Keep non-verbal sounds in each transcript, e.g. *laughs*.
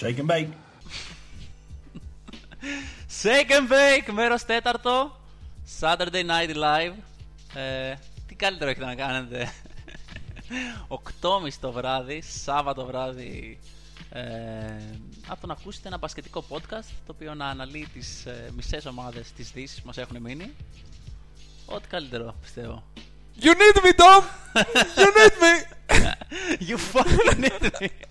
Shake and bake. Shake and bake, μέρος τέταρτο. Saturday Night Live. Ε, τι καλύτερο έχετε να κάνετε. 8.30 το βράδυ, Σάββατο βράδυ. Ε, από το να ακούσετε ένα μπασκετικό podcast το οποίο να αναλύει τις ε, μισές ομάδες της Δύσης που μας έχουν μείνει. Ό,τι καλύτερο πιστεύω. You need me, Tom! You need me! *laughs* you fucking need me!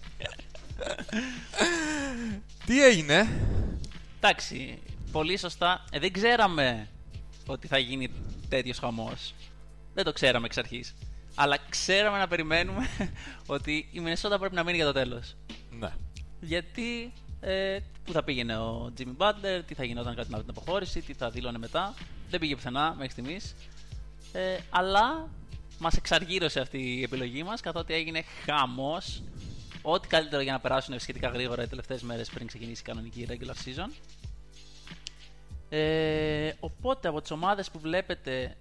Τι έγινε; Εντάξει, πολύ σωστά. Ε, δεν ξέραμε ότι θα γίνει τέτοιος χαμός. Δεν το ξέραμε εξ αρχής. Αλλά ξέραμε να περιμένουμε *laughs* ότι η Μινεσότα πρέπει να μείνει για το τέλος. Ναι. Γιατί ε, πού θα πήγαινε ο Jimmy Butler, τι θα γινόταν κατά την αποχώρηση, τι θα δήλωνε μετά. Δεν πήγε πουθενά μέχρι στιγμής. Ε, αλλά μας εξαργύρωσε αυτή η επιλογή μας καθότι έγινε χαμός. Ό,τι καλύτερο για να περάσουν σχετικά γρήγορα οι τελευταίες μέρες πριν ξεκινήσει η κανονική regular season. Ε, οπότε από τις ομάδες που βλέπετε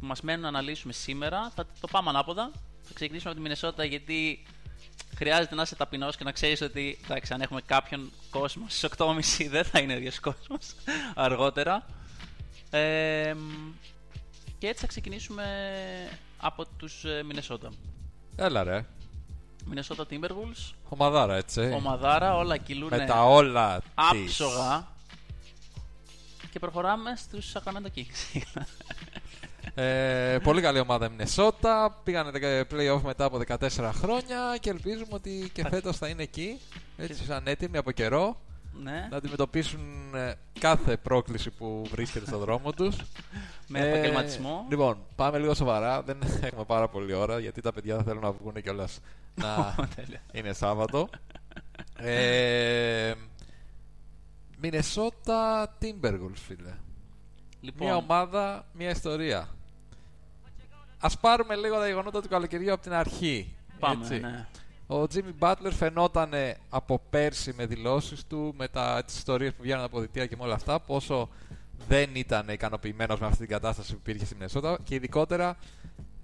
που μας μένουν να αναλύσουμε σήμερα θα το πάμε ανάποδα. Θα ξεκινήσουμε από τη Μινεσότα γιατί χρειάζεται να είσαι ταπεινός και να ξέρεις ότι εντάξει, αν έχουμε κάποιον κόσμος στις 8.30 δεν θα είναι ο ίδιος κόσμος *laughs* αργότερα. Ε, και έτσι θα ξεκινήσουμε από τους Μινεσότα. Έλα ρε. Μινεσότα Timberwolves. Ομαδάρα έτσι. Ομαδάρα, όλα κυλούν. Με τα όλα άψογα. Και προχωράμε στους Sacramento Kings. ε, πολύ καλή ομάδα Μινεσότα. Πήγανε playoff μετά από 14 χρόνια και ελπίζουμε ότι και φέτος θα είναι εκεί. Έτσι, σαν έτοιμοι από καιρό. Ναι. Να αντιμετωπίσουν ε, κάθε πρόκληση που βρίσκεται στον δρόμο τους. Με ε, επαγγελματισμό. Λοιπόν, πάμε λίγο σοβαρά. Δεν έχουμε πάρα πολλή ώρα γιατί τα παιδιά θα θέλουν να βγουν κιόλας να είναι Σάββατο. ε, Μινεσότα Timberwolves, φίλε. Λοιπόν. Μια ομάδα, μια ιστορία. Ας πάρουμε λίγο τα γεγονότα του καλοκαιριού από την αρχή. Πάμε, έτσι. ναι. Ο Jimmy Butler φαινόταν από πέρσι με δηλώσεις του, με τα, τις ιστορίες που βγαίνουν από διτία και με όλα αυτά, πόσο δεν ήταν ικανοποιημένος με αυτή την κατάσταση που υπήρχε στη Μινεσότα και ειδικότερα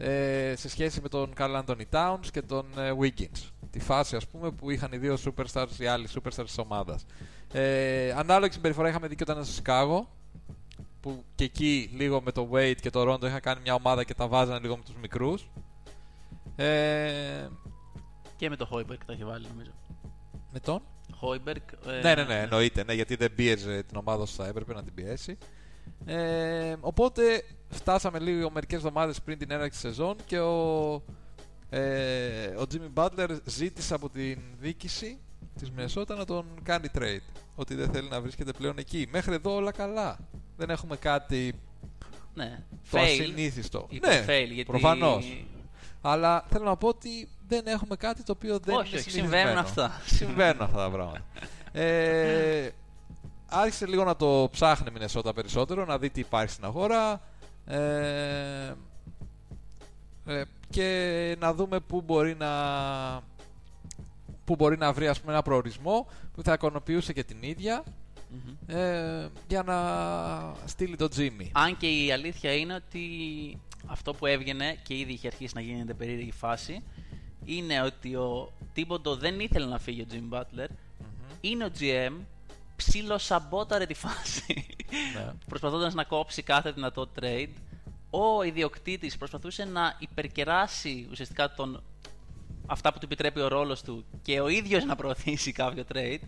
ε, σε σχέση με τον Carl Anthony Towns και τον ε, Wiggins. Τη φάση ας πούμε που είχαν οι δύο superstars, οι άλλοι superstars της ομάδας. Ε, ανάλογη συμπεριφορά είχαμε δει και όταν ήταν στο Σικάγο που και εκεί λίγο με το Wade και το Rondo είχαν κάνει μια ομάδα και τα βάζανε λίγο με τους μικρούς. Ε, και με το Hoiberg τα είχε βάλει νομίζω. Με τον; Hoiberg. Ε, ναι, ναι, ναι, εννοείται. Ναι, γιατί δεν πίεζε την ομάδα όσο θα έπρεπε να την πιέσει. Ε, οπότε φτάσαμε λίγο μερικές εβδομάδες πριν την έναρξη της σεζόν και ο, ε, ο Jimmy Butler ζήτησε από την διοίκηση της Μινεσότα να τον κάνει trade. Ότι δεν θέλει να βρίσκεται πλέον εκεί. Μέχρι εδώ όλα καλά. Δεν έχουμε κάτι ναι. το fail. ασυνήθιστο. ναι, fail, γιατί... προφανώς. Αλλά θέλω να πω ότι δεν έχουμε κάτι το οποίο δεν όχι, είναι όχι, συμβαίνουν αυτά. Συμβαίνουν αυτά τα πράγματα. *laughs* ε, άρχισε λίγο να το ψάχνει η Μινεσότα περισσότερο, να δει τι υπάρχει στην αγορά ε, ε, και να δούμε πού μπορεί να που μπορεί να βρει ας πούμε, ένα προορισμό που θα ικανοποιούσε και την ίδια ε, για να στείλει το Jimmy. Αν και η αλήθεια είναι ότι αυτό που έβγαινε και ήδη είχε αρχίσει να γίνεται περίεργη φάση είναι ότι ο Τίμποντο δεν ήθελε να φύγει ο Jimmy Butler. Είναι ο GM, ψήλο σαμπόταρε τη φάση Ναι. προσπαθώντας να κόψει κάθε δυνατό trade. Ο ιδιοκτήτης προσπαθούσε να υπερκεράσει ουσιαστικά τον, αυτά που του επιτρέπει ο ρόλος του και ο ίδιος να προωθήσει κάποιο trade.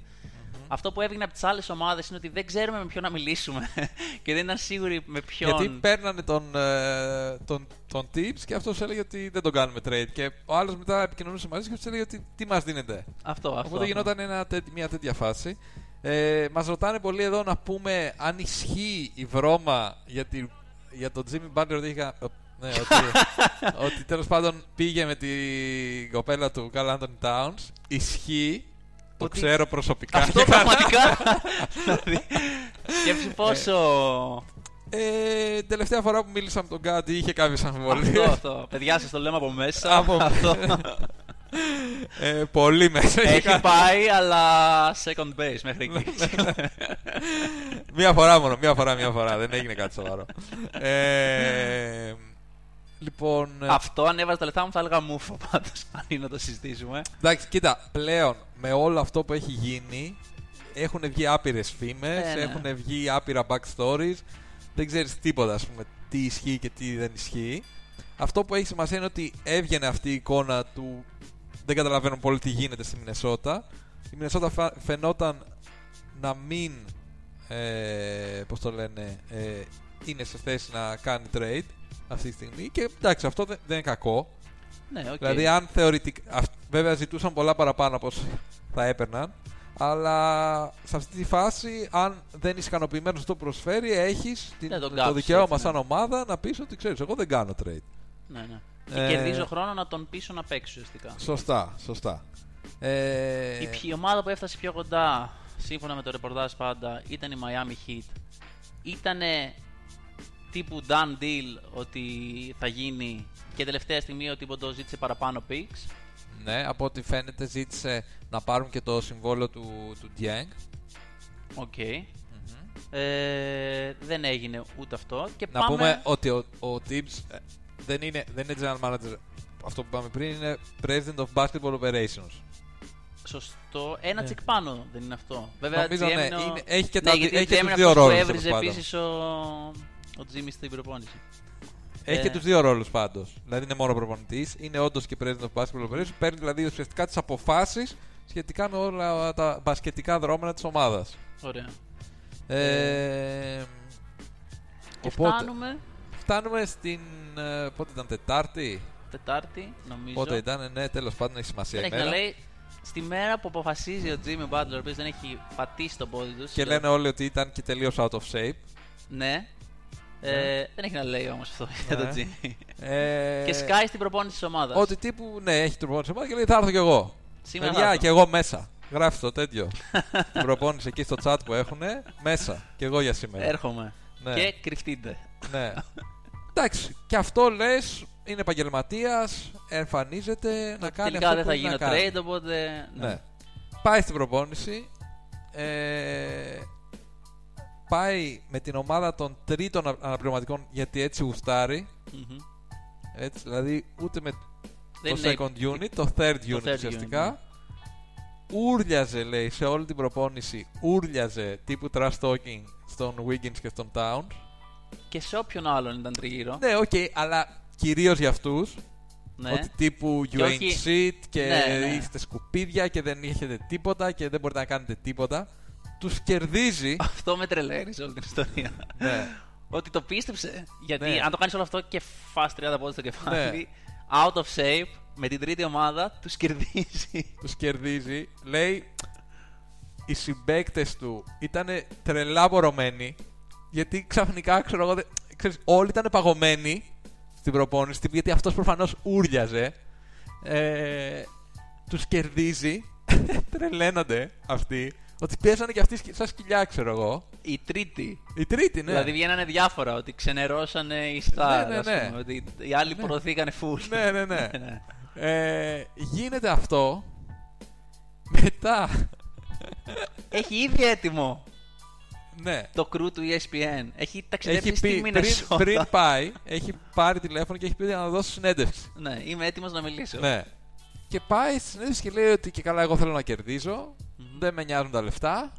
Αυτό που έβγαινε από τις άλλες ομάδες είναι ότι δεν ξέρουμε με ποιον να μιλήσουμε *laughs* και δεν ήταν σίγουροι με ποιον. Γιατί παίρνανε τον, ε, τον, τον Tips και αυτός έλεγε ότι δεν τον κάνουμε trade. Και ο άλλος μετά επικοινωνούσε μαζί και του έλεγε ότι τι μας δίνετε. Αυτό, αυτό. Οπότε γινόταν ένα, τέ- μια τέτοια φάση. Ε, μας ρωτάνε πολύ εδώ να πούμε αν ισχύει η βρώμα για, τη, για τον Jimmy Butler ότι, είχα, ο- ναι, ότι, *laughs* ότι τέλος πάντων πήγε με την κοπέλα του Carl Anthony Towns. Ισχύει. Το Ότι- ξέρω προσωπικά. Αυτό πραγματικά. *laughs* δηλαδή. Σκέψου πόσο. Ε, τελευταία φορά που μίλησα με τον Γκάντι είχε κάποιε αμφιβολίε. αυτό, αυτό. Παιδιά, σας το λέμε από μέσα. Από- αυτό. *laughs* ε, πολύ μέσα. Έχει πάει, αλλά second base μέχρι εκεί. μία φορά μόνο, μία φορά, μία φορά. Δεν έγινε κάτι σοβαρό. ε, Λοιπόν, ε, Αυτό αν έβαζα τα λεφτά μου θα έλεγα μούφο πάντως. Αν είναι να το συζητήσουμε. εντάξει, κοίτα, πλέον με όλο αυτό που έχει γίνει, έχουν βγει άπειρες φήμες, Ε, ναι. έχουν βγει άπειρα backstories. Δεν ξέρεις τίποτα, ας πούμε, τι ισχύει και τι δεν ισχύει. Αυτό που έχει σημασία είναι ότι έβγαινε αυτή η εικόνα του. Δεν καταλαβαίνω πολύ τι γίνεται στη Μινεσότα. Η Μινεσότα φα- φαινόταν να μην. Ε, πώς το λένε. Ε, είναι σε θέση να κάνει trade αυτή τη στιγμή. Και εντάξει, αυτό δεν, δεν είναι κακό. Ναι, οκ. Δηλαδή, αν θεωρητικά. αυ- Βέβαια, ζητούσαν πολλά παραπάνω από όσο θα έπαιρναν. Αλλά σε αυτή τη φάση, αν δεν είσαι ικανοποιημένος αυτό που προσφέρει, έχεις Ναι, τον το κάψεις, δικαίωμα έτσι, ναι. σαν ομάδα να πεις ότι ξέρεις, εγώ δεν κάνω trade. Ναι, ναι. Και Ε, κερδίζω χρόνο να τον πείσω να παίξει ουσιαστικά. Σωστά, σωστά. Ε, Η, η ομάδα που έφτασε πιο κοντά, σύμφωνα με το ρεπορτάζ πάντα, ήταν η Miami Heat. Ήτανε τύπου done deal ότι θα γίνει και τελευταία στιγμή ο Thibodeau ζήτησε παραπάνω picks. ναι, από ό,τι φαίνεται ζήτησε να πάρουν και το συμβόλαιο του, του Dieng. OK. Ε, δεν έγινε ούτε αυτό. Και Να πάμε... πούμε ότι ο, ο Thibs ε, δεν είναι, δεν είναι general manager. Αυτό που είπαμε πριν είναι president of basketball operations. Σωστό. Ένα Ναι. τσικ πάνω δεν είναι αυτό. Βέβαια, Νομίζω, GM ναι, είναι ο- είναι- έχει και ναι, τα- γιατί έχει και GM τους είναι δύο αυτός που ρόλους, έβριζε τέλος πάντων. επίσης ο, ο Jimmy στην προπόνηση. Έχει Ε. και τους δύο ρόλους πάντως. Δηλαδή είναι μόνο προπονητής, είναι όντως και president of basketball operations. Παίρνει δηλαδή ουσιαστικά τις αποφάσεις σχετικά με όλα τα μπασκετικά δρόμενα της ομάδας. Ωραία. Ε, Και οπότε, φτάνουμε φτάνουμε στην. ε, πότε ήταν, Τετάρτη; Τετάρτη, νομίζω. Πότε ήταν, ναι, τέλος πάντων έχει σημασία Δεν η έχει να μέρα. λέει στη μέρα που αποφασίζει ο Jimmy Butler, ο οποίος δεν έχει πατήσει τον πόδι του. Και λένε όλοι ότι ήταν και τελείως out of shape. Ναι. Ε, δεν έχει να λέει όμως αυτό για τον Ναι. Jimmy. Ε, και σκάει στην προπόνηση της ομάδας. Ότι τύπου, ναι, έχει την προπόνηση ομάδας και λέει θα έρθω κι εγώ. Σήμερα θα Παιδιά, έρθω. και εγώ μέσα. Γράφει το τέτοιο. *laughs* την προπόνηση εκεί στο chat που έχουν. Μέσα. Και εγώ για σήμερα. Έρχομαι. Ναι. Και κρυφτείτε. ναι. *laughs* Εντάξει, και αυτό λες, είναι επαγγελματίας, εμφανίζεται να κάνει Τελικά αυτό δεν που θα έχει γίνει να ο κάνει. trade, οπότε. Ναι. Πάει στην προπόνηση. Ε, πάει με την ομάδα των τρίτων α- αναπληρωματικών γιατί έτσι γουστάρει. Μμμ. Έτσι, δηλαδή ούτε με Δεν το είναι- second unit, το third unit third ουσιαστικά. unit, ναι. Ούρλιαζε, λέει, σε όλη την προπόνηση. Ούρλιαζε τύπου trash talking στον Wiggins και στον Towns. Και σε όποιον άλλον ήταν τριγύρω. Ναι, οκ, αλλά κυρίως για αυτούς. Ναι. Ότι τύπου you Και ain't όχι- shit και Ναι, ναι. είστε σκουπίδια και δεν έχετε τίποτα και δεν μπορείτε να κάνετε τίποτα. Τους κερδίζει. Αυτό με τρελαίνει σε όλη την ιστορία. ναι. Ότι το πίστεψε. Γιατί Ναι. αν το κάνεις όλο αυτό και φας 30 πόδια στο κεφάλι, Ναι. out of shape, με την τρίτη ομάδα, τους κερδίζει. Τους κερδίζει. Λέει οι συμπαίκτες του ήταν τρελά μπορωμένοι. Γιατί ξαφνικά ξέρω εγώ. δεν- Ξέρεις, όλοι ήταν παγωμένοι στην προπόνηση τύπου, γιατί αυτός προφανώς ούρλιαζε. Ε, τους κερδίζει. *laughs* Τρελαίνονται αυτοί. Ότι πιέσανε και αυτοί σκ- σαν σκυλιά, ξέρω εγώ. Η τρίτη. Η τρίτη, ναι. Δηλαδή βγαίνανε διάφορα. Ότι ξενερώσανε οι Star. Ναι, ναι, ας ναι. πούμε, ότι οι άλλοι Ναι. προωθήκανε full. ναι, ναι, ναι. *laughs* Ναι. Ε, γίνεται αυτό. Μετά. Έχει ήδη έτοιμο Ναι. το crew του E ESPN. Έχει ταξιδέψει Έχει στη πει πριν, Μινεσότα. πριν πάει, έχει πάρει τηλέφωνο και έχει πει να δώσει συνέντευξη. Ναι, είμαι έτοιμος να μιλήσω. Ναι. Και πάει στη συνέντευξη και λέει ότι και καλά εγώ θέλω να κερδίζω. Μμμ. Δεν με νοιάζουν τα λεφτά.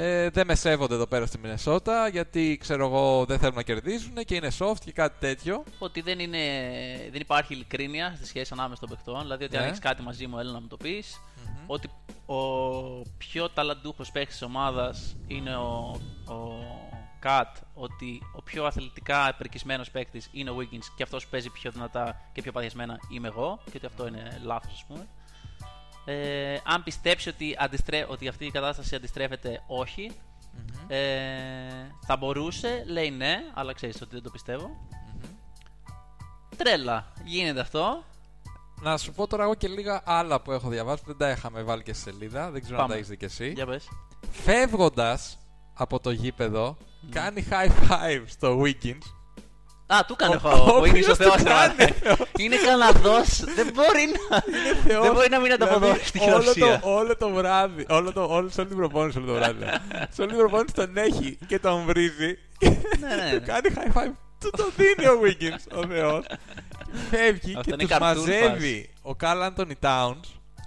Ε, δεν με σέβονται εδώ πέρα στη Μινεσότα γιατί ξέρω εγώ δεν θέλουν να κερδίσουν και είναι soft και κάτι τέτοιο. Ότι δεν, είναι, δεν υπάρχει ειλικρίνεια στη σχέση ανάμεσα των παιχτών. Δηλαδή ότι αν Ναι. έχεις κάτι μαζί μου, έλα να μου το πεις. Ότι ο πιο ταλαντούχος παίκτη της ομάδας είναι ο, ο Κατ. Ότι ο πιο αθλητικά επερκισμένος παίκτη είναι ο Wiggins και αυτός που παίζει πιο δυνατά και πιο παθιασμένα είμαι εγώ. Και ότι αυτό είναι λάθος, ας πούμε. Ε, αν πιστέψει ότι, αντιστρέ... ότι αυτή η κατάσταση αντιστρέφεται, όχι. Ε, θα μπορούσε, λέει ναι, αλλά ξέρεις ότι δεν το πιστεύω. Τρέλα, γίνεται αυτό. Να σου πω τώρα εγώ και λίγα άλλα που έχω διαβάσει που δεν τα είχαμε βάλει και σε σελίδα. Δεν ξέρω αν Πάμε. τα έχεις δει κι εσύ. Για πες. Φεύγοντας από το γήπεδο, κάνει high five στο Wiggins. Α, του έκανε Ο- ο ο ο Wiggins οποίος ο Θεός του τώρα. κάνει, Είναι Καναδός, δεν μπορεί να... Θεός. Δεν μπορεί να μην ανταποδώσει στη Δηλαδή, όλο χειροσύνη. το, όλο το βράδυ, όλο το, όλο, σε όλη την προπόνηση, όλο το βράδυ. λέω. σε όλη την προπόνηση τον έχει και τον βρίζει και Ναι, ναι, του ναι. κάνει high five του το δίνει ο Wiggins, ο Θεός. Φεύγει Αυτό και είναι τους cartoon μαζεύει ο Καρλ Άντωνι Towns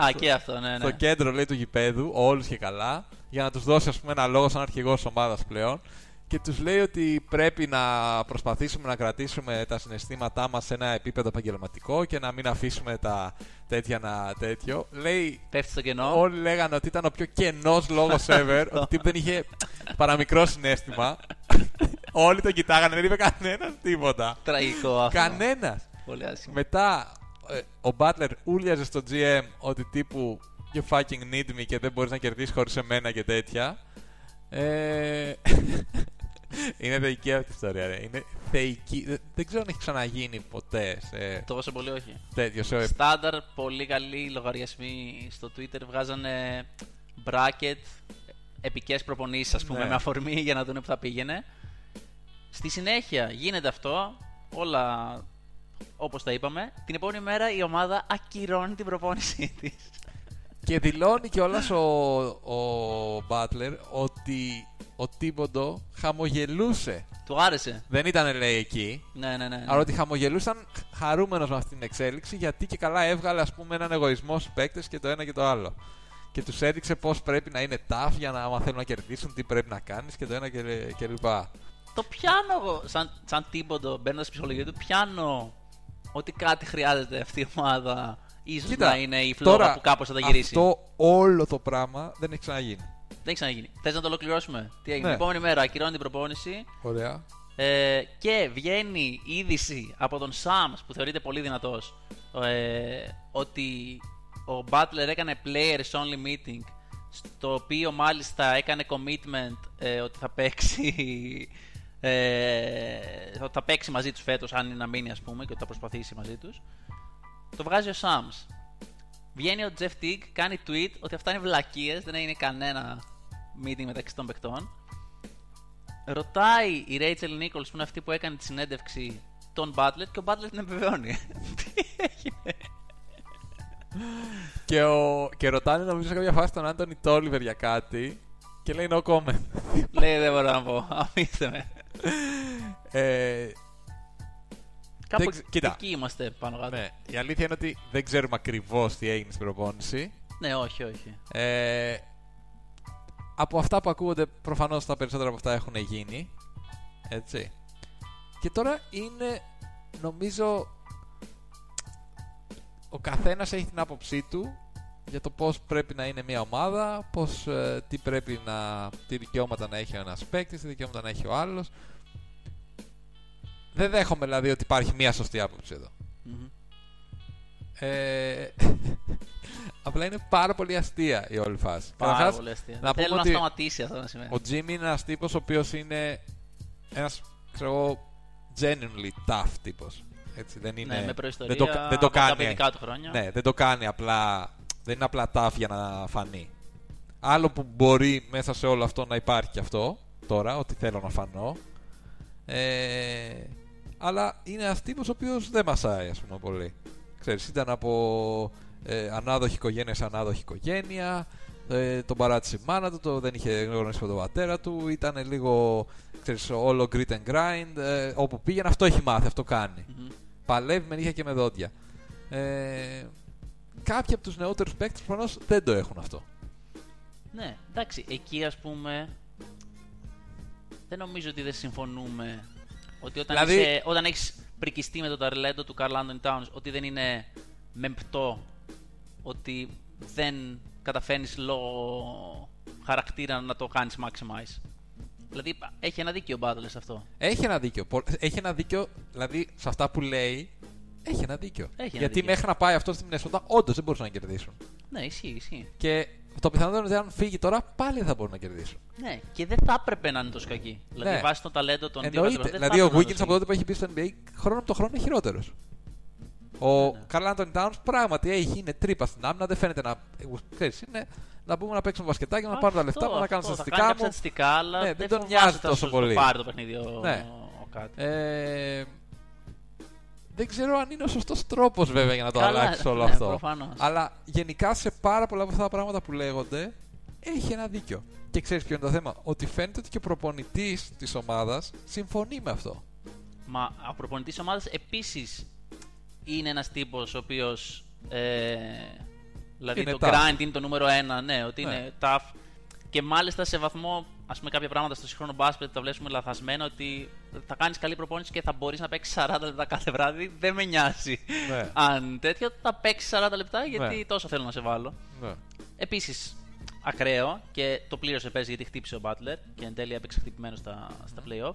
Α, και αυτό, ναι, ναι. στο κέντρο λέει, του γηπέδου, όλους και καλά, για να τους δώσει ας πούμε, ένα λόγο σαν αρχηγός της ομάδας πλέον. Και τους λέει ότι πρέπει να προσπαθήσουμε να κρατήσουμε τα συναισθήματά μας σε ένα επίπεδο επαγγελματικό και να μην αφήσουμε τα τέτοια να τέτοιο. Λέει, Πέφτει στο κενό. όλοι λέγανε ότι ήταν ο πιο κενός λόγος ever, ότι ο τύπου δεν είχε παραμικρό συνέστημα. όλοι τον κοιτάγανε, δεν είπε κανένας τίποτα. Τραγικό αυτό. Κανένας. Πολύ άσχημο. Μετά ε, ο Butler ούλιαζε στο GM ότι τύπου you fucking need me και δεν μπορείς να κερδίσεις χωρίς εμένα και τέτοια. Ε, είναι θεϊκή αυτή η ιστορία, ρε. Είναι θεϊκή. Δεν, δεν ξέρω αν έχει ξαναγίνει ποτέ σε Τόσο πολύ όχι. τέτοιο. Σε... Στάνταρ, πολύ καλοί λογαριασμοί στο Twitter βγάζανε bracket, επικές προπονήσεις ας πούμε Ναι. με αφορμή για να δουν που θα πήγαινε. Στη συνέχεια γίνεται αυτό, όλα όπως τα είπαμε. Την επόμενη μέρα η ομάδα ακυρώνει την προπόνησή της. Και δηλώνει κιόλας ο, ο Butler ότι ο Τίμποντο χαμογελούσε. Του άρεσε. Δεν ήταν, λέει, εκεί. Ναι, ναι, ναι. Αλλά ότι χαμογελούσαν χαρούμενος με αυτή την εξέλιξη γιατί και καλά έβγαλε ας πούμε έναν εγωισμό στους παίκτες και το ένα και το άλλο. Και τους έδειξε πώς πρέπει να είναι tough για να άμα θέλουν να κερδίσουν, τι πρέπει να κάνεις και το ένα και, και λοιπά. Το πιάνω εγώ, σαν, σαν τίποτο, μπαίνοντας στη ψυχολογία του, πιάνω ότι κάτι χρειάζεται αυτή η ομάδα. Ίσως Κοίτα, να είναι η φλόγα τώρα που κάπως θα τα γυρίσει. Αυτό όλο το πράγμα δεν έχει ξαναγίνει. Δεν έχει ξαναγίνει. Θες να το ολοκληρώσουμε; Τι έγινε; Ναι. Την επόμενη μέρα ακυρώνει την προπόνηση Ωραία. ε, και βγαίνει είδηση από τον Σάμς που θεωρείται πολύ δυνατός ε, ότι ο Butler έκανε players only meeting στο οποίο μάλιστα έκανε commitment ε, ότι θα παίξει ε, ότι θα παίξει μαζί τους φέτος αν είναι να μείνει ας πούμε και ότι θα προσπαθήσει μαζί τους το βγάζει ο Σάμς Βγαίνει ο Jeff Teague, κάνει tweet ότι αυτά είναι βλακίες, δεν έγινε κανένα meeting μεταξύ των παικτών. Ρωτάει η Rachel Nichols που είναι αυτή που έκανε τη συνέντευξη τον Butler και ο Butler την επιβεβαιώνει. *laughs* Τι έγινε; Και, ο, και ρωτάνε νομίζω σε κάποια φάση τον Άντωνι Τόλιβερ για κάτι και λέει no comment. Λέει δεν μπορώ να πω, αφήστε με. ε, Κάπου ξε- κοίτα. εκεί είμαστε πάνω κάτω. ναι, η αλήθεια είναι ότι δεν ξέρουμε ακριβώς τι έγινε στην προπόνηση. Ναι, όχι, όχι. Ε, από αυτά που ακούγονται, προφανώς τα περισσότερα από αυτά έχουν γίνει. Έτσι. Και τώρα είναι, νομίζω, ο καθένας έχει την άποψή του για το πώς πρέπει να είναι μια ομάδα, πώς, ε, τι πρέπει να, τι δικαιώματα να έχει ο ένας παίκτης, τι δικαιώματα να έχει ο άλλος. Δεν δέχομαι δηλαδή ότι υπάρχει μια σωστή άποψη εδώ. Μμμ. Ε, *laughs* απλά είναι πάρα πολύ αστεία η όλη φάση. Πάρα Καταρχάς, πολύ αστεία. να Θέλω πούμε να ότι σταματήσει αυτό να σημαίνει. ο Jimmy είναι ένας τύπος ο οποίος είναι ένας ξέρω εγώ, genuinely tough τύπος. Έτσι, δεν είναι. ναι, με προϊστορία δεν το, δεν το από τα κάνει. παιδικά του χρόνια. Ναι, δεν το κάνει απλά. Δεν είναι απλά tough για να φανεί. Άλλο που μπορεί μέσα σε όλο αυτό να υπάρχει και αυτό τώρα, ότι θέλω να φανώ. Ε, αλλά είναι ένα τύπο ο οποίο δεν μασάει, ας πούμε, πολύ. Ξέρεις, ήταν από ε, ανάδοχη οικογένεια σε ανάδοχη οικογένεια. Ε, τον παράτησε η μάνα του, το, δεν είχε γνωρίσει τον πατέρας του. Ήταν λίγο ξέρεις, όλο grit and grind. Ε, όπου πήγαινε, αυτό έχει μάθει, αυτό κάνει. Μμμ. Παλεύει με νύχια και με δόντια. Ε, κάποιοι από τους νεότερους παίκτες προφανώς δεν το έχουν αυτό. Ναι, εντάξει, εκεί ας πούμε δεν νομίζω ότι δεν συμφωνούμε ότι όταν, Δηλαδή- είσαι, όταν έχεις πρικιστεί με το ταρλέντο του Carl Anthony Towns ότι δεν είναι μεμπτό ότι δεν καταφέρνεις λόγω χαρακτήρα να το κάνεις maximize. Δηλαδή έχει ένα δίκιο ο Butler σε αυτό. Έχει ένα δίκιο. Πο- Έχει ένα δίκιο, δηλαδή σε αυτά που λέει, έχει ένα δίκιο. Έχει ένα Γιατί δίκιο. μέχρι να πάει αυτό στη Μινεσότα, όντως δεν μπορούσαν να κερδίσουν. Ναι, ισχύει, ισχύει. Και το πιθανότερο είναι ότι αν φύγει τώρα, πάλι δεν θα μπορούν να κερδίσουν. Ναι, και δεν θα έπρεπε να είναι τόσο κακή. Δηλαδή Ναι. βάσει το ταλέντο των δύο Εννοείται. κατηγοριών, δεν θα Δηλαδή ο έπρεπε να είναι Wiggins τόσο από τότε που έχει μπει στο NBA, χρόνο από το χρόνο είναι χειρότερος. Ο Ναι. Καρλ Άντωνι Towns πράγματι έχει, είναι τρύπα στην άμυνα, δεν φαίνεται να. Ξέρεις, είναι να μπούμε να παίξουμε μπασκετάκι, να πάρουμε τα λεφτά μου, να κάνω αυτό, θα στατιστικά κάνει μου. κάποια στατιστικά, αλλά Ναι, δεν δεν τον φοβάσαι νοιάζει θα τόσο σου πολύ. πάρει το παιχνίδι ο, Ναι. ο κάτι. Ε, δεν ξέρω αν είναι ο σωστός τρόπος βέβαια για να το Καλά, αλλάξει όλο ναι, αυτό. προφανώς. Αλλά γενικά σε πάρα πολλά από αυτά τα πράγματα που λέγονται έχει ένα δίκιο. Και ξέρεις ποιο είναι το θέμα; Ότι φαίνεται ότι και ο προπονητής της ομάδας συμφωνεί με αυτό. Μα ο προπονητής ομάδας επίσης είναι ένας τύπος ο οποίος. Ε, δηλαδή Είναι το tough. grind είναι το νούμερο ένα, ναι, ότι Ναι. είναι tough. Και μάλιστα σε βαθμό, ας πούμε, κάποια πράγματα στο σύγχρονο μπάσκετ τα βλέπουμε λαθασμένα ότι θα κάνεις καλή προπόνηση και θα μπορείς να παίξεις 40 λεπτά κάθε βράδυ. Δεν με νοιάζει. Ναι. Αν τέτοιο, θα παίξεις 40 λεπτά γιατί Ναι. τόσο θέλω να σε βάλω. Ναι. Επίσης, ακραίο και το πλήρωσε πες γιατί χτύπησε ο Butler και εν τέλει έπαιξε χτυπημένο στα, στα playoff.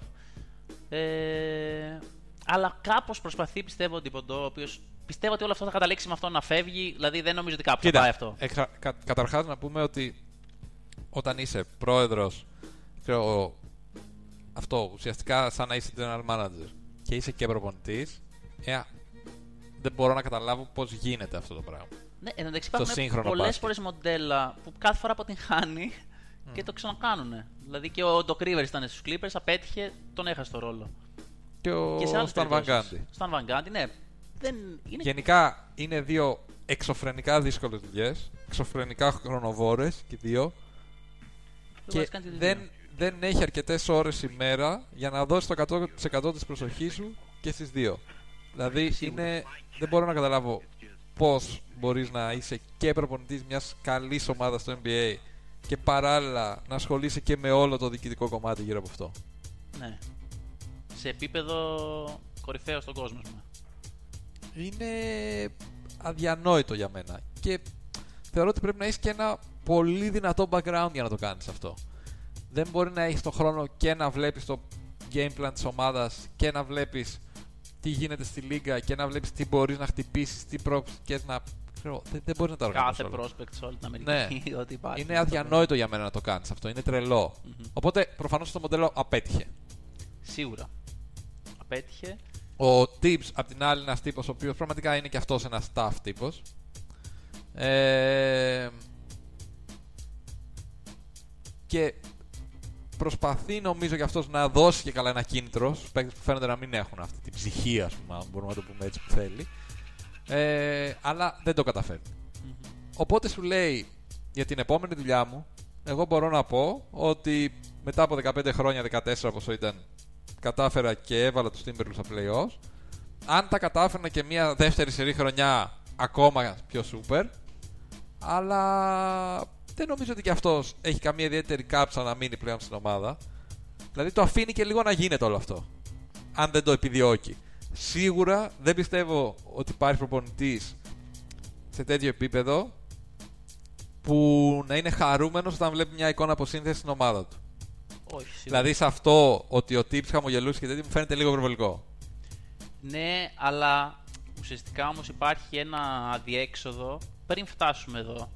Ε, αλλά κάπως προσπαθεί, πιστεύω, ο Ντιποντό, ο οποίος πιστεύω ότι όλο αυτό θα καταλήξει με αυτό να φεύγει. Δηλαδή δεν νομίζω ότι κάπου θα Κοίτα, πάει αυτό. εξα- κα, καταρχάς να πούμε ότι όταν είσαι πρόεδρος, ξέρω, αυτό ουσιαστικά σαν να είσαι general manager και είσαι και προπονητής, ε, δεν μπορώ να καταλάβω πώς γίνεται αυτό το πράγμα. Ναι, εν τω μεταξύ στο υπάρχουν σύγχρονο πολλές μπάσκετ. φορές μοντέλα που κάθε φορά αποτυγχάνει και το ξανακάνουν. Δηλαδή και ο Doc Rivers ήταν στους Clippers, απέτυχε, τον έχασε το ρόλο. Και ο και σε άλλες Σταν περιπτώσεις. Βαγκάντι. Σταν Βαγκάντι, ναι. Δεν είναι Γενικά είναι δύο εξωφρενικά δύσκολες δουλειές, εξωφρενικά χρονοβόρες και οι δύο μπορείς και να κάνεις τις δεν, δύο. Δεν έχει αρκετές ώρες ημέρα για να δώσει το 100% της προσοχής σου και στις δύο. Δηλαδή Σίγουρα. είναι, δεν μπορώ να καταλάβω πώς μπορείς να είσαι και προπονητής μιας καλής ομάδας στο NBA και παράλληλα να ασχολείσαι και με όλο το διοικητικό κομμάτι γύρω από αυτό. Ναι. Σε επίπεδο κορυφαίο στον κόσμο. ας πούμε. είναι αδιανόητο για μένα. Και θεωρώ ότι πρέπει να έχεις και ένα πολύ δυνατό background για να το κάνεις αυτό. Δεν μπορεί να έχεις τον χρόνο και να βλέπεις το game plan της ομάδας και να βλέπεις τι γίνεται στη λίγα και να βλέπεις τι μπορείς να χτυπήσεις, τι προοπτικέ να. Ξέρω, δεν, δεν μπορείς να τα οργανώσεις. Κάθε όλα. prospect σε όλη την Αμερική. *laughs* ό,τι υπάρχει. Είναι αδιανόητο για μένα να το κάνεις αυτό. Είναι τρελό. Μμμ. Οπότε προφανώς το μοντέλο απέτυχε. Σίγουρα. Απέτυχε. Ο Tibbs, απ' την άλλη, είναι ένας τύπος ο οποίος πραγματικά είναι και αυτός ένας staff τύπος. Ε, και προσπαθεί νομίζω και αυτός να δώσει και καλά ένα κίνητρος στου παίκτες που φαίνονται να μην έχουν αυτή την ψυχή, ας πούμε, αν μπορούμε να το πούμε έτσι που θέλει. Ε, αλλά δεν το καταφέρνει. Μμμ. Οπότε σου λέει για την επόμενη δουλειά μου, εγώ μπορώ να πω ότι μετά από 15 χρόνια, 14 πόσο ήταν, κατάφερα και έβαλα τους Timberwolves στα playoffs. Αν τα κατάφερνα και μια δεύτερη σερή χρονιά, ακόμα πιο super. Αλλά δεν νομίζω ότι και αυτός έχει καμία ιδιαίτερη κάψα να μείνει πλέον στην ομάδα. Δηλαδή το αφήνει και λίγο να γίνεται όλο αυτό. Αν δεν το επιδιώκει. Σίγουρα δεν πιστεύω ότι υπάρχει προπονητής σε τέτοιο επίπεδο που να είναι χαρούμενος όταν βλέπει μια εικόνα αποσύνθεση στην ομάδα του. Όχι, σίγουρα. Δηλαδή σε αυτό ότι ο Tips χαμογελούσε και τέτοιο μου φαίνεται λίγο προβολικό. Ναι, αλλά ουσιαστικά όμως υπάρχει ένα αδιέξοδο πριν φτάσουμε εδώ.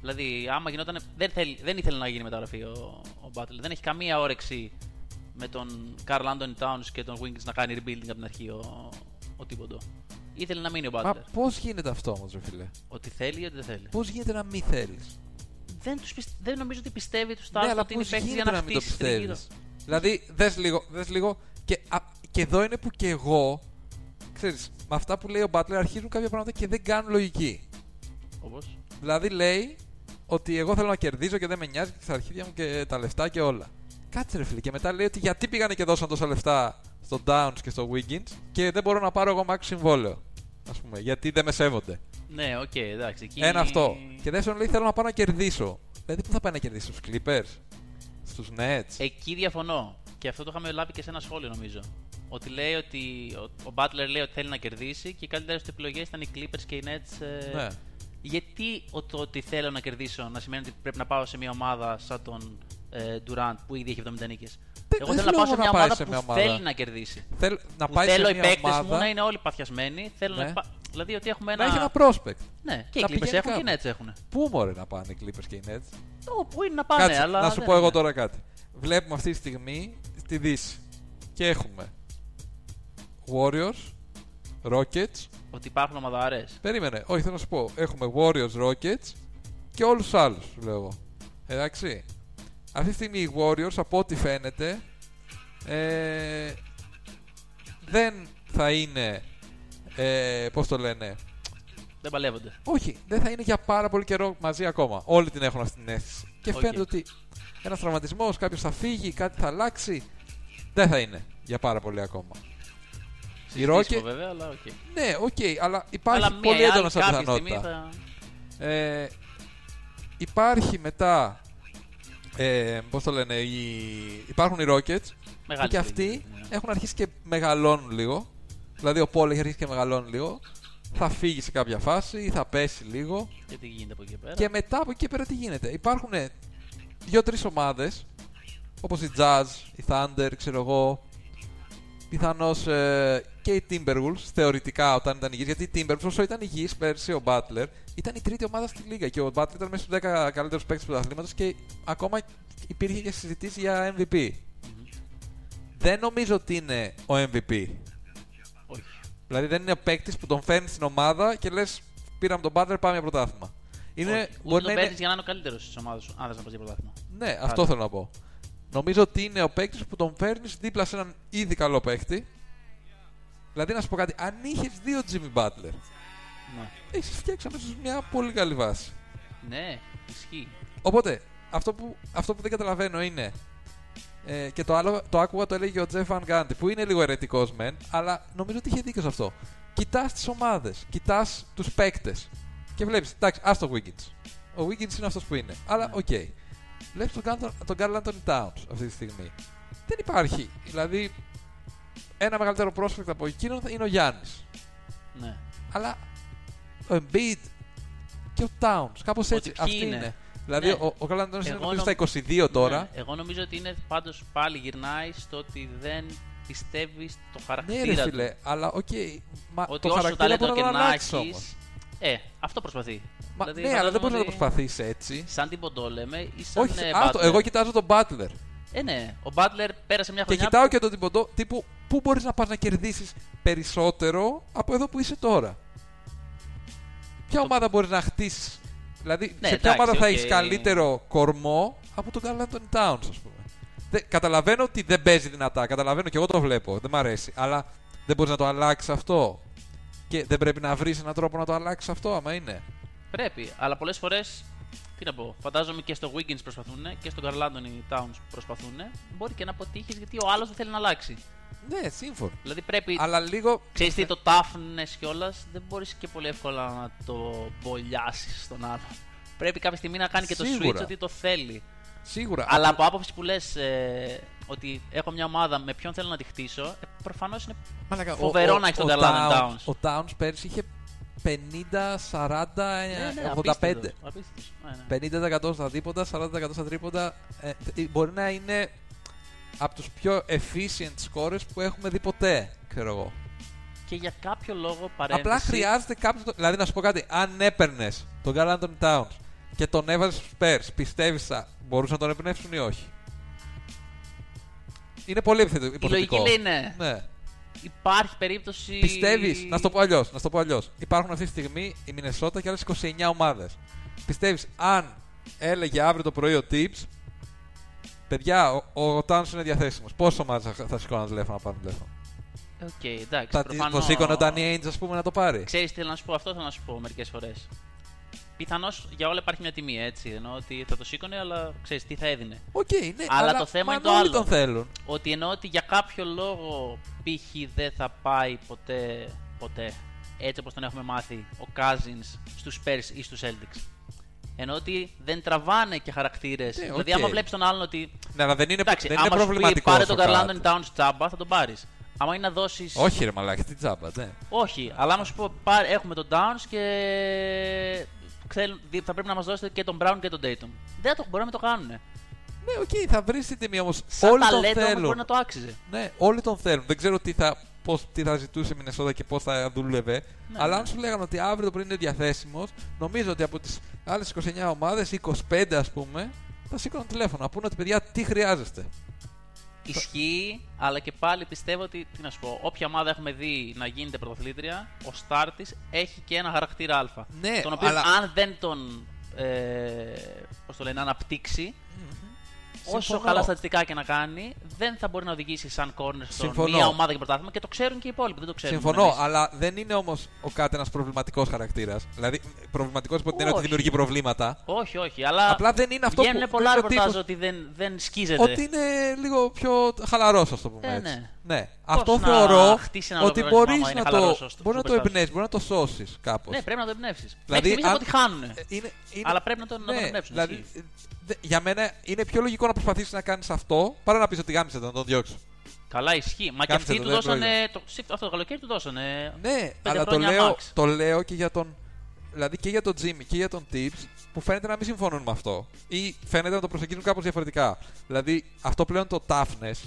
Δηλαδή, άμα γινόταν. Δεν, θέλει, δεν ήθελε να γίνει μεταγραφή ο, ο Butler. Δεν έχει καμία όρεξη με τον Carl Anthony Towns και τον Wiggins να κάνει rebuilding από την αρχή ο, ο Τίποντο. Ήθελε να μείνει ο Butler. Μα πώς γίνεται αυτό όμως, ρε φίλε; Ότι θέλει ή ότι δεν θέλει. Πώς γίνεται να μην θέλεις; Δεν, τους πιστε... δεν νομίζω ότι πιστεύει τους Ναι, Stars αλλά ότι είναι πώς παίχτη για γίνεται να να μην το χτίσει τριγύρω. πιστεύεις; Δηλαδή, δες λίγο, δες λίγο και, α, και εδώ είναι που και εγώ. Ξέρεις, με αυτά που λέει ο Butler αρχίζουν κάποια πράγματα και δεν κάνουν λογική. Όπως; Δηλαδή λέει ότι εγώ θέλω να κερδίζω και δεν με νοιάζει και στα αρχίδια μου και τα λεφτά και όλα. Κάτσε ρε φίλε. Και μετά λέει ότι γιατί πήγανε και δώσαν τόσα λεφτά στο Towns και στο Wiggins και δεν μπορώ να πάρω εγώ max συμβόλαιο. Α πούμε, γιατί δεν με σέβονται. Ναι, οκ, εντάξει. Εκεί... Ένα αυτό. Και δεύτερον λέει θέλω να πάω να κερδίσω. Δηλαδή πού θα πάει να κερδίσει, στους Clippers, στους Nets; Εκεί διαφωνώ. Και αυτό το είχαμε λάβει και σε ένα σχόλιο νομίζω. Ότι λέει ότι ο, ο Butler λέει ότι θέλει να κερδίσει και οι καλύτερες του επιλογές ήταν οι Clippers και οι Nets. ε, Ναι. Γιατί ο, το ότι θέλω να κερδίσω να σημαίνει ότι πρέπει να πάω σε μια ομάδα σαν τον ε, Durant που ήδη έχει 70 νίκες. Δεν- Εγώ δεν θέλω να πάω σε λέω μια να πάει ομάδα σε που μια ομάδα. θέλει να κερδίσει. Θέλ, να Που πάει θέλω σε οι μια παίκτες ομάδα μου να είναι όλοι παθιασμένοι. Θέλω Ναι. να πα... Δηλαδή ότι έχουμε να ένα. έχει ένα prospect. Ναι, και οι να Clippers πηγαίνει έχουν και οι κάπου. Nets έχουν. Πού μωρέ να πάνε οι Clippers και οι Nets; Ω, Πού είναι να πάνε, Κάτσε, αλλά. να σου δεν πω εγώ είναι. τώρα κάτι. Βλέπουμε αυτή τη στιγμή στη Δύση. Και έχουμε Warriors, Rockets. Ότι υπάρχουν ομαδαρέ. Περίμενε, όχι θέλω να σου πω. Έχουμε Warriors, Rockets και όλους τους άλλους, σου λέω εγώ. Εντάξει. Αυτή τη στιγμή οι Warriors, από ό,τι φαίνεται, ε, δεν θα είναι. Ε, Πώς το λένε, Δεν παλεύονται. Όχι, δεν θα είναι για πάρα πολύ καιρό μαζί ακόμα. Όλοι την έχουν αυτή την αίσθηση. Και Οκ. φαίνεται ότι ένας τραυματισμός, κάποιος θα φύγει, κάτι θα αλλάξει. Δεν θα είναι για πάρα πολύ ακόμα. Οι Rockets. βέβαια, αλλά οκ. Ναι, οκ, αλλά υπάρχει Αλλά πολύ μία ή έντονος άλλη σαν κάποια στιγμή πιθανότητα. θα... Ε, υπάρχει μετά. Ε, Πώς το λένε, οι... υπάρχουν οι Rockets Μεγάλη και στιγμή, αυτοί ναι. έχουν αρχίσει και μεγαλώνουν λίγο. Δηλαδή ο Πολ έχει αρχίσει και μεγαλώνει λίγο. Θα φύγει σε κάποια φάση ή θα πέσει λίγο. Και τι γίνεται από εκεί πέρα. Και μετά από εκεί και πέρα τι γίνεται. Υπάρχουν δύο-τρεις ομάδες όπως οι Jazz, οι Thunder, ξέρω εγώ. Πιθανώς και οι Timberwolves θεωρητικά όταν ήταν υγιείς. Γιατί οι Timberwolves όσο ήταν υγιείς πέρσι ο Butler ήταν η τρίτη ομάδα στη Λίγα και ο Butler ήταν μέσα στους 10 καλύτερους παίκτες του πρωταθλήματο και ακόμα υπήρχε και συζητήσεις για MVP. Δεν νομίζω ότι είναι ο MVP. Όχι. Δηλαδή δεν είναι ο παίκτης που τον φέρνει στην ομάδα και λες: Πήραμε τον Butler, πάμε για πρωτάθλημα. Είναι, Όχι. Ούτε μπορεί τον να παίρνεις είναι... για να είναι ο καλύτερος της ομάδας σου, αν θες να πας για πρωτάθλημα. Ναι, αυτό θέλω να πω. Νομίζω ότι είναι ο παίκτης που τον φέρνεις δίπλα σε έναν ήδη καλό παίκτη. Δηλαδή να σου πω κάτι, αν είχες δύο Jimmy Butler, Ναι. έχεις φτιάξει αμέσως μια πολύ καλή βάση. ναι, ισχύει. Οπότε, αυτό που, αυτό που δεν καταλαβαίνω είναι. Ε, και το άλλο το άκουγα το έλεγε ο Jeff Van Gundy, που είναι λίγο αιρετικό μεν, αλλά νομίζω ότι είχε δίκιο σε αυτό. Κοιτάς τις ομάδες, κοιτάς τους παίκτες και βλέπεις, εντάξει, άσ' το Wiggins. Ο Wiggins είναι αυτός που είναι. Αλλά Ναι. οκ. Βλέπεις τον, Karl- τον Karl Anthony Towns αυτή τη στιγμή. Δεν υπάρχει. Δηλαδή, ένα μεγαλύτερο prospect από εκείνον θα είναι ο Γιάννης. Ναι. Αλλά ο Embiid και ο Towns, κάπως Ότι έτσι. ποιοι Αυτή είναι. είναι. Δηλαδή, Ναι. ο, ο Carl Anthony είναι Εγώ νομίζω νομ- στα 22 τώρα. Ναι, Εγώ νομίζω ότι είναι πάντως πάλι γυρνάει στο ότι δεν πιστεύει στο Ναι, χαρακτήρα ρε του. φίλε, αλλά οκ. Μα Ότι το όσο χαρακτήρα ταλέντο μπορεί και να το να αλλάξει έχει. Όμω. Ε, αυτό προσπαθεί. Μα, Δηλαδή, ναι, αλλά δεν φαντάζομαι μπορεί να το ότι προσπαθήσεις έτσι. Σαν την Ποντό λέμε ή σαν Όχι, ε, άστο, Butler. εγώ κοιτάζω τον Butler. Ε, ναι. Ο Butler πέρασε μια Και χρονιά. κοιτάω και τον Thibodeau, τύπου πού μπορείς να πας να κερδίσεις περισσότερο από εδώ που είσαι τώρα. Ποια Το- ομάδα μπορείς να χτίσεις; Δηλαδή, Ναι, σε ποια εντάξει, ομάδα θα οκ. έχεις καλύτερο κορμό από τον Karl Anthony Towns, ας πούμε. Δεν, καταλαβαίνω ότι δεν παίζει δυνατά. Καταλαβαίνω και εγώ το βλέπω. Δεν μ' αρέσει. Αλλά δεν μπορείς να το αλλάξεις αυτό. Και δεν πρέπει να βρεις έναν τρόπο να το αλλάξεις αυτό, άμα είναι. Πρέπει, αλλά πολλές φορές. Τι να πω, φαντάζομαι και στο Wiggins προσπαθούν και στον Carl Anthony Towns προσπαθούν. Μπορεί και να αποτύχεις γιατί ο άλλος δεν θέλει να αλλάξει. Ναι, σύμφωνο. Δηλαδή πρέπει. Αλλά λίγο. Ξέρεις τι, το toughness κιόλας δεν μπορείς και πολύ εύκολα να το μπολιάσεις στον άλλο. Πρέπει κάποια στιγμή να κάνει και το Σίγουρα. switch ότι το θέλει. Σίγουρα. Αλλά απλά- από άποψη που λες ότι έχω μια ομάδα με ποιον θέλω να τη χτίσω, ε, προφανώς είναι. Μαλάκα, φοβερό να έχεις τον Carl Anthony Towns. Ο Towns πέρσι είχε 50, 40, Ναι, ναι, 85. απίστευτος, απίστευτος. Ναι, ναι. 50% στα δίποτα, 40% στα τρίποντα. Ε, ε, μπορεί να είναι από τους πιο efficient scores που έχουμε δει ποτέ, ξέρω εγώ. Και για κάποιο λόγο παρέμβαση. Απλά χρειάζεται κάποιος. Δηλαδή, να σου πω κάτι, αν έπαιρνες τον Carl Anthony Towns και τον έβαζες στους Spurs, πιστεύεις θα μπορούσαν να τον εμπνεύσουν ή όχι; Είναι πολύ επιθετικό. Η λογική λέει ναι. Ναι. Υπάρχει περίπτωση. Πιστεύεις, να σου το πω αλλιώς. Να σου το πω αλλιώς. Υπάρχουν αυτή τη στιγμή η Μινεσότα και άλλες 29 ομάδες. Πιστεύεις, αν έλεγε αύριο το πρωί ο Thibs, παιδιά, ο, ο Towns είναι διαθέσιμος. Πόσες ομάδες θα, θα σηκώναν τηλέφωνο να πάρουν τηλέφωνο; Οκ, εντάξει. Θα προφανώς... το σήκωνε ο Danny Ainge, ας πούμε, να το πάρει. Ξέρεις τι θέλω να σου πω, αυτό θέλω να σου πω μερικές φορές. Πιθανώς για όλα υπάρχει μια τιμή έτσι. Ενώ ότι θα το σήκωνε, αλλά ξέρεις τι θα έδινε. Οκ, ναι, Αλλά το θέμα μα είναι το όλοι άλλο. τον θέλουν. Ότι εννοώ ότι για κάποιο λόγο π.χ. δεν θα πάει ποτέ, ποτέ έτσι όπως τον έχουμε μάθει ο Cousins στους Spurs ή στους Celtics. Ενώ ότι δεν τραβάνε και χαρακτήρες. Ναι, Δηλαδή οκ. άμα βλέπεις τον άλλον ότι Ναι, αλλά δεν είναι, εντάξει, δεν είναι άμα σου πει προβληματικό. πάρε τον Carl Anthony Towns τσάμπα θα τον πάρεις. Άμα είναι να δώσεις... Όχι, ρε Μαλάκι, τι τζάμπα, ναι. Όχι, αλλά άμα σου πω πάρε, έχουμε τον Towns και θέλουν- θα πρέπει να μας δώσετε και τον Brown και τον Tatum. Δεν το μπορεί να το κάνουν. Ναι, οκ, θα βρεις την τιμή όμως. Σαν Όλοι τον ταλέντο όμως θέλουν. μπορεί να το άξιζε. Ναι, όλοι τον θέλουν. Δεν ξέρω τι θα, πώς, τι θα ζητούσε η Μινεσότα και πώς θα δούλευε. Ναι, αλλά ναι. αν σου λέγανε ότι αύριο το πρωί είναι διαθέσιμος, νομίζω ότι από τις άλλες 29 ομάδες, 25 ας πούμε, θα σήκωναν τηλέφωνο. Να πούνε ότι παιδιά τι χρειάζεστε. Ισχύει, αλλά και πάλι πιστεύω ότι, τι να σου πω, όποια ομάδα έχουμε δει να γίνεται πρωταθλήτρια, ο σταρ της έχει και ένα χαρακτήρα Α. Ναι, τον οποίο αλλά- αν δεν τον. Ε, πώς το λένε, αναπτύξει, όσο Συμφωνώ. καλά στατιστικά και να κάνει, δεν θα μπορεί να οδηγήσει σαν corner στον Συμφωνώ. μία ομάδα και πρωτάθλημα και το ξέρουν και οι υπόλοιποι. Δεν το ξέρουν. Συμφωνώ, εμείς. αλλά δεν είναι όμως ο κάτι ένα προβληματικός χαρακτήρας. Δηλαδή, προβληματικός υπό την έννοια ότι Όχι. δημιουργεί προβλήματα. Όχι, όχι, αλλά. Απλά δεν είναι αυτό Βγαίνουν που. πολλά είναι ο ρεπορτάζ τύπος- ότι δεν, δεν σκίζεται. Ότι είναι λίγο πιο χαλαρός, ας το πούμε Ε, έτσι. ναι. Ναι, Πώς αυτό να θεωρώ χτίσει ένα ότι ολόκληρο μπορείς άμα είναι να χαλαρός το, ως το μπορείς να το superstar. εμπνεύσεις, μπορείς να το σώσεις κάπως. Ναι, πρέπει να το εμπνεύσεις. Δηλαδή, Δηλαδή, Μέχρι στιγμής αν- από ό,τι χάνουν. είναι, είναι, Αλλά πρέπει να το, να το ναι, εμπνεύσουν. δηλαδή, ισχύει. δε- για μένα είναι πιο λογικό να προσπαθήσεις να κάνεις αυτό παρά να πεις ότι γάμισε τον, να τον διώξει. Καλά, ισχύει. Μα και Κάμισε αυτοί το, του δεν δώσανε. Το, αυτό το καλοκαίρι του δώσανε. Ναι, αλλά το χρόνια λέω, max. το λέω και για τον. Δηλαδή και για τον Jimmy και για τον Tips που φαίνεται να μην συμφωνούν με αυτό. Ή φαίνεται να το προσεγγίζουν κάπως διαφορετικά. Δηλαδή αυτό πλέον το toughness,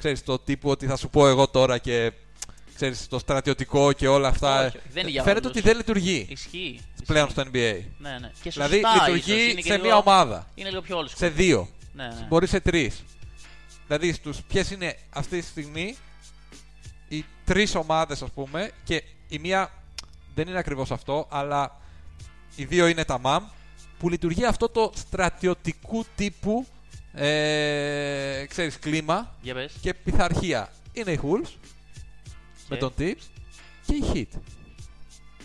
ξέρεις, το τύπου ότι θα σου πω εγώ τώρα και ξέρεις, το στρατιωτικό και όλα αυτά. Όχι, όχι, δεν είναι για φαίνεται όλους. ότι δεν λειτουργεί Ισχύει. πλέον ισχύει. στο NBA. Ναι, ναι. Και Δηλαδή σωστά, λειτουργεί ίσως, είναι και σε λίγο- μία ομάδα. Είναι λίγο πιο old school. Σε δύο. Ναι, ναι. Μπορεί σε τρεις. Δηλαδή, στους, ποιες είναι αυτή τη στιγμή οι τρεις ομάδες, ας πούμε, και η μία δεν είναι ακριβώς αυτό, αλλά οι δύο είναι τα MAM, που λειτουργεί αυτό το στρατιωτικού τύπου ε, ξέρεις, κλίμα Για πες. και πειθαρχία. Είναι οι Wolves με τον Thibs και η Heat.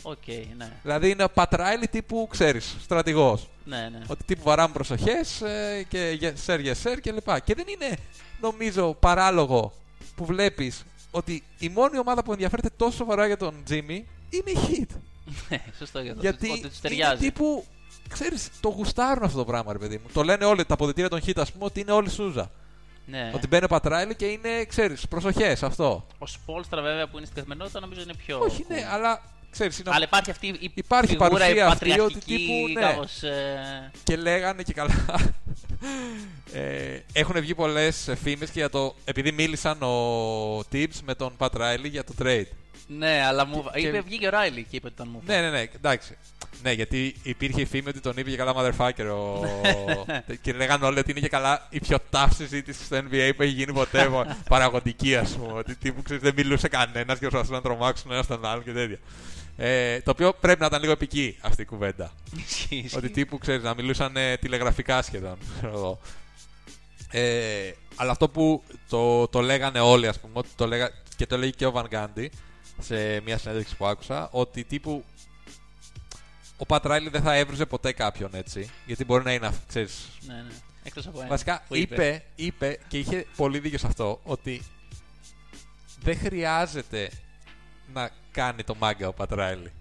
Οκ, ναι. Δηλαδή είναι ο Pat Riley τύπου, ξέρεις, στρατηγός. Ναι, ναι. Ότι τύπου βαράμε προσοχές ε, και yes sir, yes sir και λοιπά. Και δεν είναι, νομίζω, παράλογο που βλέπεις ότι η μόνη ομάδα που ενδιαφέρεται τόσο σοβαρά για τον Jimmy είναι η Heat. *laughs* Ναι, Σωστό για το. Γιατί Ότι τους είναι ταιριάζει. τύπου, ξέρεις, το γουστάρουν αυτό το πράγμα, ρε παιδί μου. Το λένε όλοι, τα αποδητήρια των Heat, ας πούμε, ότι είναι όλοι Σούζα. Ναι. Ότι μπαίνει ο Πατράιλι και είναι, ξέρεις, προσοχές αυτό. Ο Σπόλστρα βέβαια που είναι στην καθημερινότητα νομίζω είναι πιο. Όχι, cool. ναι, αλλά ξέρεις, είναι Αλλά υπάρχει αυτή η Υπάρχει φιγούρα, η παρουσία αυτή ότι πατριαρχική τύπου, ναι. κάπως, ε, και λέγανε και καλά. ε, έχουν βγει πολλές φήμες και για το. Επειδή μίλησαν ο Tibbs με τον Pat Riley για το trade. Ναι, αλλά μου. Και- είπε, βγήκε ο Ράιλι και είπε ότι ήταν μου. Ναι, ναι, ναι, εντάξει. Ναι, γιατί υπήρχε η φήμη ότι τον είπε και καλά motherfucker. Ο... *laughs* και λέγανε όλοι ότι είναι και καλά η πιο tough συζήτηση στο NBA που έχει γίνει ποτέ. *laughs* μο- Παραγωγική, ας πούμε. Ότι τύπου ξέρεις, δεν μιλούσε κανένας και προσπαθούσαν να τρομάξουν ένα τον άλλον και τέτοια. Ε, το οποίο πρέπει να ήταν λίγο επική αυτή η κουβέντα. *laughs* Ισχύει, ισχύει. Ότι τύπου ξέρεις να μιλούσαν ε, τηλεγραφικά σχεδόν. ξέρω εγώ. Ε, αλλά αυτό που το, το λέγανε όλοι, ας πούμε, ότι το λέγα, και το λέγει και ο Βαν Γκάντι σε μια συνέντευξη που άκουσα, ότι τύπου ο Πατράιλι δεν θα έβριζε ποτέ κάποιον έτσι. Γιατί μπορεί να είναι, αυ- ξέρεις, Ναι, ναι. Εκτός από ένα. Βασικά που είπε, είπε και είχε πολύ δίκιο σε αυτό ότι δεν χρειάζεται να κάνει το μάγκα ο Πατράιλι.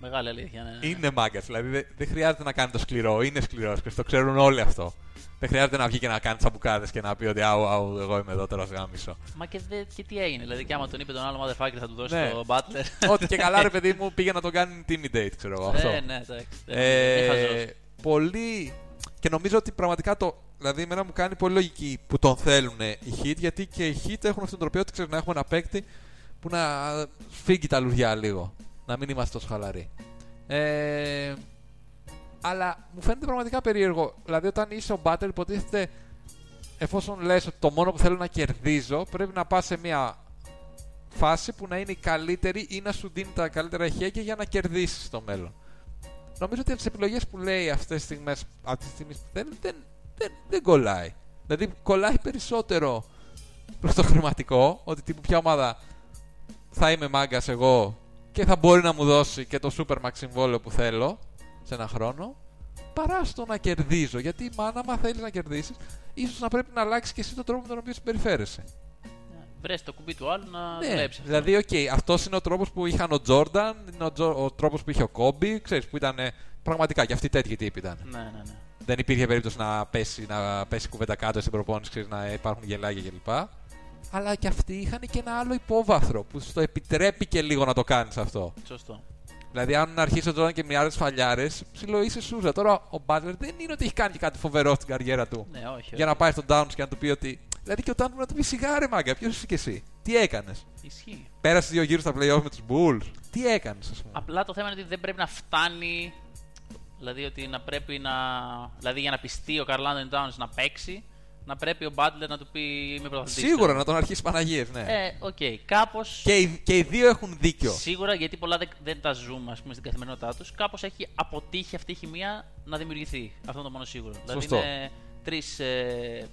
Μεγάλη αλήθεια. Ναι, ναι. Είναι μάγκας. Δηλαδή δεν, δεν χρειάζεται να κάνει το σκληρό. Είναι σκληρός και το ξέρουν όλοι αυτό. Δεν χρειάζεται να βγει και να κάνει τσαμπουκάδες και να πει ότι αου, αου, εγώ είμαι εδώ τώρα ως γάμισο. Μα και, δε, και τι έγινε. Δηλαδή, και άμα τον είπε τον άλλο motherfucker θα του δώσει Ναι. το Butler. Ότι και καλά, ρε παιδί μου, πήγε να τον κάνει intimidate, ξέρω εγώ. Αυτό. Ναι, ναι, εντάξει. Ε, Ε, χαζός. πολύ. Και νομίζω ότι πραγματικά το. Δηλαδή, εμένα μου κάνει πολύ λογική που τον θέλουν οι hit, γιατί και οι hit έχουν αυτόν τον τροπείο ότι ξέρεις να έχουμε ένα παίκτη που να φύγει τα λουριά λίγο. Να μην είμαστε τόσο χαλαροί. Ε, αλλά μου φαίνεται πραγματικά περίεργο. Δηλαδή, όταν είσαι ο Battle, υποτίθεται εφόσον λες ότι το μόνο που θέλω να κερδίζω, πρέπει να πας σε μια φάση που να είναι η καλύτερη ή να σου δίνει τα καλύτερα ηχέγγυα για να κερδίσεις στο μέλλον. Νομίζω ότι από τις επιλογές που λέει αυτές τις στιγμές αυτή τη στιγμή δεν, δεν, δεν, δεν κολλάει. Δηλαδή κολλάει περισσότερο προς το χρηματικό, ότι τύπου ποια ομάδα θα είμαι μάγκας εγώ και θα μπορεί να μου δώσει και το Supermax συμβόλαιο που θέλω σε ένα χρόνο, παρά στο να κερδίζω. Γιατί μάνα, άμα θέλεις να κερδίσεις, ίσως να πρέπει να αλλάξεις και εσύ τον τρόπο με τον οποίο συμπεριφέρεσαι. Βρες το κουμπί του άλλου να Ναι, δουλέψεις. αυτό. δηλαδή, οκ, αυτός είναι ο τρόπος που είχαν ο Τζόρνταν, είναι ο, Τζο- ο τρόπος που είχε ο Κόμπι, ξέρεις, που ήταν πραγματικά και αυτοί τέτοιοι τύποι ήταν. Ναι, ναι, ναι. Δεν υπήρχε περίπτωση να πέσει, να πέσει κουβέντα κάτω στην προπόνηση, ξέρεις, να υπάρχουν γελάκια κλπ. Αλλά και αυτοί είχαν και ένα άλλο υπόβαθρο που στο επιτρέπει και λίγο να το κάνεις αυτό. Σωστό. Δηλαδή, αν αρχίσει ο Τζόρνταν και μοιράζεις φαλιάρες, ψιλοείσαι σούζα. Τώρα ο Μπάτλερ δεν είναι ότι έχει κάνει και κάτι φοβερό στην καριέρα του. Ναι, όχι. Για να πάει στον Towns και να του πει ότι. Δηλαδή και ο Towns να του πει σιγά ρε μάγκα, ποιος είσαι και εσύ; Τι έκανες; Ισχύει. Πέρασες δύο γύρους στα playoff με τους Bulls. Τι έκανες, ας πούμε; Απλά το θέμα είναι ότι δεν πρέπει να φτάνει. Δηλαδή ότι να πρέπει να. Δηλαδή για να πειστεί ο Karl-Anthony Towns να παίξει, να πρέπει ο Butler να του πει Είμαι πρωταθλητής. Σίγουρα να τον αρχίσει Παναγίες, ναι. Ε, οκ. Κάπω. Και, οι, και οι δύο έχουν δίκιο. Σίγουρα γιατί πολλά δεν, δεν τα ζούμε ας πούμε, στην καθημερινότητά τους, κάπως έχει αποτύχει αυτή η χημεία να δημιουργηθεί. Αυτό είναι το μόνο σίγουρο. Σωστό. Δηλαδή είναι τρεις ε,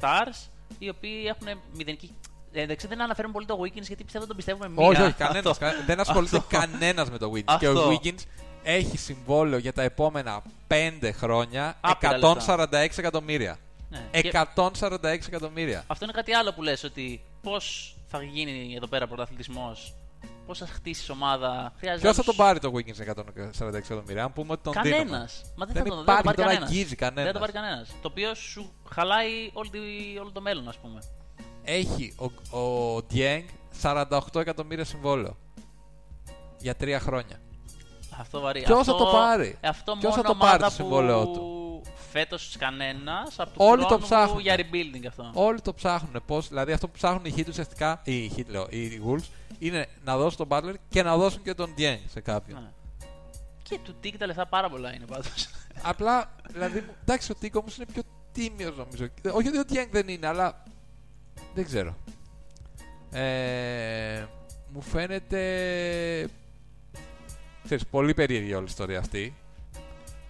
stars οι οποίοι έχουν μηδενική. Ε, εντάξει, δεν αναφέρουμε πολύ το Wiggins γιατί πιστεύω τον πιστεύουμε μία. Όχι, όχι, κανένας. Αυτό. δεν ασχολείται Αυτό. κανένας με το Wiggins. Και ο Αυτό. Wiggins έχει συμβόλαιο για τα επόμενα 5 χρόνια Άπειρα 146 εκατομμύρια. Ναι. Και 146 εκατομμύρια. Αυτό είναι κάτι άλλο που λες ότι πώς θα γίνει εδώ πέρα πρωταθλητισμός, πώς θα χτίσει ομάδα. Χρειάζεται Ποιος θα άλλους- τον πάρει το Wiggins 146 εκατομμύρια, αν πούμε ότι τον δίνουμε. Κανένας. Μα δεν, θα Δεν τον, δεν υπάρχει, θα τον τον πάρει αγγίζει κανένας. κανένας. Δεν θα τον πάρει κανένας. Το οποίο σου χαλάει όλη τη- όλο το μέλλον, ας πούμε. Έχει ο, ο Dieng 48 εκατομμύρια συμβόλαιο. Για τρία χρόνια. Αυτό βαρύ. Ποιος αυτό, θα το πάρει; Αυτό Ποιος μόνο θα το πάρει ομάδα το συμβόλαιό που φέτος κανένας από του Όλοι το χρόνου ψάχνουν. για rebuilding αυτό. Όλοι το ψάχνουν. Πώς, δηλαδή αυτό που ψάχνουν οι Heat ουσιαστικά, οι Heat λέω, οι Wolves, είναι να δώσουν τον Butler και να δώσουν και τον Dieng σε κάποιον. Ναι. Και του Τίκ τα λεφτά πάρα πολλά είναι πάντως. Απλά, δηλαδή, εντάξει, ο Τίκο όμως είναι πιο τίμιος νομίζω. Όχι ότι ο Dieng δεν είναι, αλλά δεν ξέρω. Ε, μου φαίνεται. Ξέρεις, πολύ περίεργη όλη η ιστορία αυτή.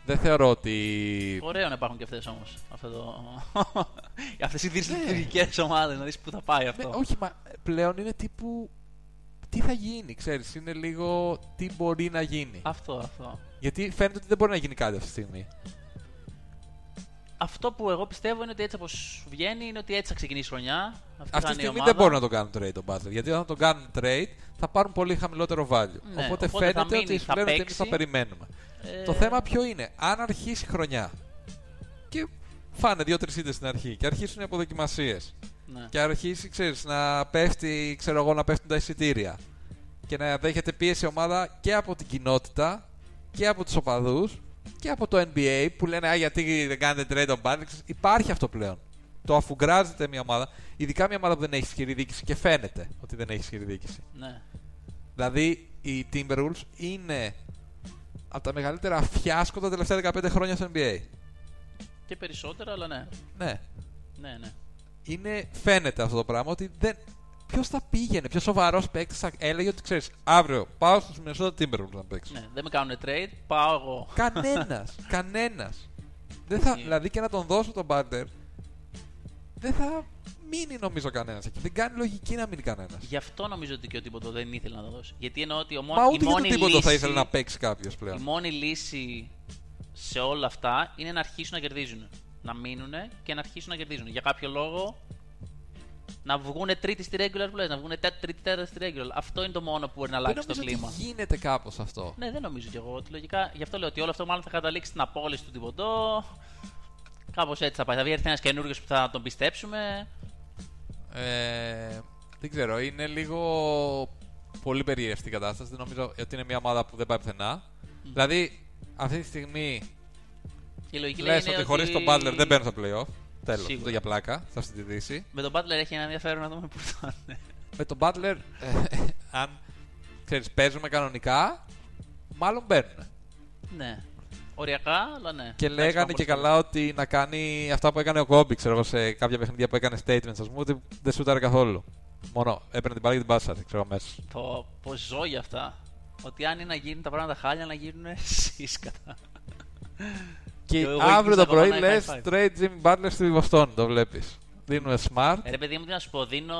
Δεν θεωρώ ότι. Ωραίο να υπάρχουν και αυτές όμως. Αυτό το... *laughs* αυτές οι Ναι. δυσλειτουργικές ομάδες, να δεις πού θα πάει Ναι, αυτό. όχι, μα πλέον είναι τύπου. Τι θα γίνει, ξέρεις, είναι λίγο τι μπορεί να γίνει. Αυτό, αυτό. Γιατί φαίνεται ότι δεν μπορεί να γίνει κάτι αυτή τη στιγμή. Αυτό που εγώ πιστεύω είναι ότι έτσι όπως βγαίνει είναι ότι έτσι θα ξεκινήσει η χρονιά. Αυτή, θα Αυτή τη είναι η στιγμή ομάδα. δεν μπορούν να το κάνουν trade τον Butler. Γιατί όταν τον κάνουν trade θα πάρουν πολύ χαμηλότερο value. Ναι, οπότε, οπότε θα φαίνεται μείνει, ότι σου θα λένε ότι εμείς παίξει. θα περιμένουμε. Ε, Το θέμα ποιο είναι, αν αρχίσει η χρονιά και φάνε δύο-τρεις ήττε στην αρχή και αρχίσουν οι αποδοκιμασίες Ναι. και αρχίσει ξέρεις, να πέφτει, ξέρω εγώ, να πέφτουν τα εισιτήρια και να δέχεται πίεση η ομάδα και από την κοινότητα και από τους οπαδούς και από το NBA που λένε Α, γιατί δεν κάνετε trade on Butler. Υπάρχει αυτό πλέον. Το αφουγκράζεται μια ομάδα, ειδικά μια ομάδα που δεν έχει ισχυρή διοίκηση και φαίνεται ότι δεν έχει ισχυρή διοίκηση. ναι. Δηλαδή, οι Timberwolves είναι από τα μεγαλύτερα φιάσκο τα τελευταία 15 χρόνια στο NBA. Και περισσότερα, αλλά ναι. Ναι. Ναι, ναι. Είναι, φαίνεται αυτό το πράγμα ότι δεν. Ποιος θα πήγαινε, ποιος σοβαρός παίκτης θα έλεγε ότι ξέρεις, αύριο πάω στους Minnesota Timberwolves να παίξω. ναι. Δεν με κάνουν trade, πάω εγώ. Κανένας. Κανένας. Δεν θα, Ισχύει. δηλαδή και να τον δώσω τον Butler, δεν θα μείνει νομίζω κανένας εκεί. Δεν κάνει λογική να μείνει κανένας. Γι' αυτό νομίζω ότι και ο τίποτα δεν ήθελε να το δώσει. Γιατί εννοώ ότι ο μό- Μα η ούτε για το μόνη τίποτα λύση, θα ήθελε να παίξει κάποιος Η πλέον. μόνη λύση σε όλα αυτά είναι να αρχίσουν να κερδίζουν. Να μείνουν και να αρχίσουν να κερδίζουν. Για κάποιο λόγο να βγουν τρίτη στη regular που λες, να βγουν τρίτη τέταρτη στη regular. Αυτό είναι το μόνο που μπορεί να Δεν αλλάξει το νομίζω κλίμα. ότι γίνεται κάπως αυτό. Ναι, δεν νομίζω κι εγώ. Ότι λογικά, γι' αυτό λέω ότι όλο αυτό μάλλον θα καταλήξει στην απόλυση του Τιμποντό. Κάπως έτσι θα πάει. Θα βγει ένας καινούριος που θα τον πιστέψουμε. Ε, δεν ξέρω, είναι λίγο πολύ περίεργη αυτή η κατάσταση. Δεν νομίζω ότι είναι μια ομάδα που δεν πάει πουθενά. Δηλαδή, αυτή τη στιγμή Η λογική λέει λες είναι ότι χωρίς τον Butler δεν μπαίνουν στο playoff. Τέλος. Σίγουρα. Το για πλάκα, θα στη Δύση. Με τον Butler έχει ένα ενδιαφέρον να δούμε πού θα είναι. Με τον Butler, ε, *laughs* αν ξέρεις, παίζουμε κανονικά, μάλλον μπαίνουν. Ναι. Οριακά, αλλά ναι. Και Εντάξει, λέγανε πάμε και προς τα- καλά ότι να κάνει αυτά που έκανε ο Κόμπι, ξέρω εγώ, σε κάποια παιχνίδια που έκανε statements, ας πούμε, ότι δεν σούταρε καθόλου. Μόνο έπαιρνε την μπάλα και την πάσαρε, ξέρω εγώ, μέσα. Το πώ ζω για αυτά. Ότι αν είναι να γίνουν τα πράγματα χάλια, να γίνουν *laughs* σύσκατα. Και Και ο αύριο Wiggins το πρωί ακόμα λες high five. trade Jimmy Butler στη Βοστόνη, το βλέπεις. Δίνουμε smart. Ε, ρε παιδί μου, τι να σου πω, δίνω.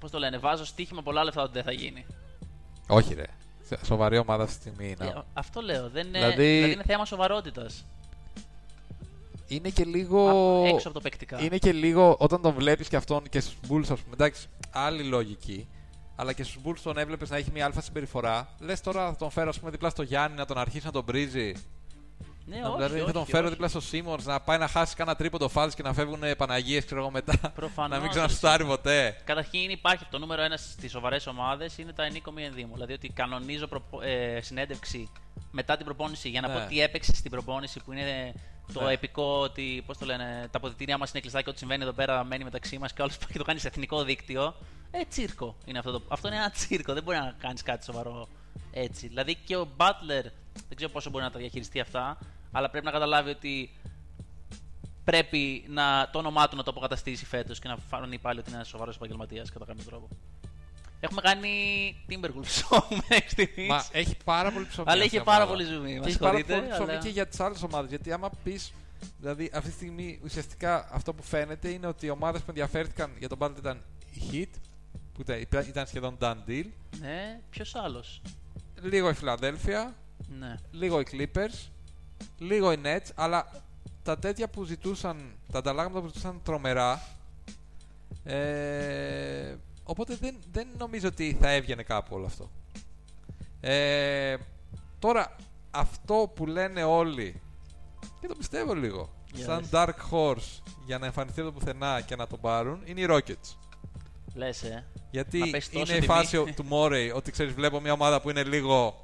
Πώς το λένε, βάζω στοίχημα πολλά λεφτά ότι δεν θα γίνει. Όχι, ρε. Σε- Σοβαρή ομάδα αυτή τη στιγμή είναι. Ε, αυτό λέω. Δεν είναι, Δηλαδή- δηλαδή... είναι θέμα σοβαρότητας. Είναι και λίγο. Έξω από το παικτικά. Είναι και λίγο όταν τον βλέπεις και αυτόν και στους Bulls, ας πούμε. Εντάξει, άλλη λογική. Αλλά και στους Bulls τον έβλεπες να έχει μια αλφα συμπεριφορά. Λες τώρα θα τον φέρω, ας πούμε, δίπλα στο Γιάννη να τον αρχίσει να τον πρίζει. Ναι, Να- όχι, δηλαδή όχι, θα τον όχι, φέρω όχι. δίπλα στο Σίμον να πάει να χάσει κάνα τρίποντο φάλ και να φεύγουν Παναγίες, ξέρω εγώ μετά. Προφανώς, να μην ρε, ξαναστάρει ποτέ. Καταρχήν υπάρχει το νούμερο ένα στις σοβαρές ομάδες είναι τα ενίκο μη ενδύμου. Δηλαδή ότι κανονίζω προπο- ε, συνέντευξη μετά την προπόνηση για να Ναι. πω τι έπαιξε στην προπόνηση που είναι το Ναι. επικό ότι πώς το λένε, τα αποδητήριά μας είναι κλειστά και ό,τι συμβαίνει εδώ πέρα μένει μεταξύ μας και όλο πάει και το κάνει σε εθνικό δίκτυο. Ε, τσίρκο είναι αυτό. Το, αυτό είναι ένα τσίρκο. Δεν μπορεί να κάνεις κάτι σοβαρό έτσι. Δηλαδή και ο Butler δεν ξέρω πόσο μπορεί να τα διαχειριστεί αυτά, αλλά πρέπει να καταλάβει ότι πρέπει να, το όνομά του να το αποκαταστήσει φέτος και να φανεί πάλι ότι είναι ένας σοβαρός επαγγελματίας κατά κάποιο τρόπο. Έχουμε κάνει Timberwolves *laughs* show μέχρι στιγμής. Μα έχει πάρα πολύ ψωμί. Αλλά αυτή είχε η πάρα ομάδα. πολύ ζουμί. Και Μας έχει πάρα συγχωρείτε. πολύ ψωμί αλλά- και για τις άλλες ομάδες. Γιατί άμα πεις. Δηλαδή, αυτή τη στιγμή ουσιαστικά αυτό που φαίνεται είναι ότι οι ομάδες που ενδιαφέρθηκαν για τον Butler ήταν η Heat, που ήταν, ήταν σχεδόν done deal. Ναι, ποιος άλλος; Λίγο η Φιλαδέλφια, Ναι. λίγο οι Clippers, λίγο οι Nets, αλλά τα τέτοια που ζητούσαν, τα ανταλλάγματα που ζητούσαν τρομερά, Ε, οπότε δεν, δεν νομίζω ότι θα έβγαινε κάπου όλο αυτό. Ε, τώρα, αυτό που λένε όλοι, και το πιστεύω λίγο, Για σαν δες. Dark Horse για να εμφανιστεί από το πουθενά και να τον πάρουν, είναι οι Rockets. Λες, ε. Γιατί Να πέσει τόσο είναι η τιμή. φάση *laughs* του Μόρεϊ ότι ξέρεις βλέπω μια ομάδα που είναι λίγο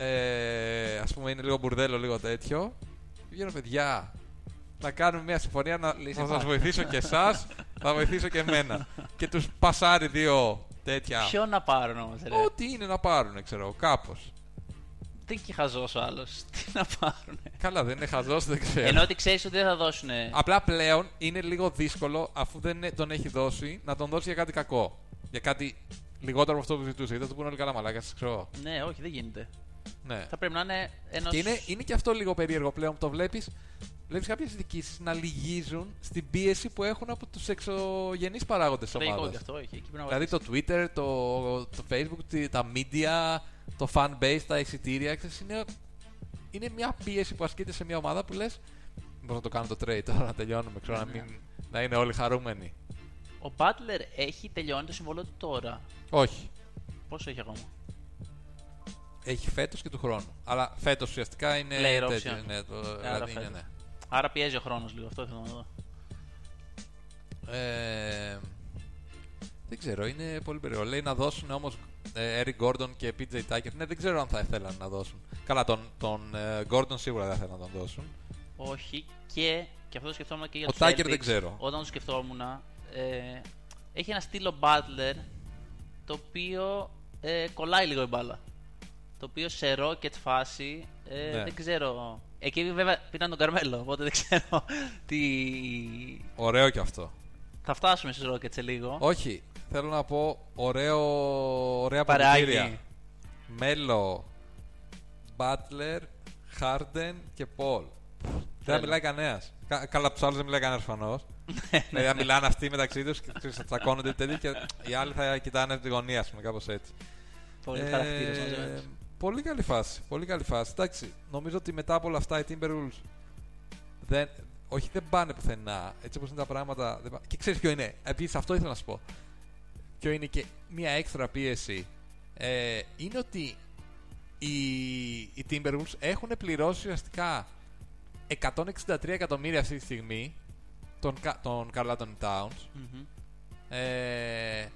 ε, ας πούμε είναι λίγο μπουρδέλο λίγο τέτοιο βγαίνω παιδιά να κάνουμε μια συμφωνία να Λύση θα σας υπάρχει. βοηθήσω *laughs* και εσάς θα βοηθήσω και εμένα και τους πασάρει δύο τέτοια Ποιο να πάρουν όμως, ρε; ό,τι είναι να πάρουν ξέρω εγώ, κάπως Δεν και χαζός ο άλλος. *laughs* Τι να πάρουν. καλά δεν είναι χαζός δεν ξέρω Ενώ ότι ξέρεις ότι δεν θα δώσουν. Απλά πλέον είναι λίγο δύσκολο αφού δεν τον έχει δώσει να τον δώσει για κάτι κακό. Για κάτι λιγότερο από αυτό που ζητούσε. Γιατί θα του πούνε όλοι καλά μαλάκα, ξέρω. εγώ. Ναι, όχι, δεν γίνεται. Ναι. Θα πρέπει να είναι ενός... Και είναι, είναι και αυτό λίγο περίεργο πλέον που το βλέπεις. Βλέπεις κάποιες διοικήσει να λυγίζουν στην πίεση που έχουν από τους εξωγενείς παράγοντες τη Τραγικό ομάδας. και αυτό, όχι. Εκεί πρέπει να Δηλαδή το Twitter, το, το Facebook, τη- τα media, το fan base, τα εισιτήρια. ξέρεις, Είναι, είναι μια πίεση που ασκείται σε μια ομάδα που λες. Μπορεί να το κάνω το trade τώρα να τελειώνουμε, ξέρω, να, Ναι. μην, να είναι όλοι χαρούμενοι. Ο Butler έχει τελειώνει το συμβόλαιο του τώρα; Όχι. Πόσο έχει ακόμα; Έχει φέτος και του χρόνου. Αλλά φέτος ουσιαστικά είναι. Player τέτοιο, option. ναι, το, Άρα δηλαδή είναι, φέτος. ναι. Άρα πιέζει ο χρόνος λίγο, αυτό θέλω να δω. Ε, δεν ξέρω, είναι πολύ περίεργο. Λέει να δώσουν όμως ε, Eric Gordon και PJ Tucker. Ναι, δεν ξέρω αν θα ήθελαν να δώσουν. Καλά, τον, τον ε, Gordon σίγουρα δεν θα ήθελαν να τον δώσουν. Όχι και, και αυτό το σκεφτόμουν και για Ο τους Tucker Celtics. δεν ξέρω. Όταν το σκεφτόμουν, ε, έχει ένα στήλο Butler το οποίο ε, κολλάει λίγο η μπάλα. Το οποίο σε rocket φάση ε, Ναι. δεν ξέρω. Εκεί βέβαια πήραν τον Καρμέλο, οπότε δεν ξέρω *laughs* τι. Ωραίο κι αυτό. Θα φτάσουμε στους rockets σε λίγο. Όχι, θέλω να πω ωραίο, ωραία Παρεάκι. παραγγελία. Μέλο, Butler, Harden και Paul. Δεν θα Θέλω. μιλάει κανένας. Καλά, από τους άλλους δεν μιλάει κανένας προφανώς. δηλαδή θα μιλάνε αυτοί μεταξύ τους και ξέρεις, θα τσακώνονται τέτοια και οι άλλοι θα κοιτάνε από τη γωνία, ας πούμε, κάπως έτσι. Πολύ Ε, χαρακτήρες μαζεμένους. Πολύ καλή φάση. Πολύ καλή φάση. Εντάξει, νομίζω ότι μετά από όλα αυτά οι Timberwolves δεν, όχι δεν πάνε πουθενά. Έτσι όπως είναι τα πράγματα. Δεν πά... Και ξέρεις ποιο είναι. Επίσης αυτό ήθελα να σου πω. Ποιο είναι και μια έξτρα πίεση. Ε, είναι ότι οι, οι Timberwolves έχουν πληρώσει ουσιαστικά 163 εκατομμύρια αυτή τη στιγμή τον, Κα- τον Carl Anthony Towns. Μμμ. Ε,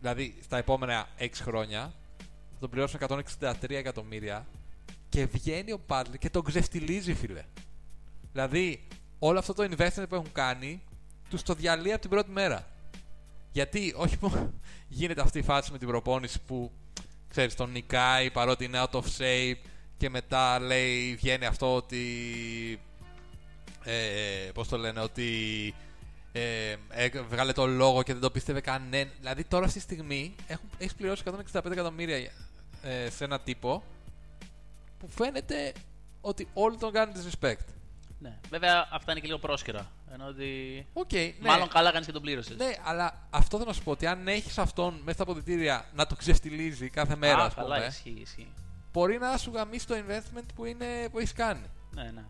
δηλαδή στα επόμενα 6 χρόνια θα τον πληρώσουν 163 εκατομμύρια και βγαίνει ο Butler και τον ξεφτιλίζει, φίλε. Δηλαδή, όλο αυτό το investment που έχουν κάνει τους το διαλύει από την πρώτη μέρα. Γιατί, όχι που *laughs* γίνεται αυτή η φάση με την προπόνηση που ξέρεις, τον νικάει παρότι είναι out of shape και μετά λέει, βγαίνει αυτό ότι ε, πώς το λένε, ότι ε, ε, βγάλε το λόγο και δεν το πίστευε κανένα. Δηλαδή τώρα αυτή τη στιγμή έχουν, έχεις πληρώσει 165 εκατομμύρια ε, σε ένα τύπο που φαίνεται ότι όλοι τον κάνουν disrespect. Ναι. Βέβαια αυτά είναι και λίγο πρόσκαιρα. Ενώ ότι. Οκ, ναι. Μάλλον καλά κάνεις και τον πλήρωσες. Ναι, αλλά αυτό θέλω να σου πω ότι αν έχεις αυτόν μέσα στα αποδητήρια να το ξεφτιλίζει κάθε μέρα, Α, ας καλά, πούμε, ισχύει, ισχύει. μπορεί να σου γαμίσει το investment που, είναι, που έχεις κάνει. Ναι, ναι.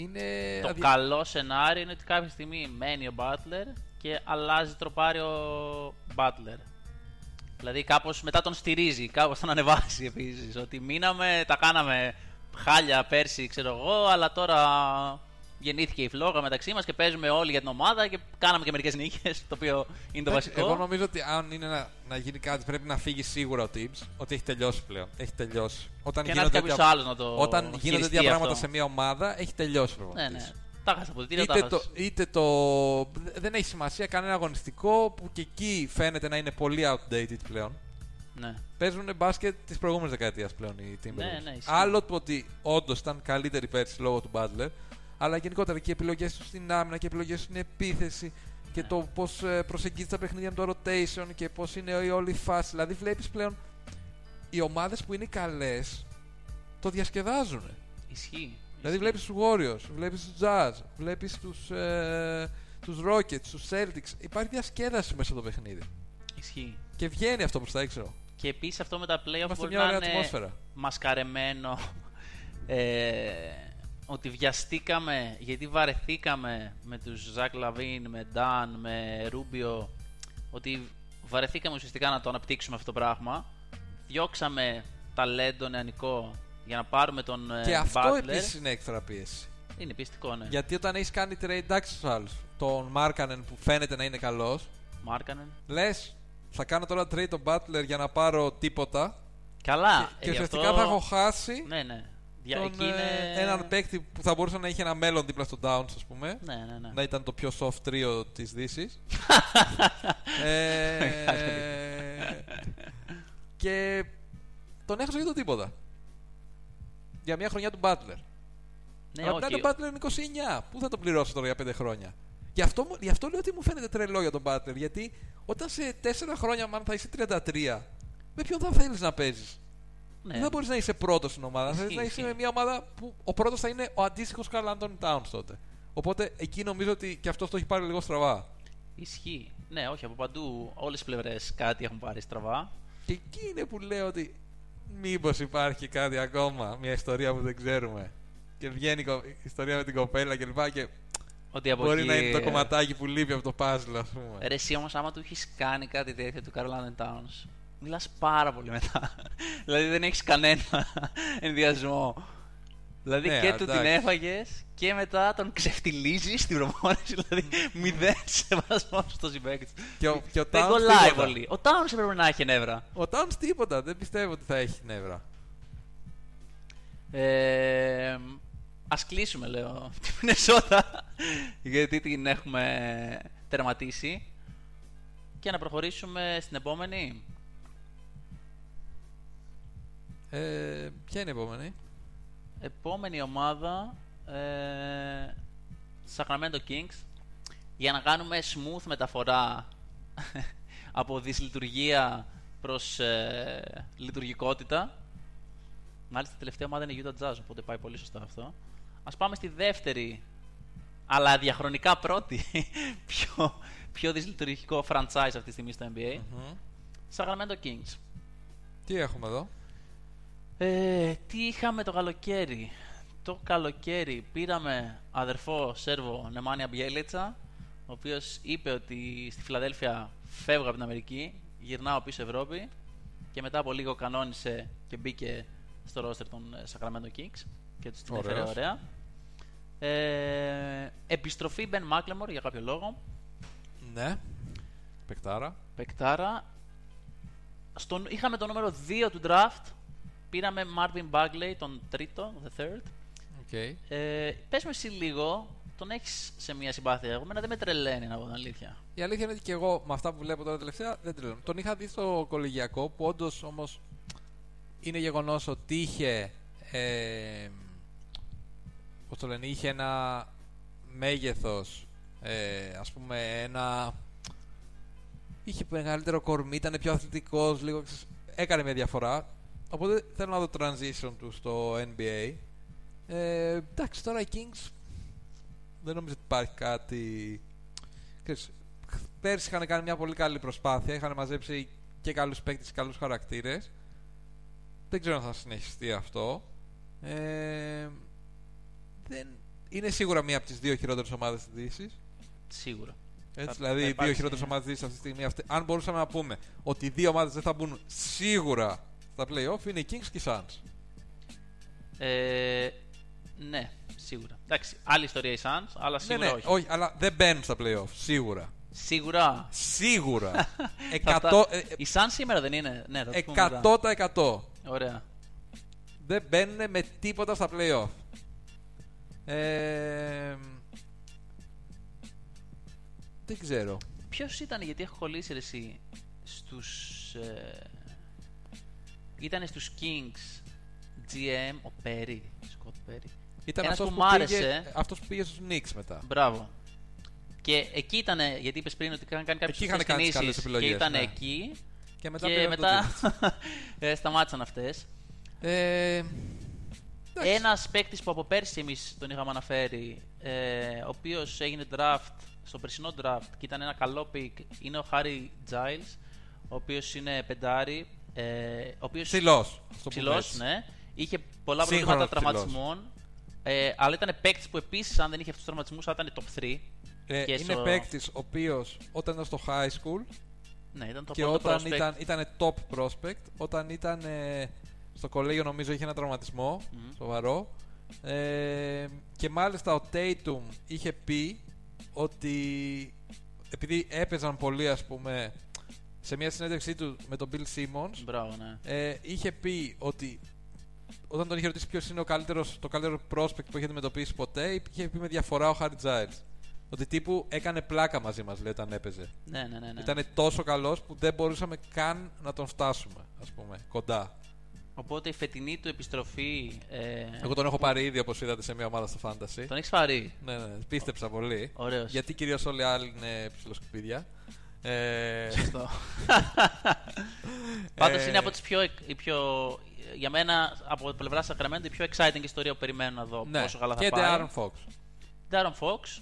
Είναι. Το αδι- καλό σενάριο είναι ότι κάποια στιγμή μένει ο Butler και αλλάζει τροπάρει ο Butler. Δηλαδή κάπως μετά τον στηρίζει, κάπως τον ανεβάζει επίσης. Ότι μείναμε, τα κάναμε χάλια πέρσι, ξέρω εγώ, αλλά τώρα γεννήθηκε η φλόγα μεταξύ μας και παίζουμε όλοι για την ομάδα και κάναμε και μερικές νίκες, το οποίο είναι το Εντάξει, βασικό. Εγώ νομίζω ότι αν είναι να, να γίνει κάτι, πρέπει να φύγει σίγουρα ο Tibbs. Ότι έχει τελειώσει πλέον. Έχει τελειώσει. Όταν και να έρθει κάποιος τέτοια- άλλος να το Όταν γίνονται χειριστεί τέτοια πράγματα αυτό. σε μια ομάδα, έχει τελειώσει ο Ναι, προπονητής. ναι. Τα έχασα από τα Είτε το, είτε το. Δεν έχει σημασία κανένα αγωνιστικό που και εκεί φαίνεται να είναι πολύ outdated πλέον. Ναι. Παίζουν μπάσκετ της προηγούμενης δεκαετίας πλέον οι Timberwolves. Ναι, ναι, ισχύει. Άλλο το ότι όντως ήταν καλύτεροι πέρσι λόγω του Butler, αλλά γενικότερα και οι επιλογές τους στην άμυνα και οι επιλογές του στην επίθεση και Ναι. το πώς προσεγγίζεις τα παιχνίδια με το rotation και πώς είναι η όλη η φάση. Δηλαδή βλέπεις πλέον οι ομάδες που είναι καλές το διασκεδάζουν. Ισχύει. Δηλαδή βλέπεις τους Warriors, βλέπεις τους Jazz, βλέπεις τους ε, τους Rockets, τους Celtics. Υπάρχει διασκέδαση μέσα στο παιχνίδι. Ισχύει. Και βγαίνει αυτό προ τα έξω. Και επίσης αυτό με τα playoff Είμαστε μπορεί μια να ωραία είναι ατμόσφαιρα. μασκαρεμένο *laughs* ε, ότι βιαστήκαμε γιατί βαρεθήκαμε με τους Ζακ Λαβίν, με Νταν, με Ρούμπιο ότι βαρεθήκαμε ουσιαστικά να το αναπτύξουμε αυτό το πράγμα διώξαμε ταλέντο νεανικό για να πάρουμε τον ε, Και αυτό Butler. επίσης είναι έξτρα πίεση. Είναι πιστικό, ναι. Γιατί όταν έχεις κάνει trade εντάξει στους άλλους, τον Μάρκανεν που φαίνεται να είναι καλός, Μάρκανεν. λες θα κάνω τώρα trade τον Butler για να πάρω τίποτα. Καλά. και ε, γι' ουσιαστικά αυτό- θα έχω χάσει Ναι, ναι. Δια... τον, εκεί ε, είναι... έναν παίκτη που θα μπορούσε να είχε ένα μέλλον δίπλα στο Downs, ας πούμε. Ναι, ναι, ναι. Να ήταν το πιο soft τρίο της Δύσης. *laughs* ε, και τον έχασα για το τίποτα. Για μια χρονιά του Butler. ναι, Αλλά πλέον όχι. ο Butler είναι 29. Πού θα τον πληρώσω τώρα για 5 χρόνια; Γι' αυτό, μου- γι' αυτό λέω ότι μου φαίνεται τρελό για τον Butler. Γιατί όταν σε 4 χρόνια, μάλλον θα είσαι 33, με ποιον θα θέλεις να παίζεις; Ναι. Δεν θα μπορείς να είσαι πρώτος στην ομάδα. Θα Ισχύει, να είσαι ισχύει. με μια ομάδα που ο πρώτος θα είναι ο αντίστοιχος Carl Anthony Towns τότε. Οπότε εκεί νομίζω ότι και αυτό το έχει πάρει λίγο στραβά. Ισχύει. Ναι, όχι, από παντού όλες τι πλευρές κάτι έχουν πάρει στραβά. Και εκεί είναι που λέω ότι μήπως υπάρχει κάτι ακόμα, μια ιστορία που δεν ξέρουμε. Και βγαίνει η κο- η ιστορία με την κοπέλα κλπ. Και, Ότι από μπορεί εκεί, να είναι το ε, κομματάκι που λείπει από το puzzle, ας πούμε. Ρε, εσύ όμως, άμα του έχεις κάνει κάτι τέτοιο του Carolina Towns, μιλάς πάρα πολύ μετά. δηλαδή δεν έχεις κανένα ενδιασμό. Δηλαδή Ναι, και του την εντάξει. έφαγες και μετά τον ξεφτιλίζει στην προπόνηση. Δηλαδή μηδέν σεβασμός στο συμπέκτη. Και ο, και ο Δεν Towns κολλάει τίποτα. πολύ. Ο Towns έπρεπε να έχει νεύρα. Ο Towns τίποτα. Δεν πιστεύω ότι θα έχει νεύρα. Ε, ας κλείσουμε λέω *laughs* τη Μινεσότα γιατί την έχουμε τερματίσει και να προχωρήσουμε στην επόμενη. Ε, ποια είναι η επόμενη; Επόμενη ομάδα ε, Sacramento Kings για να κάνουμε smooth μεταφορά *laughs* από δυσλειτουργία προς ε, λειτουργικότητα. Μάλιστα, η τελευταία ομάδα είναι η Utah Jazz, οπότε πάει πολύ σωστά αυτό. Ας πάμε στη δεύτερη, αλλά διαχρονικά πρώτη, *laughs* πιο, πιο δυσλειτουργικό franchise αυτή τη στιγμή στο NBA. Μμμ. Sacramento Kings. Τι έχουμε εδώ; Ε, τι είχαμε το καλοκαίρι; Το καλοκαίρι πήραμε αδερφό Σέρβο Νεμάνια Μπιέλετσα, ο οποίος είπε ότι στη Φιλαδέλφια φεύγω από την Αμερική, γυρνάω πίσω Ευρώπη και μετά από λίγο κανόνισε και μπήκε στο ρόστερ των ε, Sacramento Kings και τους την έφερε Ωραίος. ωραία. Ε, επιστροφή Ben McLemore για κάποιο λόγο. Ναι. Πεκτάρα. Πεκτάρα. Στον, είχαμε το νούμερο 2 του draft. Πήραμε Marvin Bagley, τον τρίτο, the third. Οκ. Ε, πες μου εσύ λίγο, τον έχεις σε μια συμπάθεια. Εγώ εμένα δεν με τρελαίνει να πω την αλήθεια. Η αλήθεια είναι ότι και εγώ με αυτά που βλέπω τώρα τελευταία δεν τρελαίνω. Τον είχα δει στο κολεγιακό που όντως όμως είναι γεγονός ότι είχε. Ε, πώς το λένε, είχε ένα μέγεθος. Ε, ας πούμε ένα. Είχε μεγαλύτερο κορμί, ήταν πιο αθλητικός, λίγο. ξέρεις, Έκανε μια διαφορά. Οπότε θέλω να δω transition του στο NBA. Ε, εντάξει, τώρα οι Kings δεν νομίζω ότι υπάρχει κάτι. Ξέρεις, πέρσι είχαν κάνει μια πολύ καλή προσπάθεια. Είχαν μαζέψει και καλούς παίκτες και καλούς χαρακτήρες. Δεν ξέρω αν θα συνεχιστεί αυτό. Ε, δεν... Είναι σίγουρα μία από τις δύο χειρότερες ομάδες της Δύσης. Σίγουρα. Έτσι, Θα- δηλαδή, θα οι δύο υπάρξει, χειρότερες ε. ομάδες της Δύσης αυτή τη στιγμή. Αυτές, αν μπορούσαμε να πούμε ότι οι δύο ομάδες δεν θα μπουν σίγουρα στα playoff, είναι οι Kings και οι Suns. Ε, ναι, σίγουρα. Εντάξει, άλλη ιστορία οι Suns, αλλά Ναι, σίγουρα ναι, όχι. όχι, αλλά δεν μπαίνουν στα playoff. Σίγουρα. Σίγουρα. Σίγουρα. *laughs* Θα Εκατό, φτά- ε, ε, Οι Suns σήμερα δεν είναι. Ναι, θα τους πούμε μετά. 100%. Ωραία. δεν μπαίνουν με τίποτα στα playoff. Ε, δεν ξέρω. Ποιος ήταν, γιατί έχω κολλήσει ρε, εσύ στους... Ε, ήταν στους Kings GM ο Πέρι, Σκοτ Πέρι. Ήταν Ένας αυτός που που, μ' πήγε, άρεσε. αυτός που πήγε στους Knicks μετά. Μπράβο. Και εκεί ήταν, γιατί είπες πριν ότι είχαν κάνει κάποιες Εκεί είχαν κάνει τις καλές και επιλογές, ήταν ναι. εκεί Και μετά, και πήγαν μετά το *laughs* ε, σταμάτησαν αυτές. Knicks. Ε, εντάξει. Ένας παίκτης που από πέρσι εμείς τον είχαμε αναφέρει, ε, ο οποίος έγινε draft στο περσινό draft και ήταν ένα καλό pick, είναι ο Χάρι Giles, ο οποίος είναι πεντάρι. Ε, ο οποίος Ψηλός. ας το πούμε ψηλός, έτσι. ναι. Είχε πολλά Σύγχρονος προβλήματα ψηλός. τραυματισμών. Ε, αλλά ήταν παίκτης που επίσης, αν δεν είχε αυτούς τους τραυματισμούς, θα ήταν top 3. Ε, Και είναι στο- παίκτης ο οποίος όταν ήταν στο high school Ναι, ήταν το και πρώτο όταν prospect. ήταν, ήταν top prospect, όταν ήταν ε, στο κολέγιο νομίζω είχε ένα τραυματισμό Μμμ. σοβαρό. Ε, και μάλιστα ο Tatum είχε πει ότι επειδή έπαιζαν πολύ ας πούμε σε μια συνέντευξή του με τον Bill Simmons Μπράβο, ναι. ε, είχε πει ότι όταν τον είχε ρωτήσει ποιος είναι ο καλύτερος, το καλύτερο prospect που είχε αντιμετωπίσει ποτέ, είχε πει με διαφορά ο Harry Giles. Ότι τύπου έκανε πλάκα μαζί μας λέει όταν έπαιζε. Ναι, ναι, ναι. ναι. Ήταν τόσο καλός που δεν μπορούσαμε καν να τον φτάσουμε, ας πούμε, κοντά. Οπότε η φετινή του επιστροφή. Ε, Εγώ τον έχω πάρει ήδη όπως είδατε σε μια ομάδα στο Fantasy. Τον έχεις πάρει; Ναι, ναι, πίστεψα πολύ. Ωραίος. Γιατί κυρίως όλοι οι άλλοι είναι ψηλοσκουπίδια. Ε, Σωστό. *laughs* Πάντως Ε, είναι από τις πιο, οι πιο. Για μένα, από πλευράς Sacramento, η πιο exciting ιστορία που περιμένω να δω ναι, πόσο καλά θα και πάει. Darren Fox. Darren Fox.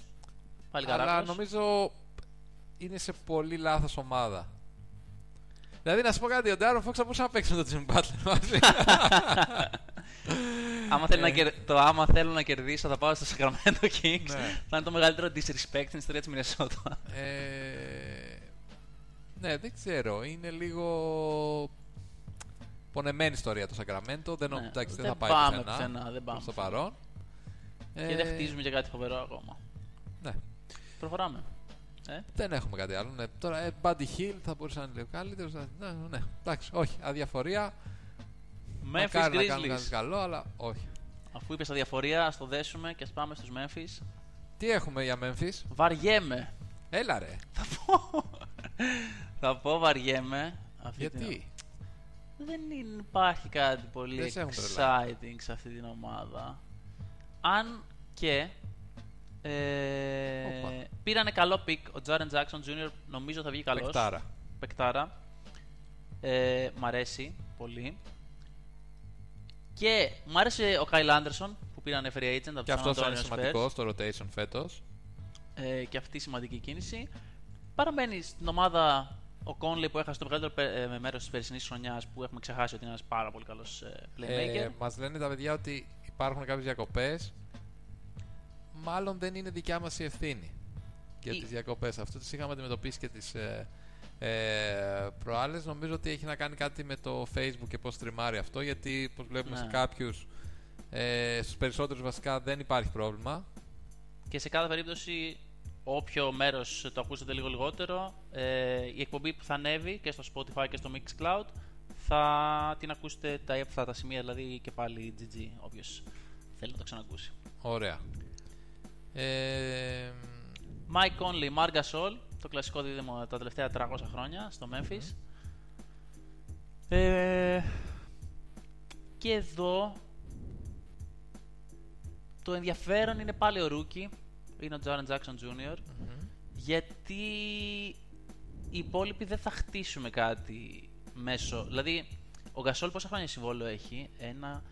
Πάλι Αλλά καράκος. νομίζω είναι σε πολύ λάθος ομάδα. Δηλαδή να σου πω κάτι, ο Darren Fox θα μπορούσε να παίξει με τον Jimmy Butler μαζί. *laughs* Άμα θέλω Ε. να κερ... Το άμα θέλω να κερδίσω θα πάω στο Sacramento Kings. Ναι. Θα είναι το μεγαλύτερο disrespect στην ιστορία της Minnesota. ε, ναι, δεν ξέρω. Είναι λίγο πονεμένη ιστορία το Sacramento. Δεν, Ναι, εντάξει, δεν δεν θα πάει πάμε πουθενά πουθενά, δεν πάμε προς το πουθενά. παρόν. Και Ε, δεν χτίζουμε και κάτι φοβερό ακόμα. Ναι. Προχωράμε. Ε; Δεν έχουμε κάτι άλλο. Ναι. Τώρα, ε, Buddy Hill θα μπορούσε να είναι λίγο καλύτερος. Ναι, ναι, εντάξει, όχι. Αδιαφορία. Memphis Μακάρι να κάνουμε Grizzlies. κάτι καλό, αλλά όχι. Αφού είπες αδιαφορία, ας το δέσουμε και ας πάμε στους Memphis. Τι έχουμε για Memphis; Βαριέμαι. Έλα ρε. Θα πω βαριέμαι. Αυτή την- Γιατί; Δεν είναι- υπάρχει κάτι πολύ Δεν σε έχουν exciting σε αυτή την ομάδα. Αν και ε, Όπα. πήρανε καλό pick ο Jaren Jackson Jr. Νομίζω θα βγει καλός. Παικτάρα. Παικτάρα. Ε, μ' αρέσει πολύ. Και μ' άρεσε ο Kyle Anderson που πήρανε free agent από Και τους San αυτός θα είναι Antonio Spurs. σημαντικός στο rotation φέτος. Ε, και αυτή η σημαντική κίνηση. Παραμένει στην ομάδα ο Conley που έχασε το μεγαλύτερο ε, μέρος της περσινής χρονιάς που έχουμε ξεχάσει ότι είναι ένας πάρα πολύ καλός playmaker. Ε, Μας λένε τα παιδιά ότι υπάρχουν κάποιες διακοπές. Μάλλον δεν είναι δικιά μας η ευθύνη για Ή- τις διακοπές. Αυτό τις είχαμε αντιμετωπίσει και τις ε, ε, προάλλες. Νομίζω ότι έχει να κάνει κάτι με το Facebook και πώς τριμάρει αυτό. Γιατί, όπω βλέπουμε Ναι. σε κάποιους, ε, στους περισσότερους βασικά δεν υπάρχει πρόβλημα. Και σε κάθε περίπτωση, όποιο μέρος το ακούσετε λίγο λιγότερο, ε, η εκπομπή που θα ανέβει και στο Spotify και στο Mixcloud θα την ακούσετε τα, αυτά τα σημεία, δηλαδή και πάλι GG, όποιος θέλει να το ξανακούσει. Ωραία. Ε, Mike Conley, Marc Gasol, το κλασικό δίδυμο τα τελευταία 300 χρόνια στο Memphis. Ε, και εδώ το ενδιαφέρον είναι πάλι ο Rookie, είναι ο Jaren Jackson Jr. Γιατί οι υπόλοιποι δεν θα χτίσουμε κάτι μέσω. Δηλαδή, ο Gasol πόσα χρόνια συμβόλαιο έχει, ένα...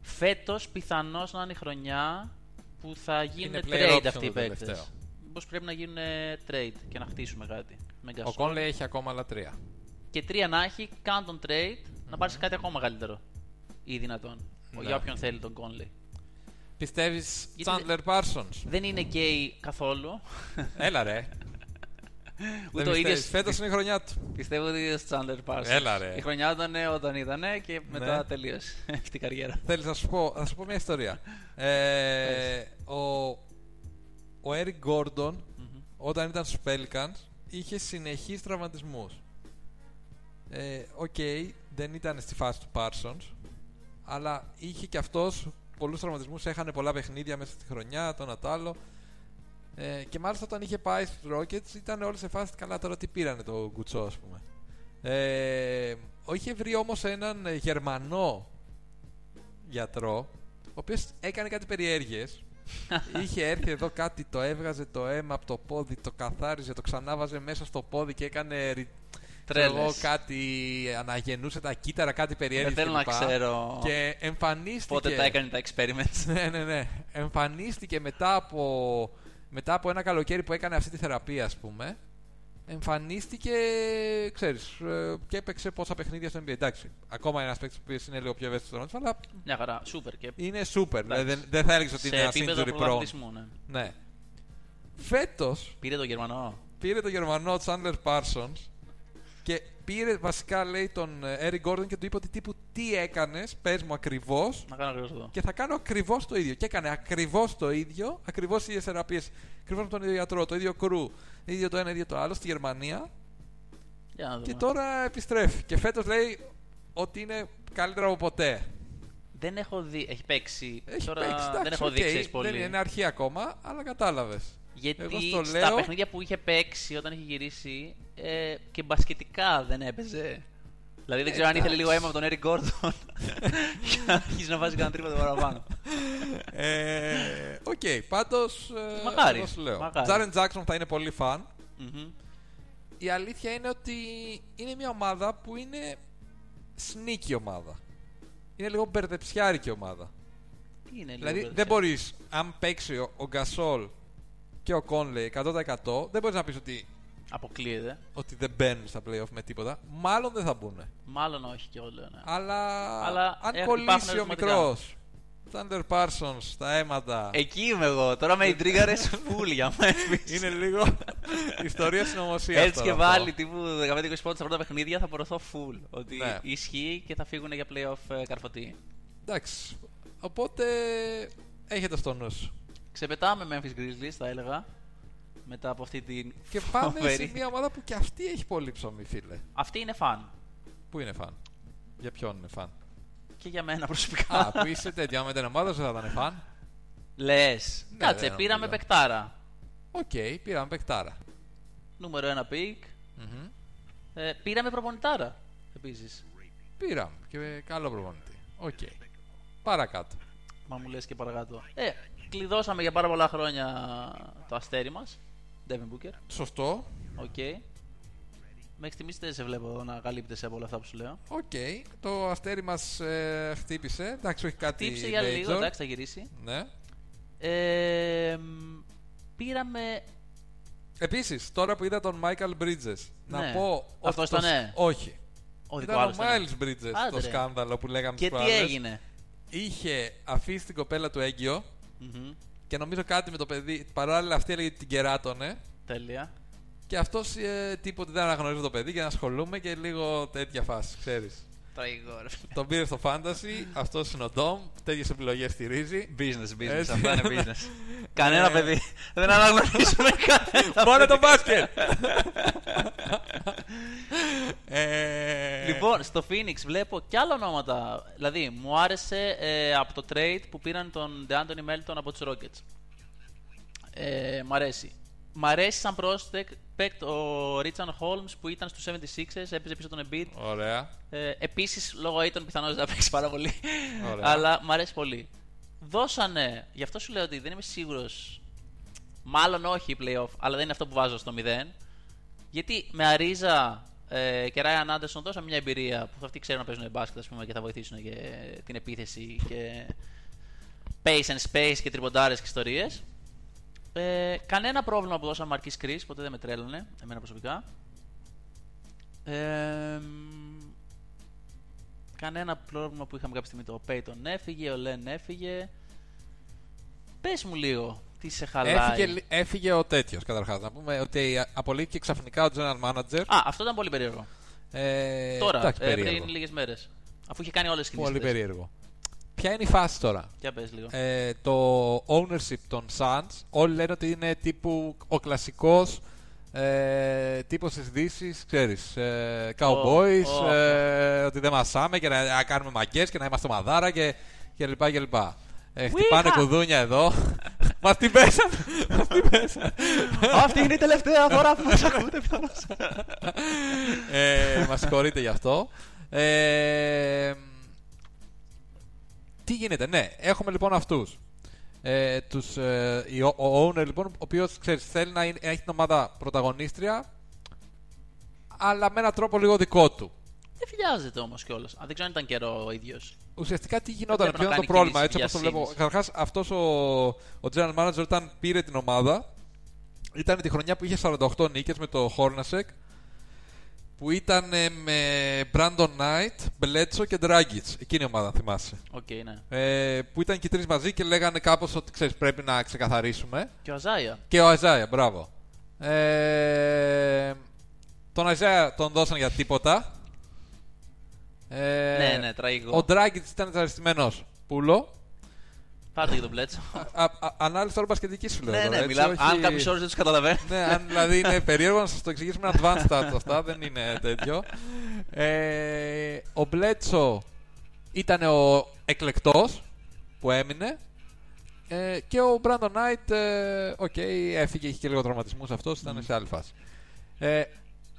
Φέτος πιθανώς να είναι η χρονιά που θα γίνουν Είναι player trade option αυτοί οι το παίκτες. τελευταίο. Μήπως πρέπει να γίνουν trade και να χτίσουμε κάτι. Με ο Gasol. Conley έχει ακόμα άλλα τρία. Και τρία να έχει, κάνε τον trade, να πάρεις κάτι ακόμα μεγαλύτερο. Ή δυνατόν. Ναι. Για όποιον θέλει τον Conley. Πιστεύεις Γιατί Chandler Parsons; Δεν είναι gay καθόλου. Έλα ρε. *laughs* Ούτε ο ίδιος... Φέτος είναι η χρονιά του. Πιστεύω ότι ο Chandler Parsons. Έλα, ρε. Η χρονιά ήταν όταν ήταν και μετά Ναι. τελείωσε *laughs* αυτή η καριέρα. Θέλεις να σου πω, θα σου πω μια ιστορία. Ε, ο, ο Eric Gordon όταν ήταν στους Pelicans είχε συνεχείς τραυματισμούς. Ε, Οκ, δεν ήταν στη φάση του Parsons αλλά είχε και αυτός πολλούς τραυματισμούς, έχανε πολλά παιχνίδια μέσα στη χρονιά, το ένα το άλλο. Ε, και μάλιστα όταν είχε πάει στους Rockets ήταν όλοι σε φάση καλά τώρα τι πήρανε το κουτσό ας πούμε. Ε, είχε βρει όμως έναν ε, Γερμανό γιατρό ο οποίος έκανε κάτι περιέργειες *laughs* είχε έρθει εδώ κάτι το έβγαζε το αίμα από το πόδι το καθάριζε, το ξανάβαζε μέσα στο πόδι και έκανε ρι- ξέρω Τρέλες. εγώ, κάτι αναγεννούσε τα κύτταρα κάτι Δεν περιέργειες θέλω να κλπ. ξέρω και εμφανίστηκε πότε τα έκανε τα experiments. ναι, ναι, ναι. Εμφανίστηκε μετά από, μετά από ένα καλοκαίρι που έκανε αυτή τη θεραπεία, ας πούμε. εμφανίστηκε, ξέρεις, ε, και έπαιξε πόσα παιχνίδια στο NBA. Εντάξει, ακόμα ένας παίκτης που είναι λίγο πιο ευαίσθητος στο αλλά Μια χαρά, σούπερ. Και είναι super. Εντάξει. Δεν, δεν θα έλεγες ότι σε είναι ένα επίπεδο injury prone. πρωταθλητισμού, ναι. Ναι. Φέτος Πήρε το Γερμανό. πήρε το Γερμανό Chandler Parsons και πήρε βασικά λέει τον ε, Eric Gordon και του είπε ότι τύπου τι έκανες, πες μου ακριβώς. Να κάνω ακριβώς εδώ. Και θα κάνω ακριβώς το ίδιο. Και έκανε ακριβώς το ίδιο, ακριβώς οι ίδιες θεραπείες, ακριβώς με τον ίδιο γιατρό, το ίδιο crew, ίδιο το ένα, ίδιο το άλλο στη Γερμανία. Για να δούμε. Και τώρα επιστρέφει. Και φέτος λέει ότι είναι καλύτερο από ποτέ. Δεν έχω δει. Έχει παίξει. Έχει τώρα παίξει, εντάξει, δεν έχω οκ, δει, ξέρεις, πολύ. Δεν είναι αρχή ακόμα, αλλά κατάλαβες. Γιατί Εγώ στο στα λέω- παιχνίδια που είχε παίξει όταν είχε γυρίσει ε, και μπασκετικά δεν έπαιζε. Δηλαδή δεν ξέρω αν ήθελε λίγο αίμα από τον Eric Gordon *laughs* για να αρχίσει να βάζει κανένα τρίποντο παραπάνω. Ε, Οκ, πάντως. Μακάρι, Εγώ σου λέω. μακάρι. Jaren Jackson θα είναι πολύ fun. Μμμ. Η αλήθεια είναι ότι είναι μια ομάδα που είναι sneaky ομάδα. Είναι λίγο μπερδεψιάρικη ομάδα. Τι είναι λίγο Δηλαδή μπερδευτικά. δεν μπορείς, αν παίξει ο, ο Γκασόλ και ο Κόνλεϊ 100% δεν μπορείς να πεις ότι, Αποκλείεται. ότι δεν μπαίνουν στα playoff με τίποτα. Μάλλον δεν θα μπουν. Μάλλον όχι και όλο. Ναι. Αλλά, Αλλά αν έχουν- υπάρχουν κολλήσει ο ερωτηματικά. μικρός. Thunder Parsons στα αίματα. Εκεί είμαι εγώ. Τώρα με ιντρίγαρε φουλ *laughs* για μένα. είναι λίγο ιστορία συνωμοσία. Έτσι και βάλει τύπου 15-20 πόντους στα πρώτα παιχνίδια θα πορωθώ full. Ότι Ναι. ισχύει και θα φύγουν για playoff ε, καρφωτή. Εντάξει. Οπότε έχετε στο νους σου. Ξεπετάμε Memphis Grizzlies, θα έλεγα. Μετά από αυτή την. Και πάμε φοβερή- σε μια ομάδα που και αυτή έχει πολύ ψωμί, φίλε. Αυτή είναι fun. Πού είναι fun; Για ποιον είναι fun; Και για μένα προσωπικά. Α, που είσαι τέτοια με την ομάδας σου θα ήταν fun. Λες. Ναι, Κάτσε, δεν πήραμε νομίζω. παικτάρα. Οκ, πήραμε παικτάρα. Νούμερο ένα pick. Μμμ. Ε, πήραμε προπονητάρα. Επίσης. Πήραμε και καλό προπονητή. Οκ. Παρακάτω. Μα μου λες και παρακάτω. Ε, κλειδώσαμε για πάρα πολλά χρόνια το αστέρι μας. Devin Booker. Σωστό. Οκ. Μέχρι στιγμής δεν σε βλέπω να καλύπτεσαι από όλα αυτά που σου λέω. Οκ. Το αστέρι μας ε, χτύπησε. Εντάξει, όχι κάτι. Λείψει για λίγο, major. εντάξει, θα γυρίσει. Ναι. Ε, μ, πήραμε. Επίσης, τώρα που είδα τον Michael Bridges, να Ναι. πω. ότι Αυτός το- ήταν, ναι. Όχι. Ο δικό Ήταν ο άλλος ήταν. Miles Bridges Άντε, το ρε. σκάνδαλο που λέγαμε Και τις τι προάλλες. έγινε; Είχε αφήσει την κοπέλα του έγκυο Μμμ, και νομίζω κάτι με το παιδί. Παράλληλα αυτή έλεγε ότι την κεράτωνε. Τέλεια. Και αυτός ε, τίποτε δεν αναγνωρίζει το παιδί και να ασχολούμαι και λίγο τέτοια φάση, ξέρεις. Τραγικό, ρε φίλε. Τον πήρε στο fantasy, αυτός είναι ο Dom, τέτοιες επιλογές στηρίζει. Business, business. Έτσι. Αυτά είναι business. *laughs* Κανένα Ε. παιδί. Δεν αναγνωρίζουμε *laughs* κανένα. Μόνο το μπάσκετ! *laughs* ε, Λοιπόν, στο Phoenix βλέπω κι άλλα ονόματα. Δηλαδή, μου άρεσε ε, από το trade που πήραν τον DeAnthony Melton από τους Rockets. Ε, μ' αρέσει. Μ' αρέσει σαν prospect ο Richard Holmes που ήταν στους 76ers, έπαιζε πίσω τον Embiid. Ωραία. Ε, Επίσης, λόγω Aiton πιθανώς δεν θα παίξει πάρα πολύ. Ωραία. Αλλά μ' αρέσει πολύ. Δώσανε, γι' αυτό σου λέω ότι δεν είμαι σίγουρος. Μάλλον όχι η playoff, αλλά δεν είναι αυτό που βάζω στο 0. Γιατί με Αρίζα ε, και Ryan Anderson δώσαν μια εμπειρία που αυτοί ξέρουν να παίζουν μπάσκετ ας πούμε, και θα βοηθήσουν και την επίθεση και pace and space και τριποντάρες και ιστορίες. Ε, κανένα πρόβλημα που δώσαν Μαρκής Κρίς, ποτέ δεν με τρέλανε, εμένα προσωπικά. Ε, μ, κανένα πρόβλημα που είχαμε κάποια στιγμή. Το Peyton έφυγε, ο Λεν έφυγε. Πες μου λίγο, τι σε χαλάει. Έφυγε, λι- έφυγε ο τέτοιος καταρχάς. Να πούμε ότι απολύθηκε ξαφνικά ο general manager. Α, αυτό ήταν πολύ περίεργο. Ε, Τώρα, εντάξει, ε, περίεργο. πριν λίγες μέρες. Αφού είχε κάνει όλες τις κινήσεις. Πολύ αυτές. περίεργο. Ποια είναι η φάση τώρα; Για πες λίγο. Ε, το ownership των Suns όλοι λένε ότι είναι τύπου ο κλασικός ε, τύπος της Δύσης, ξέρεις, ε, cowboys, ο- ε, ότι δεν μασάμε και να, να κάνουμε μαγκές και να είμαστε μαδάρα και, και λοιπά και λοιπά. Ε, χτυπάνε Weeha! κουδούνια εδώ. *laughs* Μας την πέσαν. Μας την πέσαν. Αυτή είναι η τελευταία φορά που μας ακούτε πιθανώς. ε, μας συγχωρείτε γι' αυτό. Ε, τι γίνεται, ναι, έχουμε λοιπόν αυτούς. Ε, τους, ε, η- ο, ο owner λοιπόν, ο οποίος ξέρεις, θέλει να, είναι- να έχει την ομάδα πρωταγωνίστρια, αλλά με έναν τρόπο λίγο δικό του. Δεν βιάζεται όμως κιόλας. Αν δεν ξέρω αν ήταν καιρό ο ίδιος. Ουσιαστικά τι γινόταν, πρέπει ποιο να ήταν το κάνει πρόβλημα, έτσι κινήσεις όπως το βλέπω. βιασύνης. Καταρχάς αυτός ο, ο general manager όταν πήρε την ομάδα, ήταν τη χρονιά που είχε 48 νίκες με τον Hornacek που ήταν ε, με Brandon Knight, Bledsoe και Dragic. Εκείνη η ομάδα, αν θυμάσαι. Οκ, ναι. Ε, που ήταν και οι τρεις μαζί και λέγανε κάπως ότι ξέρεις, πρέπει να ξεκαθαρίσουμε. Και ο Isaiah. Και ο Isaiah, μπράβο. Ε, τον Αζάια τον δώσαν για τίποτα. Ε, Ναι, ναι, τραγικό. Ο Dragic ήταν ευχαριστημένο πουλο. Πάρτε για τον Μπλέτσο. Α- α- Ανάλυση τώρα μπασκετικής σου λέω. ναι, τώρα, ναι, έτσι, μιλάμε. όχι- Αν κάποιου όρου δεν τους καταλαβαίνει. ναι, αν δηλαδή είναι περίεργο να σας το εξηγήσουμε advanced stats αυτά, δεν είναι τέτοιο. Ε, ο Μπλέτσο ήταν ο εκλεκτός που έμεινε. Ε, και ο Brandon Knight, ε, οκ, έφυγε, είχε και λίγο τραυματισμούς αυτός, ήταν σε άλλη φάση. Ε,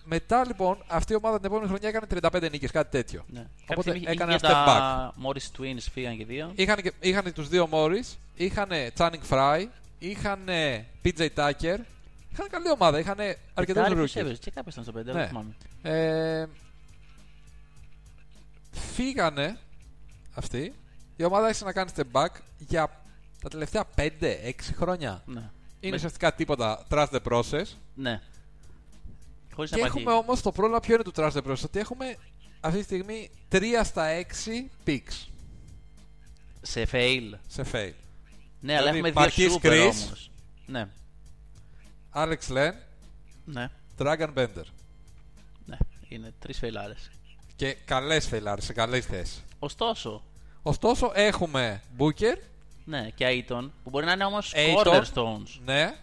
μετά λοιπόν, αυτή η ομάδα την επόμενη χρονιά έκανε 35 νίκες, κάτι τέτοιο. Ναι. Κάποια Οπότε στιγμή είχε έκανε και ένα step τα Morris Twins φύγαν και δύο. Είχαν, και, είχαν τους δύο Morris, είχαν Channing Fry, είχαν PJ Tucker, είχαν καλή ομάδα, είχαν αρκετούς Τάρι rookies. Φουσέβερς, Και κάποιο ήταν στο 5, Ναι. δεν θυμάμαι. Ε, φύγανε αυτοί. Η ομάδα άρχισε να κάνει step back για τα τελευταία 5-6 χρόνια. Ναι. Είναι Με- ουσιαστικά τίποτα trust the process. Ναι. Χωρίς να Και υπάρχει. έχουμε όμως το πρόβλημα ποιο είναι του trust the process. Ότι έχουμε αυτή τη στιγμή 3 στα 6 picks Σε fail. σε fail. Ναι, αλλά Δηλαδή, έχουμε δύο Marquise super Chris. όμως. Ναι, Alex Len, ναι, Dragon Bender. ναι. Είναι τρεις φεϊλάρες. Και καλές φελάρε σε καλές θέσεις. Ωστόσο, Ωστόσο έχουμε Booker, ναι, και Aiton, που μπορεί να είναι όμως Aiton. cornerstones. ναι,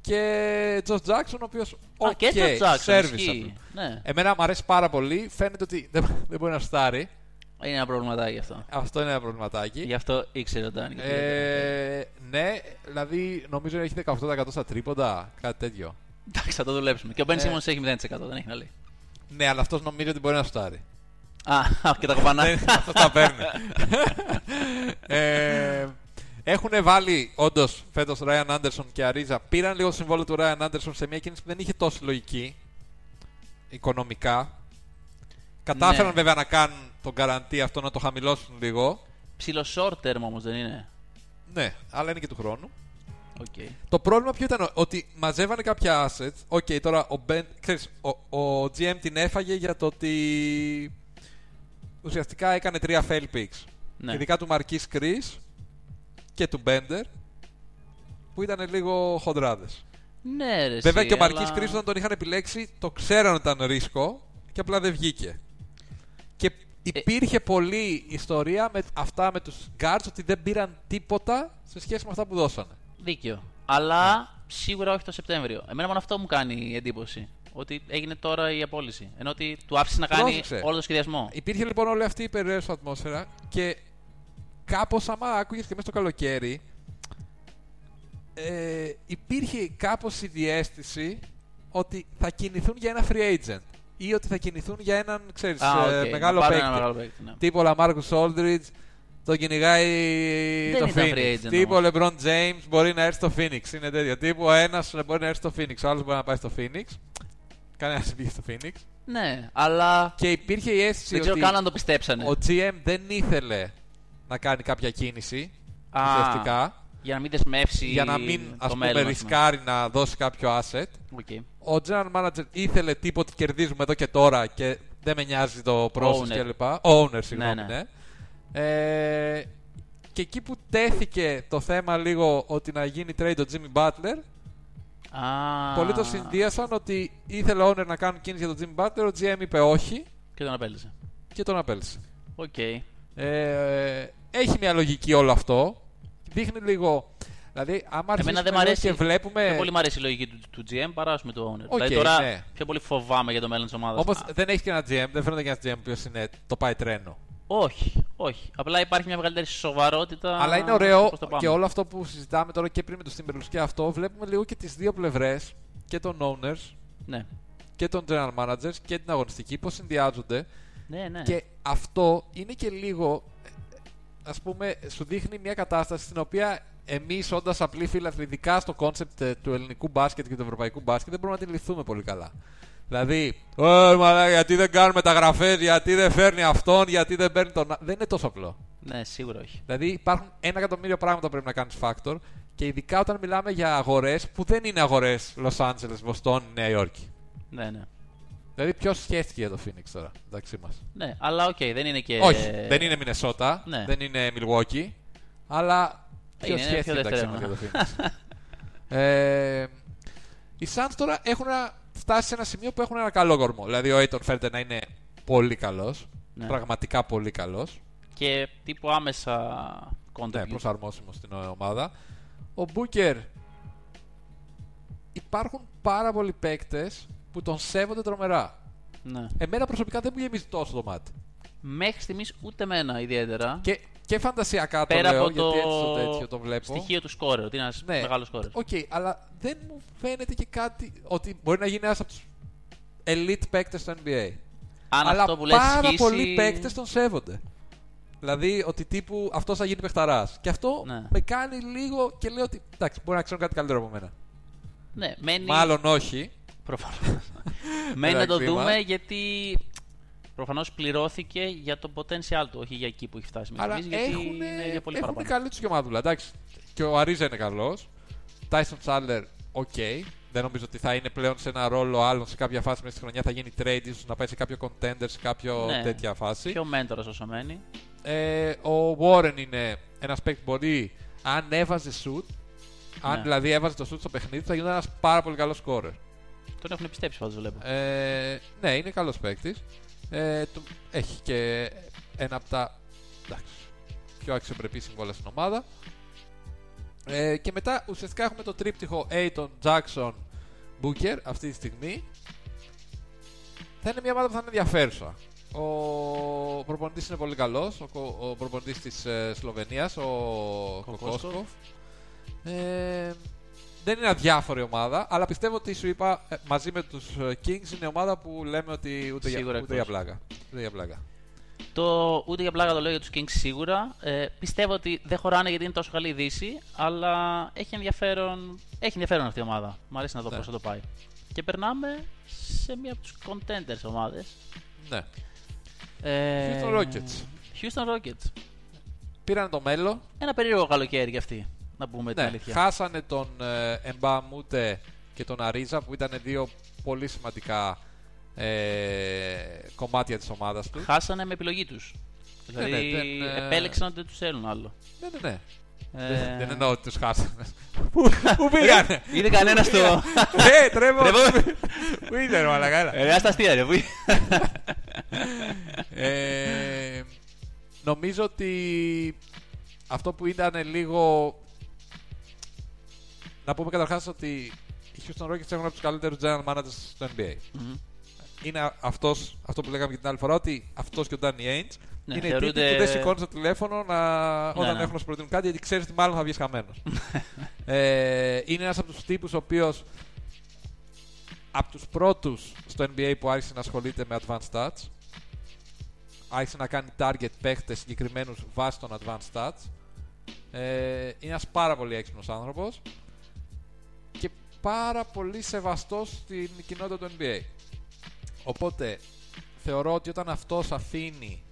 και Josh Jackson, ο οποίος. Α, και okay, το Jackson. serviceable. ισχύει. Ναι, Εμένα μου αρέσει πάρα πολύ. Φαίνεται ότι δεν, δεν μπορεί να στάρει. είναι ένα προβληματάκι αυτό. Αυτό είναι ένα προβληματάκι. Γι' αυτό ήξερε ο Ντάνι. Ε, ναι, δηλαδή νομίζω έχει 18% στα τρίποντα, κάτι τέτοιο. Εντάξει, θα το δουλέψουμε. Και ο Ben Ε. Simmons έχει 0%, δεν έχει να λέει. Ναι, αλλά αυτός νομίζει ότι μπορεί να στάρει. Α, *laughs* και τα κοπανά. αυτό τα παίρνει. *laughs* ε, έχουν βάλει όντως φέτος Ryan Anderson και Αρίζα. Πήραν λίγο το συμβόλαιο του Ryan Anderson σε μια κίνηση που δεν είχε τόση λογική οικονομικά. Κατάφεραν Ναι. βέβαια να κάνουν τον καραντί αυτό να το χαμηλώσουν λίγο. Ψιλο short term όμως δεν είναι. Ναι, αλλά είναι και του χρόνου. Οκ. Το πρόβλημα ποιο ήταν, ότι μαζεύανε κάποια assets. Οκ, τώρα ο, ben, ξέρεις, ο, ο GM την έφαγε για το ότι ουσιαστικά έκανε τρία fail picks. Ναι. Ειδικά του Marquese Chriss και του Bender που ήταν λίγο χοντράδες. Ναι, ρε. Βέβαια εσύ, και ο Marquese αλλά- Chriss όταν τον είχαν επιλέξει το ξέραν ότι ήταν ρίσκο και απλά δεν βγήκε. Και υπήρχε πολλή ιστορία με αυτά με τους guards ότι δεν πήραν τίποτα σε σχέση με αυτά που δώσανε. Δίκιο. Αλλά σίγουρα όχι το Σεπτέμβριο. Εμένα μόνο αυτό μου κάνει εντύπωση. Ότι έγινε τώρα η απόλυση. Ενώ ότι του άφησε να κάνει Πρόσεξε. όλο το σχεδιασμό. Υπήρχε λοιπόν όλη αυτή η περιέργεια ατμόσφαιρα και κάπως άμα άκουγες και μέσα στο καλοκαίρι ε, υπήρχε κάπως η διέστηση ότι θα κινηθούν για ένα free agent ή ότι θα κινηθούν για έναν ξέρεις, Α, ε, οκ, να μεγάλο πάρουν παίκτη. ένα μεγάλο παίκτη, ναι. Τύπο LaMarcus Aldridge τον κυνηγάει Δεν το ήταν Phoenix. free agent Τύπο όμως. LeBron James μπορεί να έρθει στο Phoenix. Είναι τέτοιο. Τύπο ο ένας μπορεί να έρθει στο Phoenix, ο άλλος μπορεί να πάει στο Phoenix. Κανένας δεν πήγε στο Phoenix. Ναι, αλλά Και υπήρχε η αίσθηση δεν ξέρω ότι καν αν το πιστέψανε. ο GM δεν ήθελε να κάνει κάποια κίνηση Α, ουσιαστικά Για να μην δεσμεύσει για να μην το ας πούμε μέλλον. ρισκάρει να δώσει κάποιο asset. Okay. Ο general manager ήθελε τίποτε κερδίζουμε εδώ και τώρα και δεν με νοιάζει το process Owner. κλπ. Owner, συγγνώμη, Ναι, ναι. ναι. Ε, και εκεί που τέθηκε το θέμα λίγο ότι να γίνει trade ο Jimmy Butler, Α, πολλοί το συνδύασαν ότι ήθελε ο owner να κάνουν κίνηση για τον Jimmy Butler, ο GM είπε όχι Και τον απέλησε. και τον απέλησε. Οκ. Ε, έχει μια λογική όλο αυτό. Δείχνει λίγο. Δηλαδή, άμα αρχίσουμε Εμένα δεν μ' λίγο αρέσει. και βλέπουμε. Πιο πολύ μου αρέσει η λογική του, του GM παρά ας πούμε, του owner. Οκ, δηλαδή τώρα ναι. πιο πολύ φοβάμαι για το μέλλον της ομάδας. Όμως δεν έχεις και ένα GM, δεν φαίνεται και ένας GM που είναι το πάει τρένο. Όχι, όχι. Απλά υπάρχει μια μεγαλύτερη σοβαρότητα. Αλλά είναι ωραίο πώς το πάμε. και όλο αυτό που συζητάμε τώρα και πριν με τους Timberwolves και αυτό, βλέπουμε λίγο και τις δύο πλευρές και των owners Ναι, και των general managers και την αγωνιστική πώς συνδυάζονται. ναι, ναι. Και αυτό είναι και λίγο, ας πούμε, σου δείχνει μια κατάσταση στην οποία εμείς, όντας απλοί φίλαθλοι, ειδικά στο concept ε, του ελληνικού μπάσκετ και του ευρωπαϊκού μπάσκετ, δεν μπορούμε να αντιληφθούμε πολύ καλά. Δηλαδή, «Ε, μαλάκα, γιατί δεν κάνουν μεταγραφές, γιατί δεν φέρνει αυτόν, γιατί δεν παίρνει τον. α-». Δεν είναι τόσο απλό. Ναι, σίγουρα όχι. Δηλαδή, υπάρχουν ένα εκατομμύριο πράγματα που πρέπει να κάνεις factor Και ειδικά όταν μιλάμε για αγορές που δεν είναι αγορές Los Angeles, Βοστόνη, Νέα Υόρκη. Ναι, ναι. Δηλαδή, ποιος σχέστηκε για το Phoenix τώρα, μεταξύ μας; Ναι, αλλά οκ, δεν είναι και. Όχι, δεν είναι Μινεσότα, Ναι. δεν είναι Milwaukee, αλλά ποιος Είναι σχέστηκε πιο μεταξύ μας για δευτερεύον. το Phoenix; *laughs* ε, οι Suns τώρα έχουν ένα- φτάσει σε ένα σημείο που έχουν ένα καλό κορμό. Δηλαδή, ο Ayton φαίνεται να είναι πολύ καλός. Ναι. Πραγματικά πολύ καλός. Και τύπου άμεσα Ναι, contribute. προσαρμόσιμος στην ομάδα. Ο Μπούκερ. Υπάρχουν πάρα πολλοί παίκτες που τον σέβονται τρομερά. Ναι. Εμένα προσωπικά δεν μου γεμίζει τόσο το μάτι. Μέχρι στιγμής ούτε μένα ιδιαίτερα. Και, και φαντασιακά το Πέρα λέω, από το γιατί έτσι το τέτοιο το βλέπω. στοιχείο του σκόρερ, ότι είναι ένας Ναι. μεγάλος σκόρερ. Οκ, αλλά δεν μου φαίνεται και κάτι ότι μπορεί να γίνει ένας από τους elite παίκτες στο NBA. Αν αλλά αυτό που λες πάρα ισχύσει- πολλοί παίκτες τον σέβονται. Δηλαδή ότι τύπου αυτός θα γίνει παιχταράς. Και αυτό Ναι. με κάνει λίγο και λέω ότι εντάξει, μπορεί να ξέρουν κάτι καλύτερο από μένα. Ναι, μένει. Μάλλον όχι. Προφανώς. *laughs* Μένει να το κρίμα. δούμε γιατί προφανώς πληρώθηκε για το potential του, όχι για εκεί που έχει φτάσει μέχρι Αλλά στιγμής, γιατί έχουν, είναι για πολύ έχουν παραπάνω. καλή του γεμάτουλα. Εντάξει. Και ο Αρίζα είναι καλός. Τάισον Τσάλερ, οκ. Δεν νομίζω ότι θα είναι πλέον σε ένα ρόλο άλλον σε κάποια φάση μέσα στη χρονιάς. Θα γίνει trade, ίσως να πάει σε κάποιο contender, σε κάποιο Ναι. τέτοια φάση. Πιο μέντορας όσο μένει. Ε, ο Warren είναι ένας παίκτης που μπορεί, αν έβαζε shoot, αν Ναι. δηλαδή έβαζε το shoot στο παιχνίδι, θα γινόταν ένας πάρα πολύ καλός scorer. Τον έχουν πιστέψει πάντως βλέπω. Ε, ναι, είναι καλός παίκτης. Ε, του- έχει και ένα από τα εντάξει, πιο αξιοπρεπή συμβόλαια στην ομάδα. Ε, και μετά ουσιαστικά έχουμε το τρίπτυχο Aiton, Jackson, Booker αυτή τη στιγμή. Θα είναι μια ομάδα που θα είναι ενδιαφέρουσα. Ο προπονητής είναι πολύ καλός, ο, κο- ο προπονητής της ε, Σλοβενίας, ο Κοκόσκοφ. Κοκόσκοφ. Ε, δεν είναι αδιάφορη ομάδα, αλλά πιστεύω ότι σου είπα ε, μαζί με τους ε, Kings είναι ομάδα που λέμε ότι ούτε, για, Σίγουρα ούτε εκτός. για πλάκα. Ούτε για πλάκα. Το, ούτε για πλάκα το λέω για τους Kings σίγουρα. Ε, πιστεύω ότι δεν χωράνε γιατί είναι τόσο καλή η Δύση, αλλά έχει ενδιαφέρον, έχει ενδιαφέρον αυτή η ομάδα. Μ' αρέσει να δω Ναι. πώς θα το πάει. Και περνάμε σε μία από τους contenders ομάδες. Ναι. Ε, Houston Rockets. Houston Rockets. Πήραν το μέλλον. Ένα περίεργο καλοκαίρι για αυτή, να πούμε την Ναι, αλήθεια. χάσανε τον ε, Εμπαμούτε και τον Αρίζα που ήταν δύο πολύ σημαντικά ε, κομμάτια της ομάδας του. Χάσανε με επιλογή τους. Ναι, Δηλαδή ναι, δεν, ε, επέλεξαν ότι δεν τους θέλουν άλλο. Ναι, ναι, ναι. Ε, Δεν, δεν εννοώ ότι τους χάσανε. *laughs* πού, πού πήγανε; Είδε κανένας το. Ε, τρέμω. Τρέμω. Πού είναι ρε μαλακά, έλα. Ε, στα αστεία, ρε. πού- *laughs* Ε, νομίζω ότι αυτό που ήταν λίγο. Να πούμε καταρχάς ότι οι Houston Rockets έχουν από τους καλύτερους general managers στο NBA. Μμμ. Είναι αυτός, αυτό που λέγαμε και την άλλη φορά, ότι αυτός και ο Danny Ainge Ναι, είναι οι θεωρούνται- τύποι που δεν σηκώνει το τηλέφωνο να... όταν ναι. έχουν να σου προτείνουν κάτι, γιατί ξέρεις ότι μάλλον θα βγεις χαμένος. *laughs* ε, είναι ένας από τους τύπους ο οποίος από τους πρώτους στο NBA που άρχισε να ασχολείται με advanced stats. Άρχισε να κάνει target παίχτες συγκεκριμένους βάσει των advanced stats. Ε, είναι ένας πάρα πολύ έξυπνος άνθρωπος και πάρα πολύ σεβαστός στην κοινότητα του NBA. Οπότε θεωρώ ότι όταν αυτός αφήνει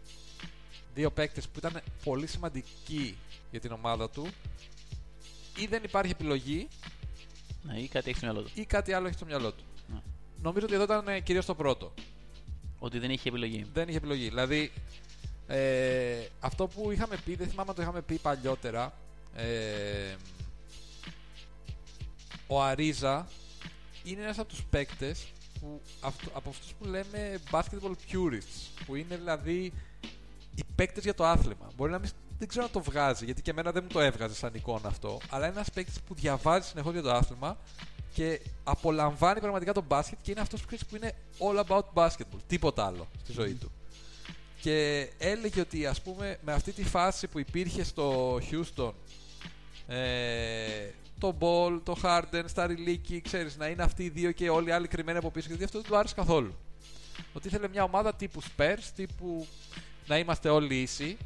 δύο παίκτες που ήταν πολύ σημαντικοί για την ομάδα του ή δεν υπάρχει επιλογή Ναι, ή κάτι έχει στο μυαλό του. ή κάτι άλλο έχει στο μυαλό του. Ναι. Νομίζω ότι εδώ ήταν ε, κυρίως το πρώτο. Ότι δεν είχε επιλογή. Δεν είχε επιλογή. Δηλαδή, ε, αυτό που είχαμε πει, δεν θυμάμαι αν το είχαμε πει παλιότερα, ε, ο Αρίζα είναι ένας από τους παίκτες που, αυτο- από αυτούς που λέμε basketball purists, που είναι δηλαδή οι παίκτες για το άθλημα. Μπορεί να μην δεν ξέρω να το βγάζει, γιατί και εμένα δεν μου το έβγαζε σαν εικόνα αυτό, αλλά είναι ένας παίκτης που διαβάζει συνεχώς για το άθλημα και απολαμβάνει πραγματικά τον μπάσκετ και είναι αυτός που, ξέρεις, που είναι all about basketball, τίποτα άλλο στη ζωή του. Και έλεγε ότι ας πούμε με αυτή τη φάση που υπήρχε στο Houston ε, το Ball, το Harden, στα Ριλίκη, ξέρεις, να είναι αυτοί οι δύο και όλοι οι άλλοι κρυμμένοι από πίσω γιατί αυτό δεν του άρεσε καθόλου. Ότι ήθελε μια ομάδα τύπου Spurs, τύπου να είμαστε όλοι ίσοι.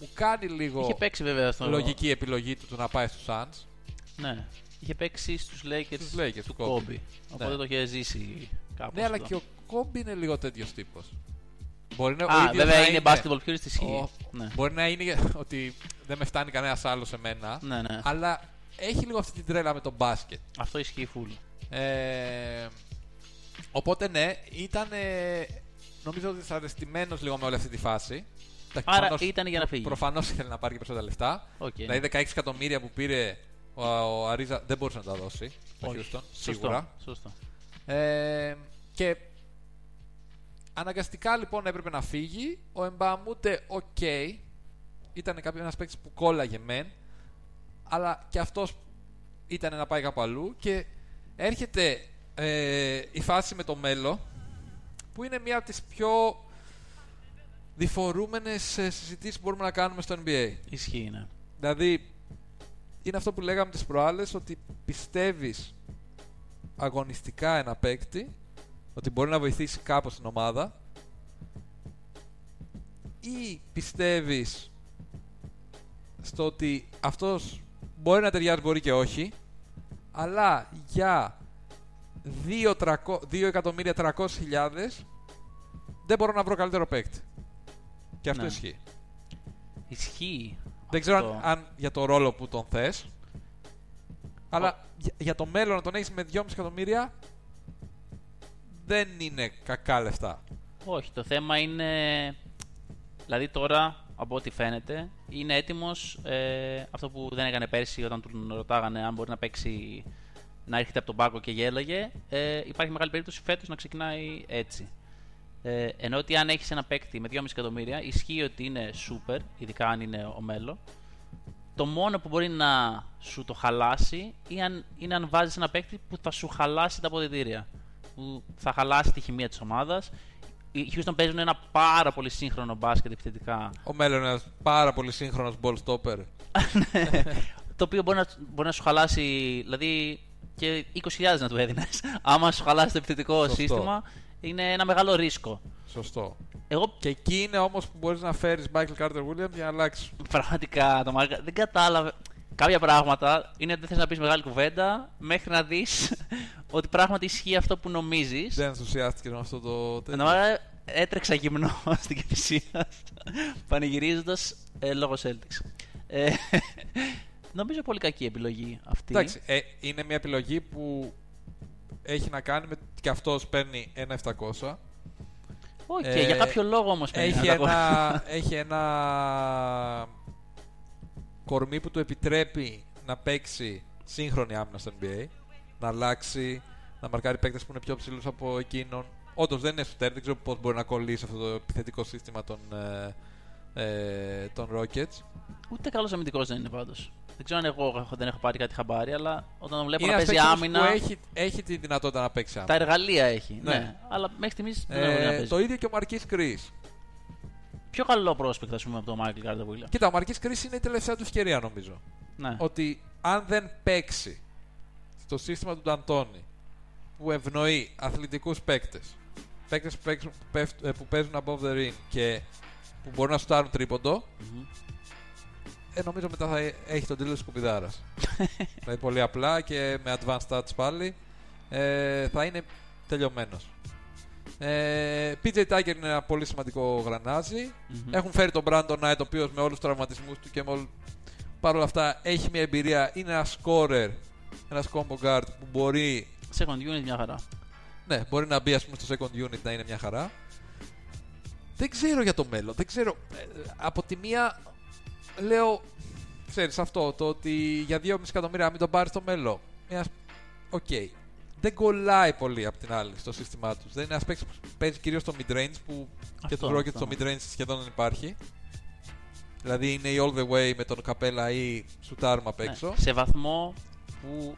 Μου κάνει λίγο Είχε παίξει βέβαια στο. λογική επιλογή του, του να πάει στους Suns. Ναι. Είχε παίξει στους Lakers, Στους Lakers, του του Kobe. Kobe. Οπότε Ναι. το είχε ζήσει κάπως Ναι, αλλά αυτό. και ο Κόμπι είναι λίγο τέτοιος τύπος. Μπορεί να, ο Α, ίδιος βέβαια να είναι basketball purist ισχύει. Ο- Ναι. Μπορεί να είναι ότι δεν με φτάνει κανένας άλλος σε μένα. ναι, ναι. Αλλά έχει λίγο αυτή την τρέλα με τον μπάσκετ. Αυτό ισχύει full. Ε, οπότε ναι, ήταν νομίζω ότι δυσαρεστημένος λίγο με όλη αυτή τη φάση. Εντάξει, Άρα προφανώς- ήταν για να φύγει. Προφανώς ήθελε να πάρει και περισσότερα λεφτά. Οκ. Δηλαδή 16 εκατομμύρια που πήρε ο, ο Αρίζα δεν μπορούσε να τα δώσει. Ο Όχι. Houston, Σωστό, σίγουρα. Σωστό. Ε, και αναγκαστικά λοιπόν έπρεπε να φύγει. Ο Εμπαμούτε, οκ. Ήταν κάποιο ένας παίκτης που κόλλαγε μεν. Αλλά και αυτός ήταν να πάει κάπου αλλού. Και έρχεται ε, η φάση με το Μέλο, που είναι μία από τις πιο διφορούμενες ε, συζητήσεις που μπορούμε να κάνουμε στο NBA. Ισχύει, ναι. Δηλαδή, είναι αυτό που λέγαμε τις προάλλες, ότι πιστεύεις αγωνιστικά ένα παίκτη, ότι μπορεί να βοηθήσει κάπως την ομάδα, ή πιστεύεις στο ότι αυτός μπορεί να ταιριάζει, μπορεί και όχι, αλλά για 2.300.000 δεν μπορώ να βρω καλύτερο παίκτη. Και αυτό Ναι. ισχύει. Ισχύει. Δεν ξέρω αν, αυτό. αν για το ρόλο που τον θες. Αλλά για, για το μέλλον να τον έχεις με 2,5 εκατομμύρια δεν είναι κακά λεφτά. Όχι, το θέμα είναι. Δηλαδή τώρα, από ό,τι φαίνεται, είναι έτοιμος αυτό που δεν έκανε πέρσι όταν τον ρωτάγανε αν μπορεί να παίξει. Να έρχεται από τον πάγκο και γέλαγε. Ε, υπάρχει μεγάλη περίπτωση φέτος να ξεκινάει έτσι. Ε, ενώ ότι αν έχεις ένα παίκτη με 2,5 εκατομμύρια, ισχύει ότι είναι super, ειδικά αν είναι ο Μέλο. Το μόνο που μπορεί να σου το χαλάσει είναι αν, είναι αν βάζεις ένα παίκτη που θα σου χαλάσει τα αποδητήρια. Που θα χαλάσει τη χημεία της ομάδας. Οι Houston παίζουν ένα πάρα πολύ σύγχρονο μπάσκετ επιθετικά. Ο μέλλον είναι ένας πάρα πολύ σύγχρονος ball stopper. *laughs* το οποίο μπορεί να, μπορεί να σου χαλάσει, δηλαδή και 20.000 να του έδινες. *laughs* Άμα σου χαλάσει το επιθετικό Σωστό. σύστημα, είναι ένα μεγάλο ρίσκο. Σωστό. Εγώ Και εκεί είναι όμως που μπορείς να φέρεις Michael Carter Williams για να αλλάξεις. πραγματικά το μάγκα, δεν κατάλαβε. Κάποια πράγματα είναι ότι δεν θες να πεις μεγάλη κουβέντα μέχρι να δεις *laughs* ότι πράγματι ισχύει αυτό που νομίζεις. Δεν ενθουσιάστηκες με αυτό το τέτοιο. έτρεξα γυμνό *laughs* στην Κυφυσία πανηγυρίζοντας ε, λόγω Celtics. Ε, *laughs* νομίζω πολύ κακή επιλογή αυτή. Εντάξει, ε, είναι μια επιλογή που έχει να κάνει με και αυτός παίρνει ένα 700. Όχι, ε, για κάποιο λόγο όμως Έχει ένα, έχει ένα κορμί που του επιτρέπει να παίξει σύγχρονη άμυνα στο NBA, να αλλάξει, να μαρκάρει παίκτες που είναι πιο ψηλούς από εκείνον. Όντως δεν είναι σουτέρ, δεν ξέρω πώς μπορεί να κολλήσει αυτό το επιθετικό σύστημα των, ε, ε, των Rockets. Ούτε καλός αμυντικός δεν είναι πάντως. Δεν ξέρω αν εγώ έχω- δεν έχω πάρει κάτι χαμπάρι, αλλά όταν τον βλέπω είναι να ένας παίζει παίκτης άμυνα. που έχει, έχει τη δυνατότητα να παίξει Τα άμυνα. εργαλεία έχει. Ναι. Ναι. Αλλά μέχρι στιγμής δεν έχω δει να Ε, παίζει. το ίδιο και ο Μαρκής Κρίς. Πιο καλό πρόσπεκτ, ας πούμε, από τον Michael Carter Williams. Κοίτα, ο Μαρκής Κρίς είναι η τελευταία του ευκαιρία νομίζω. Ναι. ότι αν δεν παίξει στο σύστημα του Νταντόνι που ευνοεί αθλητικούς παίκτες, παίκτες που, παίξουν- που, πέφτ- ε, που παίζουν above the ring και που μπορούν να σουτάρουν τρίποντο, Μμμ. ε, νομίζω μετά θα ε- έχει τον τίτλο της σκουπιδάρας. *laughs* δηλαδή πολύ απλά και με advanced stats πάλι ε, θα είναι τελειωμένος. Ε, PJ Tucker είναι ένα πολύ σημαντικό γρανάζι. Μμμ. Έχουν φέρει τον Brandon Knight, ο οποίος με όλους τους τραυματισμούς του και με όλ... Παρ' όλα αυτά έχει μια εμπειρία. Είναι ένα scorer, ένας combo guard που μπορεί, Second unit μια χαρά. ναι, μπορεί να μπει ας πούμε, στο second unit να είναι μια χαρά. Δεν ξέρω για το μέλλον. Δεν ξέρω. Ε, από τη μία λέω, ξέρεις αυτό, το ότι για 2,5 εκατομμύρια να μην τον πάρεις στο μέλλον. Μιας... Οκ. Δεν κολλάει πολύ απ' την άλλη στο σύστημά τους. Δεν είναι ένας παίκτης που παίζει κυρίως στο mid-range που και Αυτό, του Rockets αυτό. στο mid-range σχεδόν δεν υπάρχει. Δηλαδή είναι η all the way με τον καπέλα ή σουτάρμα απ' έξω. Ναι, σε βαθμό που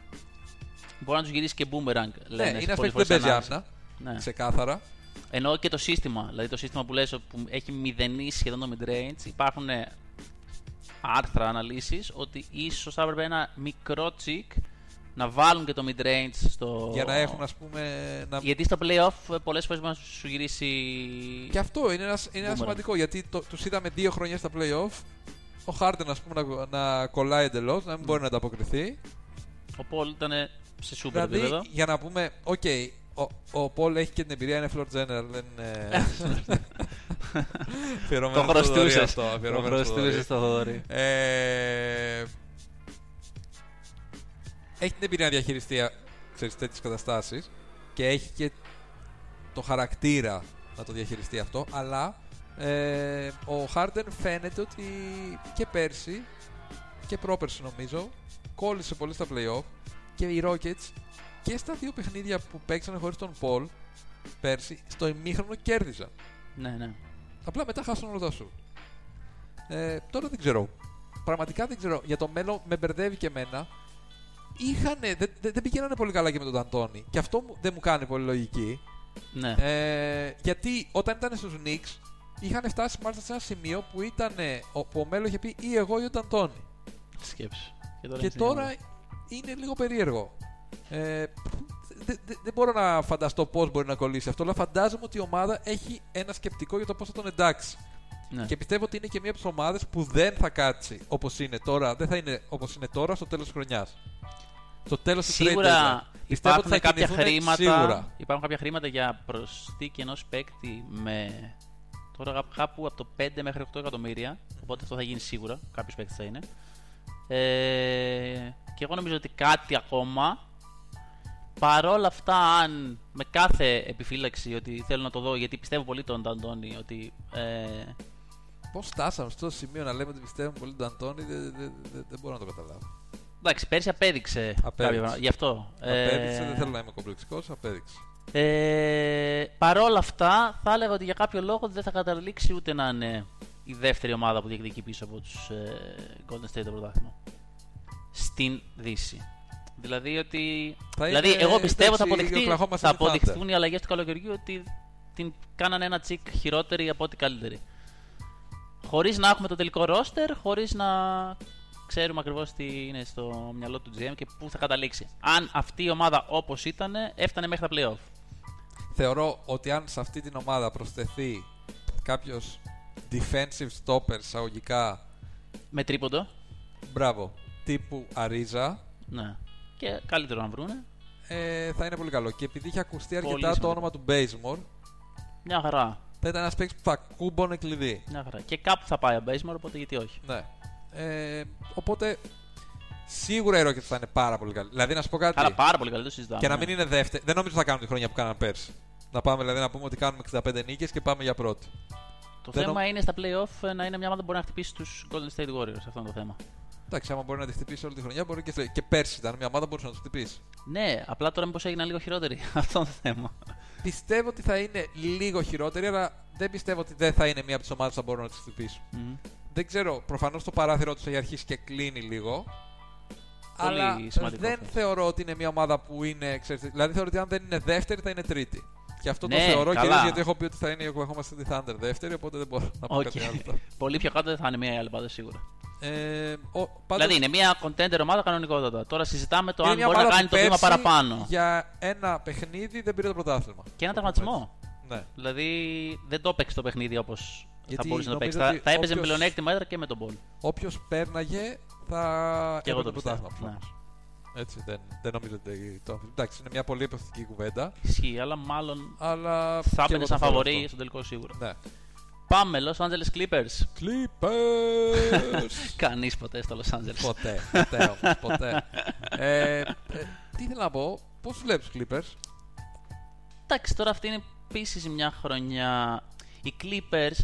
μπορεί να τους γυρίσει και boomerang. Ναι, Λένε, είναι σε ένας πολλές παίκτης που δεν φορές παίζει ανάλυση. άμυνα. Ναι. Ξεκάθαρα. Ενώ και το σύστημα, δηλαδή το σύστημα που λες που έχει μηδενίσει σχεδόν το mid-range, υπάρχουν ε, άρθρα, αναλύσεις ότι ίσως θα έπρεπε ένα μικρό τσικ να βάλουν και το mid-range στο... Για να έχουν, ας πούμε. Να... Γιατί στο playoff ε, πολλές φορές μπορεί να σου γυρίσει... Και αυτό είναι ένα, είναι ένα Boomerang. σημαντικό γιατί τους είδαμε δύο χρονιές στα playoff. Ο Χάρντεν, ας πούμε, να, να κολλάει εντελώς, να μην μπορεί να ανταποκριθεί. Ο Πολ ήταν σε super Δηλαδή, επίπεδο. για να πούμε, οκ, ο, ο Πολ έχει και την εμπειρία, είναι floor general, δεν είναι. *laughs* Αφιερωμένο Το στο Θοδωρή χρωστούσες. αυτό, Το αφιερωμένο στο Θοδωρή. Έχει την εμπειρία να διαχειριστεί τέτοιες καταστάσεις και έχει και το χαρακτήρα να το διαχειριστεί αυτό. Αλλά ε, ο Χάρντεν φαίνεται ότι και πέρσι και πρόπερσι νομίζω κόλλησε πολύ στα playoff και οι Rockets και στα δύο παιχνίδια που παίξανε χωρίς τον Paul πέρσι στο ημίχρονο κέρδισαν. Ναι, ναι. Απλά μετά χάσαν όλα τα σου. Ε, τώρα δεν ξέρω. Πραγματικά δεν ξέρω. Για το μέλλον με μπερδεύει και εμένα. Είχανε, δεν, δεν, πηγαίνανε πολύ καλά και με τον Αντώνη. Και αυτό δεν μου κάνει πολύ λογική. Ναι. Ε, γιατί όταν ήταν στους Knicks είχαν φτάσει μάλιστα σε ένα σημείο που ήταν που ο Μέλο είχε πει ή εγώ ή ο Αντώνη. Σκέψη. Και τώρα, και τώρα είναι λίγο περίεργο. Ε, δεν δε, μπορώ να φανταστώ πώς μπορεί να κολλήσει αυτό, αλλά φαντάζομαι ότι η ομάδα έχει ένα σκεπτικό για το πώς θα τον εντάξει. Ναι. Και πιστεύω ότι είναι και μία από τις ομάδες που δεν θα κάτσει όπως είναι τώρα, δεν θα είναι όπως είναι τώρα στο τέλος της χρονιάς. Στο τέλος της Σίγουρα πιστεύω ότι θα κάποια χρήματα. Σίγουρα. Υπάρχουν κάποια χρήματα για προσθήκη ενός παίκτη με. Τώρα κάπου από το 5 μέχρι 8 εκατομμύρια. Οπότε αυτό θα γίνει σίγουρα. Κάποιος παίκτης θα είναι. Ε, και εγώ νομίζω ότι κάτι ακόμα παρόλα αυτά, αν με κάθε επιφύλαξη ότι θέλω να το δω, γιατί πιστεύω πολύ τον Αντώνη, ότι. Ε... Πώς φτάσαμε στο σημείο να λέμε ότι πιστεύουμε πολύ τον Αντώνη, δεν, δεν, δεν, δεν μπορώ να το καταλάβω. Εντάξει, πέρσι απέδειξε. Απέδειξε. Γι' αυτό. Απέδειξε, ε... δεν θέλω να είμαι κομπλεξικός, απέδειξε. Ε, παρόλα αυτά, θα έλεγα ότι για κάποιο λόγο δεν θα καταλήξει ούτε να είναι η δεύτερη ομάδα που διεκδικεί πίσω από τους ε, Golden State το πρωτάθλημα. Στην Δύση. Δηλαδή ότι. δηλαδή, εγώ πιστεύω θα, αποδειχθεί, θα αποδειχθούν οι αλλαγές του καλοκαιριού ότι την κάνανε ένα τσικ χειρότερη από ό,τι καλύτερη. Χωρίς να έχουμε το τελικό ρόστερ, χωρίς να ξέρουμε ακριβώς τι είναι στο μυαλό του GM και πού θα καταλήξει. Αν αυτή η ομάδα όπως ήταν, έφτανε μέχρι τα playoff. Θεωρώ ότι αν σε αυτή την ομάδα προσθεθεί κάποιος defensive stopper εισαγωγικά. Με τρίποντο. Μπράβο. Τύπου Αρίζα. Ναι και καλύτερο να βρούνε. Ε, θα είναι πολύ καλό. Και επειδή είχε ακουστεί αρκετά το όνομα του Bazemore. Μια χαρά. Θα ήταν ένας παίκτης που θα κούμπονε κλειδί. Μια χαρά. Και κάπου θα πάει ο Bazemore, οπότε γιατί όχι. Ναι. Ε, οπότε σίγουρα η Rockets θα είναι πάρα πολύ καλή. Δηλαδή να σου πω κάτι. Αλλά πάρα πολύ καλή, το συζητάμε. Και να μην είναι δεύτερη. Δεν νομίζω θα κάνουν τη χρονιά που κάναν πέρσι. Να πάμε δηλαδή να πούμε ότι κάνουμε 65 νίκες και πάμε για πρώτη. Το Δεν θέμα νο... είναι στα playoff να είναι μια ομάδα που μπορεί να χτυπήσει τους Golden State Warriors. Αυτό είναι το θέμα. Εντάξει, άμα μπορεί να τη χτυπήσει όλη τη χρονιά, μπορεί και, και πέρσι ήταν μια ομάδα που μπορούσε να το χτυπήσει. Ναι, απλά τώρα μήπως έγιναν λίγο χειρότεροι. *laughs* Αυτό είναι το θέμα. Πιστεύω ότι θα είναι λίγο χειρότερη, αλλά δεν πιστεύω ότι δεν θα είναι μια από τις ομάδες που θα μπορούν να τη χτυπήσουν. Mm. Δεν ξέρω, προφανώς το παράθυρο τους έχει αρχίσει και κλείνει λίγο. Πολύ αλλά δεν θεωρώ ότι είναι μια ομάδα που είναι. Ξέρετε, δηλαδή θεωρώ ότι αν δεν είναι δεύτερη θα είναι τρίτη. Και αυτό ναι, το θεωρώ κυρίω γιατί έχω πει ότι θα είναι η Oklahoma City Thunder δεύτερη, οπότε δεν μπορώ να πω okay. κάτι άλλο. *laughs* Πολύ πιο κάτω δεν θα είναι μια άλλη πάντα σίγουρα. Ε, ο, πάντως... Δηλαδή είναι μια contender ομάδα κανονικότατα. Τώρα συζητάμε το αν μπορεί να κάνει το βήμα παραπάνω. Για ένα παιχνίδι δεν πήρε το πρωτάθλημα. Και ένα τραυματισμό. Ναι. Δηλαδή δεν το έπαιξε το παιχνίδι όπως θα μπορούσε να το παίξει. Θα, θα έπαιζε όποιος... πλεονέκτημα έδρα και με τον Μπολ. Όποιος πέρναγε θα και εγώ το πρωτάθλημα. Ναι. Έτσι, δεν, δεν νομίζω ότι το Εντάξει, είναι μια πολύ επιθετική κουβέντα. Ισχύει, αλλά μάλλον αλλά θα έπαιρνε σαν φαβορή στον τελικό σίγουρα. Ναι. Πάμε, Los Angeles Clippers. Clippers! *laughs* Κανείς ποτέ στο Los Angeles. Ποτέ, ποτέ, ποτέ. ε, ε, τι ήθελα να πω, πώς βλέπεις Clippers; Εντάξει, τώρα αυτή είναι επίσης μια χρονιά. Οι Clippers,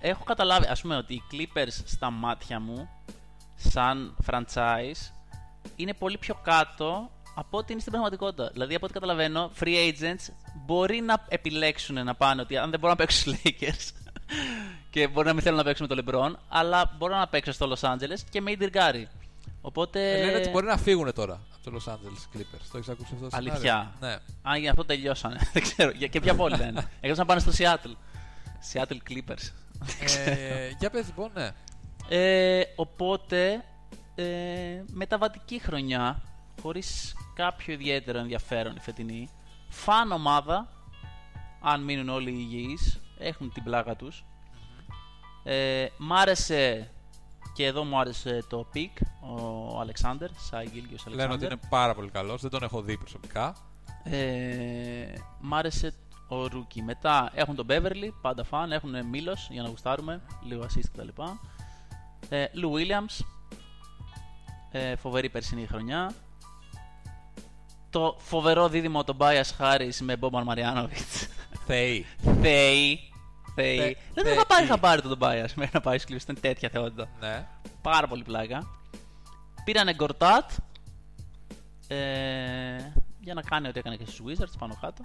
έχω καταλάβει, ας πούμε ότι οι Clippers στα μάτια μου, σαν franchise, είναι πολύ πιο κάτω από ό,τι είναι στην πραγματικότητα. Δηλαδή, από ό,τι καταλαβαίνω, free agents μπορεί να επιλέξουν να πάνε ότι αν δεν μπορούν να παίξουν στους Lakers, και μπορεί να μην θέλουν να παίξουν με τον LeBron, αλλά μπορώ να παίξω στο Los Angeles και με Indir Gary. Οπότε... Ε, λένε ότι μπορεί να φύγουν τώρα από το Los Angeles Clippers. Το έχεις ακούσει αυτό Αλήθεια. Ναι. Αν για αυτό τελειώσανε. *laughs* Δεν ξέρω. Και ποια πόλη λένε. Εκτό να πάνε στο Seattle. Seattle Clippers. ε, για πες λοιπόν, ναι. Ε, οπότε, ε, μεταβατική χρονιά, χωρίς κάποιο ιδιαίτερο ενδιαφέρον η φετινή. Φαν ομάδα, αν μείνουν όλοι υγιείς, έχουν την πλάκα τους. Ε, μ' άρεσε και εδώ μου άρεσε το pick ο Αλεξάντερ, Σάι Γκίλτζιους Αλεξάντερ. Λένε ότι είναι πάρα πολύ καλός, δεν τον έχω δει προσωπικά. Ε, μ' άρεσε ο rookie. Μετά έχουν τον Beverly, πάντα φαν, έχουν Μίλος για να γουστάρουμε, λίγο assist κτλ. Ε, Λου Williams, ε, φοβερή περσινή χρονιά. το φοβερό δίδυμο Tobias Harris με Boban Marjanovic. Θεοί. Θεοί. Θεοί. Θε- Δεν θεοί. θα πάρει χαμπάρι τον Bias μέχρι να πάει σκληρό. Ήταν τέτοια θεότητα. Ναι. Πάρα πολύ πλάκα. Πήρανε Γκορτάτ. Ε, για να κάνει ό,τι έκανε και στους Wizards πάνω κάτω.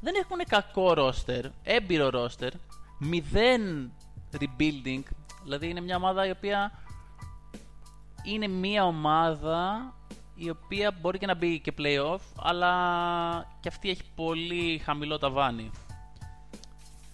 Δεν έχουν κακό ρόστερ, έμπειρο ρόστερ, μηδέν rebuilding. Δηλαδή είναι μια ομάδα η οποία είναι μια ομάδα η οποία μπορεί και να μπει και playoff, αλλά και αυτή έχει πολύ χαμηλό ταβάνι.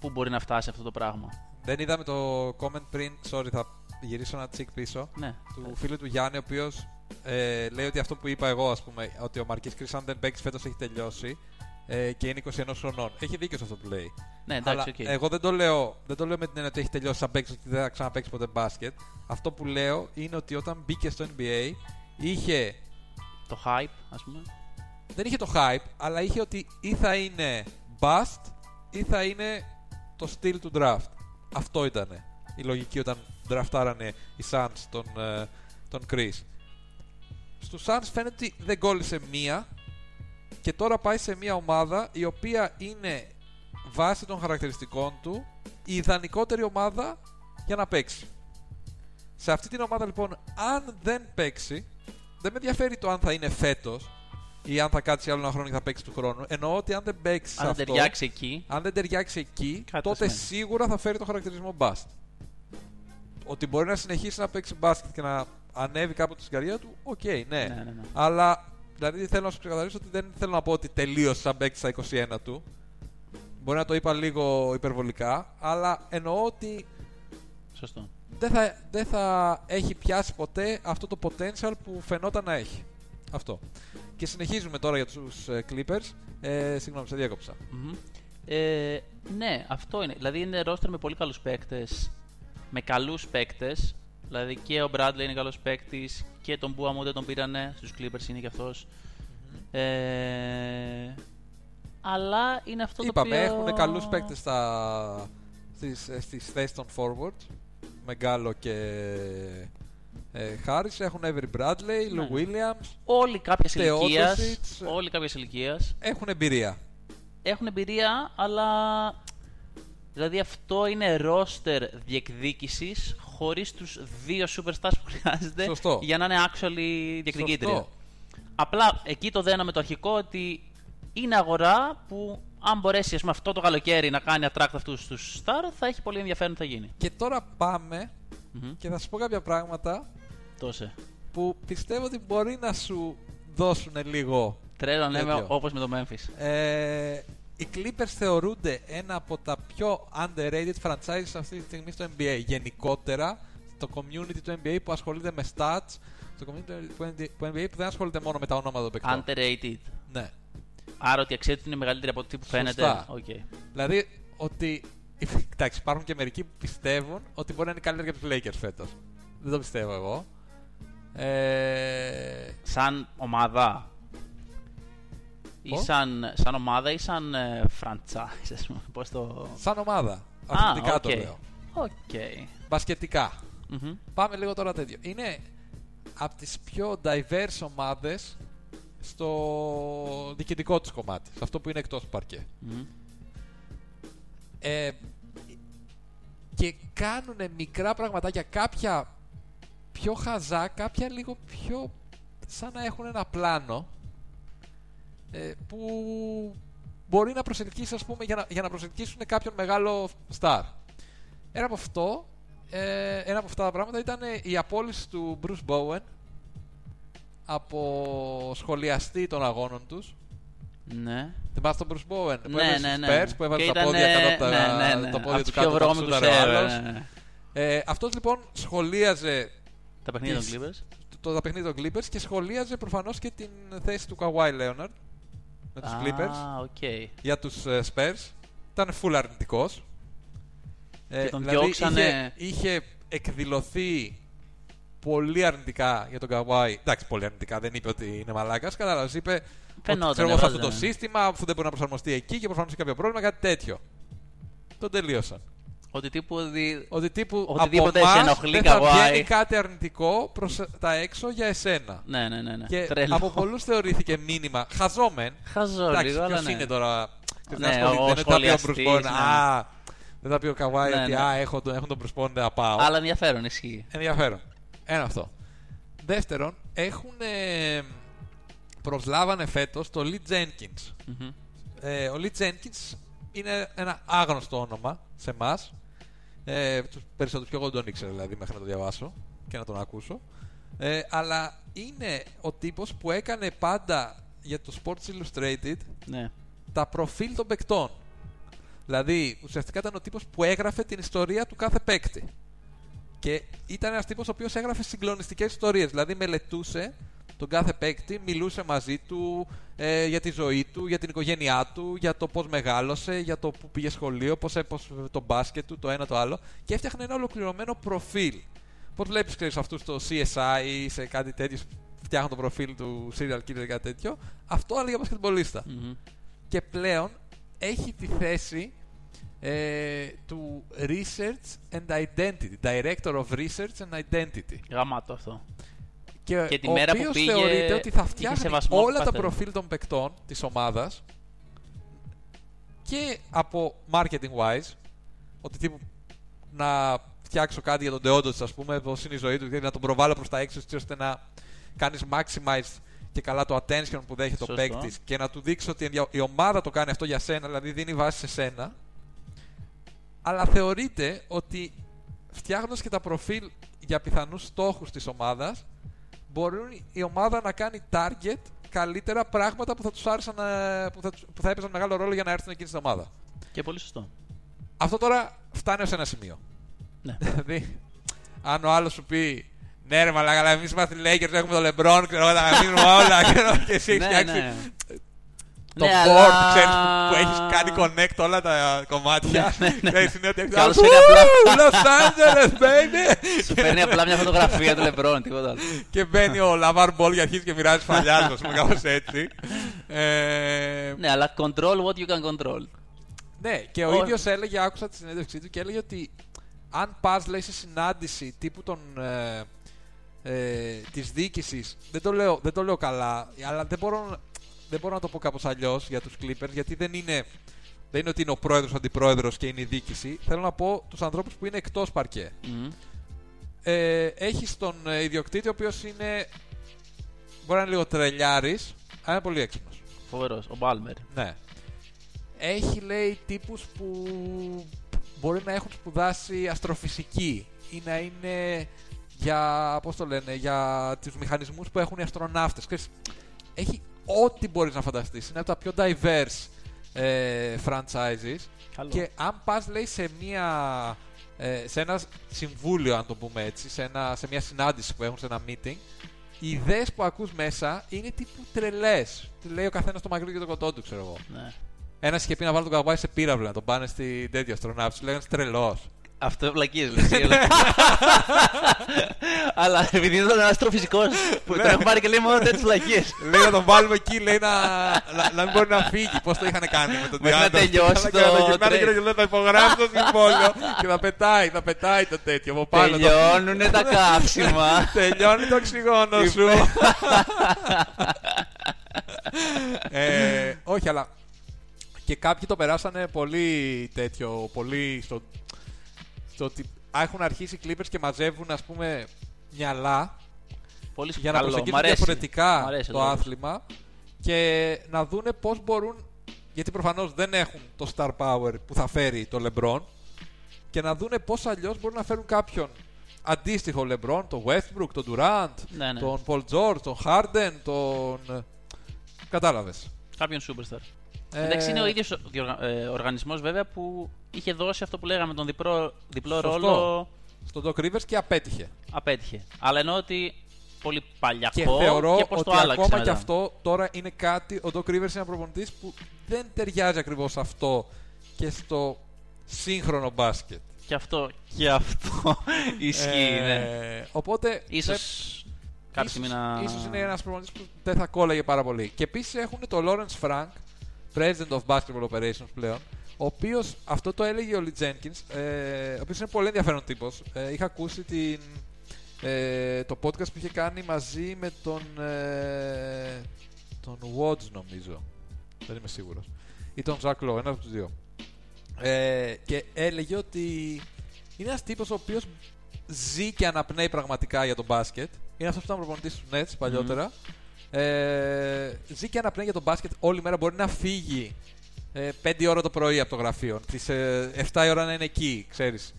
Πού μπορεί να φτάσει αυτό το πράγμα; Δεν είδαμε το comment πριν. Sorry, θα γυρίσω ένα τσικ πίσω. Ναι. Του φίλου του Γιάννη, ο οποίος ε, λέει ότι αυτό που είπα εγώ, ας πούμε, ότι ο Μαρκίς Κρις, αν δεν παίξει φέτος, έχει τελειώσει ε, και είναι 21 χρονών. Έχει δίκιο σε αυτό που λέει. Ναι, εντάξει, Αλλά οκ. εγώ δεν το, λέω, δεν το λέω με την έννοια ότι έχει τελειώσει σαν παίξει και δεν θα ξαναπαίξει ποτέ μπάσκετ. Αυτό που λέω είναι ότι όταν μπήκε στο NBA είχε. Το hype, ας πούμε. Δεν είχε το hype, αλλά είχε ότι ή θα είναι bust ή θα είναι το στυλ του draft. Αυτό ήταν η λογική όταν draftάρανε οι Suns τον, ε, τον Chris. Στους Suns φαίνεται ότι δεν κόλλησε μία και τώρα πάει σε μία ομάδα η οποία είναι βάσει των χαρακτηριστικών του η ιδανικότερη ομάδα για να παίξει. Σε αυτή την ομάδα λοιπόν, αν δεν παίξει, δεν με ενδιαφέρει το αν θα είναι φέτος ή αν θα κάτσει άλλο ένα χρόνο και θα παίξει του χρόνου. Εννοώ ότι αν δεν παίξεις Αν δεν αυτό, ταιριάξει εκεί, αν δεν ταιριάξει εκεί, Κάτι τότε σημαίνει. σίγουρα θα φέρει το χαρακτηρισμό bust. Ότι μπορεί να συνεχίσει να παίξει μπάσκετ και να ανέβει κάποτε στην καριέρα του, οκ, ναι. Ναι, ναι, ναι. Αλλά δηλαδή θέλω να σου ξεκαθαρίσω ότι δεν θέλω να πω ότι τελείωσε σαν παίκτη στα 21 του. Μπορεί να το είπα λίγο υπερβολικά, αλλά εννοώ ότι σωστό. Δεν θα, δεν θα έχει πιάσει ποτέ αυτό το potential που φαινόταν να έχει. Αυτό. Και συνεχίζουμε τώρα για τους ε, Clippers. Ε, συγγνώμη, σε διέκοψα. Μμμ. Ε, ναι, αυτό είναι. Δηλαδή είναι roster με πολύ καλούς παίκτες, με καλούς παίκτες. Δηλαδή και ο Bradley είναι καλός παίκτης και τον Μπούα μου δεν τον πήρανε, στους Clippers είναι και αυτός. Ε, αλλά είναι αυτό Είπαμε, το οποίο... έχουν καλούς παίκτες στα, στις, ε, στις θέσεις των forward. Μεγκάλο και ε, Harris. Έχουν Avery Bradley, Ναι. Lou Williams. Όλοι κάποιες Θεόδωσιτς. ηλικίας, όλοι κάποιες ηλικίας. Έχουν εμπειρία. έχουν εμπειρία, αλλά δηλαδή αυτό είναι roster διεκδίκησης χωρίς τους δύο superstars που χρειάζεται Σωστό. για να είναι actually διεκδικήτρια. Σωστό. Απλά εκεί το δέναμε το αρχικό ότι είναι αγορά που αν μπορέσει ας πούμε, αυτό το καλοκαίρι να κάνει attract αυτούς τους star θα έχει πολύ ενδιαφέρον τι θα γίνει. Και τώρα πάμε Μμμ. και θα σου πω κάποια πράγματα Τόσε. που πιστεύω ότι μπορεί να σου δώσουν λίγο Τρέλα ναι, Τέτοιο. με- όπως με το Memphis. Ε, οι Clippers θεωρούνται ένα από τα πιο underrated franchises αυτή τη στιγμή στο NBA. Γενικότερα, το community του NBA που ασχολείται με stats, το community του NBA που δεν ασχολείται μόνο με τα ονόματα των παικτών. Underrated. Ναι. Άρα ότι η αξία του είναι μεγαλύτερη από ό,τι που φαίνεται. Σωστά. Οκ. Δηλαδή ότι. *laughs* Εντάξει, υπάρχουν και μερικοί που πιστεύουν ότι μπορεί να είναι καλύτερα και τους Lakers φέτος. Δεν το πιστεύω εγώ. Ε, σαν ομάδα ή Πώς; σαν, σαν ομάδα ή σαν ε, franchise, ας πούμε. Πώς το... σαν ομάδα. Αθλητικά το οκ. λέω. Οκ. Μπασκετικά. Μμμ. Πάμε λίγο τώρα τέτοιο. Είναι από τις πιο diverse ομάδες στο διοικητικό τους κομμάτι. Σε αυτό που είναι εκτός του παρκέ. Μμμ. Ε, και κάνουν μικρά πραγματάκια, κάποια πιο χαζά, κάποια λίγο πιο σαν να έχουν ένα πλάνο ε, που μπορεί να προσελκύσει, ας πούμε, για να, για να προσελκύσουν κάποιον μεγάλο star. Ένα από αυτό, ε, ένα από αυτά τα πράγματα ήταν η απόλυση του Bruce Bowen από σχολιαστή των αγώνων τους. Ναι. Θυμάστε τον Bruce Bowen που Ναι, έβαλε ναι, στους ναι. Spurs, που έβαλε Και τα ήταν, πόδια ε, κάτω από τα, ναι, ναι, ναι. το Απ' πόδι τους του πιο κάτω από τα βρώμικους σούταρε ο ever, άλλος. ναι, ναι. Ε, αυτός λοιπόν σχολίαζε Τα παιχνίδια των Τις- Clippers. το, τα παιχνίδια των Clippers και σχολίαζε προφανώς και την θέση του Kawhi Leonard με τους Clippers Α, οκ. για τους ε, Spurs. Ήταν full αρνητικός. Ε, Και τον δηλαδή διώξανε- είχε, είχε εκδηλωθεί πολύ αρνητικά για τον Kawhi. Εντάξει, πολύ αρνητικά, δεν είπε ότι είναι μαλάκας. Κατάλαβες, είπε Φαινόταν, ότι ξέρω εγώ σε αυτό το έβαζε. σύστημα, αφού δεν μπορεί να προσαρμοστεί εκεί και προφανώς είχε κάποιο πρόβλημα, κάτι τέτοιο. Τον τελείωσαν. Ότι τύπου ότι. Ότι τύπου Οτιδήποτε από σε εμάς ενοχλεί, δεν θα Καβάη. βγαίνει κάτι αρνητικό προς τα έξω για εσένα. Ναι, ναι, ναι. ναι. Και Τρελό. από πολλούς θεωρήθηκε μήνυμα. Χαζόμεν. Χαζό Εντάξει, λίγο, αλλά ποιος ναι. είναι τώρα; Ξέρεις, Ναι, να ασχολείται, ο δεν θα πει ο σχολιαστής, Bruce Bowen, ναι. Α, δεν θα πει ο Καβάη Ναι, ότι ναι. α, έχω, τον- έχουν τον Bruce Bowen, δεν θα πάω. Αλλά ενδιαφέρον, ισχύει. Ενδιαφέρον. Ένα αυτό. Δεύτερον, έχουν ε, προσλάβανε φέτος το Lee Jenkins. Μμμ. Ε, ο Lee Jenkins είναι ένα άγνωστο όνομα σε εμάς. Ε, τους περισσότερους και εγώ δεν τον ήξερα δηλαδή μέχρι να το διαβάσω και να τον ακούσω. Ε, αλλά είναι ο τύπος που έκανε πάντα για το Sports Illustrated Ναι. τα προφίλ των παικτών. Δηλαδή, ουσιαστικά ήταν ο τύπος που έγραφε την ιστορία του κάθε παίκτη. Και ήταν ένας τύπος ο οποίος έγραφε συγκλονιστικές ιστορίες. Δηλαδή, μελετούσε τον κάθε παίκτη, μιλούσε μαζί του ε, για τη ζωή του, για την οικογένειά του, για το πώς μεγάλωσε, για το που πήγε σχολείο, πώς έπωσε το μπάσκετ του, το ένα το άλλο. Και έφτιαχνε ένα ολοκληρωμένο προφίλ. Πώς βλέπεις, ξέρεις, αυτούς στο CSI ή σε κάτι τέτοιο, φτιάχνουν το προφίλ του serial killer ή κάτι τέτοιο. Αυτό αλλά για μπασκετμπολίστα Μμμ. και πλέον έχει τη θέση ε, του Research and Identity, Director of Research and Identity. Γαμάτο αυτό. Και, Και τη ο μέρα που οποίος πήγε, θεωρείται ότι θα είχε φτιάχνει σεβασμό από όλα τον τα πατέρα. προφίλ των παικτών της ομάδας και από marketing wise, ότι τύπου να φτιάξω κάτι για τον Deodots, ας πούμε, πώς είναι η ζωή του, δηλαδή να τον προβάλλω προς τα έξω, έτσι ώστε να κάνεις maximize και καλά το attention που δέχεται ο Σωστό. παίκτης και να του δείξει ότι η ομάδα το κάνει αυτό για σένα, δηλαδή δίνει βάση σε σένα. Αλλά θεωρείται ότι φτιάχνοντας και τα προφίλ για πιθανούς στόχους της ομάδας μπορούν η ομάδα να κάνει target καλύτερα πράγματα που θα τους άρεσαν να- που θα, τους- που θα έπαιζαν μεγάλο ρόλο για να έρθουν εκείνη στην ομάδα. Και πολύ σωστό. Αυτό τώρα φτάνει ως ένα σημείο. Ναι. *laughs* Δηλαδή, αν ο άλλος σου πει ναι, ρε μαλάκα, αλλά εμείς είμαστε οι Lakers, έχουμε τον LeBron, ξέρω εγώ, τα μείνουμε όλα. ξέρω, και εσύ έχει ναι, φτιάξεις ναι. Το Ναι, board, αλλά- ξέρεις, που, που έχει κάνει connect όλα τα κομμάτια. *laughs* Ναι, ναι, ναι. Ξέρεις, είναι ότι έχεις Και άλλος «Woo, είναι απλά- Los Angeles, baby! Σου παίρνει απλά μια φωτογραφία του Λεμπρόν, τίποτα άλλο. και μπαίνει ο Λαβάρ Μπολ και αρχίζει και μοιράζει φάπες, ας πούμε, κάπως έτσι. Ε, Ναι, αλλά control what you can control. Ναι, και ο Όχι. ίδιος έλεγε, άκουσα τη συνέντευξή του και έλεγε ότι αν πας, λέει, σε συνάντηση τύπου των. Ε, ε, της διοίκησης, δεν το, λέω, δεν το λέω καλά αλλά δεν μπορώ, δεν μπορώ να το πω κάπως αλλιώς για τους Clippers γιατί δεν είναι, δεν είναι ότι είναι ο πρόεδρος, ο αντιπρόεδρος και είναι η διοίκηση θέλω να πω τους ανθρώπους που είναι εκτός παρκέ Μμμ. ε, έχει τον ε, ιδιοκτήτη ο οποίος είναι μπορεί να είναι λίγο τρελιάρης αλλά είναι πολύ έξυπνος Φοβερός, ο Μπάλμερ. ναι. Έχει λέει τύπους που μπορεί να έχουν σπουδάσει αστροφυσική ή να είναι για, πώς το λένε, για τους μηχανισμούς που έχουν οι αστροναύτες. Ξέρεις, έχει ό,τι μπορείς να φανταστείς. Είναι από τα πιο diverse ε, franchises. Καλό. Και αν πας λέει σε μια ε, σε ένα συμβούλιο, αν το πούμε έτσι, σε, ένα, σε μια συνάντηση που έχουν σε ένα meeting, οι ιδέες που ακούς μέσα είναι τύπου τρελές. Τι λέει ο καθένας το μακρύ και το κοτό του, ξέρω εγώ. Ναι. Ένας είχε πει να βάλει τον καβάη σε πύραυλο, να τον πάνε στη τέτοια αστροναύτη. Του λέγανε τρελός. Αυτό βλακίες λες. αλλά- *laughs* Αλλά επειδή ήταν ένας αστροφυσικός που τον έχω πάρει και λέει μόνο τέτοιες βλακίες. *laughs* λέει να τον βάλουμε εκεί, λέει να, να, να μην μπορεί να φύγει. Πώς το είχαν κάνει με τον Μέχρι να Διάντα; τελειώσει Και να το γυρνάνε τρέι. και να γυρνάνε, θα υπογράψει το συμβόλαιο και θα πετάει, θα πετάει το τέτοιο από πάνω. το- Τελειώνουνε τα *laughs* καύσιμα. Τελειώνει το οξυγόνο σου. ε, όχι, αλλά και κάποιοι το περάσανε πολύ τέτοιο, πολύ στο, στο ότι έχουν αρχίσει οι Clippers και μαζεύουν ας πούμε μυαλά Πολύ για να καλό. Μ' προσεγγίσουν αρέσει. διαφορετικά Μ' αρέσει ο το λόγος. άθλημα και να δούνε πώς μπορούν γιατί προφανώς δεν έχουν το star power που θα φέρει το LeBron και να δούνε πώς αλλιώς μπορούν να φέρουν κάποιον αντίστοιχο LeBron, τον Westbrook, τον Durant, Ναι, ναι. τον Paul George, τον Harden, τον... Κατάλαβες. Κάποιον superstar. Ε, Εντάξει, είναι ο ίδιος οργανισμός βέβαια που είχε δώσει αυτό που λέγαμε τον διπλό, διπλό Σωστό. ρόλο. Στον Doc Rivers και απέτυχε. Απέτυχε. Αλλά εννοώ ότι πολύ παλιακό Και θεωρώ και πώς ότι το άλλαξε ακόμα μετά. και αυτό τώρα είναι κάτι. Ο Doc Rivers είναι ένα προπονητής που δεν ταιριάζει ακριβώς αυτό και στο σύγχρονο μπάσκετ. Και αυτό, και αυτό *laughs* ισχύει, Ε, ναι. Οπότε. Ίσως κάποια στιγμή να... ίσως είναι ένας προπονητής που δεν θα κόλλαγε πάρα πολύ. Και επίσης έχουν το Lawrence Frank, President of Basketball Operations πλέον, ο ο οποίος αυτό το έλεγε ο Λι Jenkins, ε, ο οποίος είναι πολύ ενδιαφέρον τύπος. Ε, είχα ακούσει την, ε, το podcast που είχε κάνει μαζί με τον, ε, τον Watts νομίζω. Δεν είμαι σίγουρος. Ή τον Zach Lowe, ένα από τους δύο. Ε, και έλεγε ότι είναι ένας τύπος ο οποίος ζει και αναπνέει πραγματικά για τον μπάσκετ. Είναι αυτός που ήταν προπονητής του Nets παλιότερα. Ε, ζει και αναπνέει για τον μπάσκετ όλη μέρα. Μπορεί να φύγει ε, 5 ώρα το πρωί από το γραφείο. Τις ε, 7 η ώρα να είναι εκεί, ξέρεις.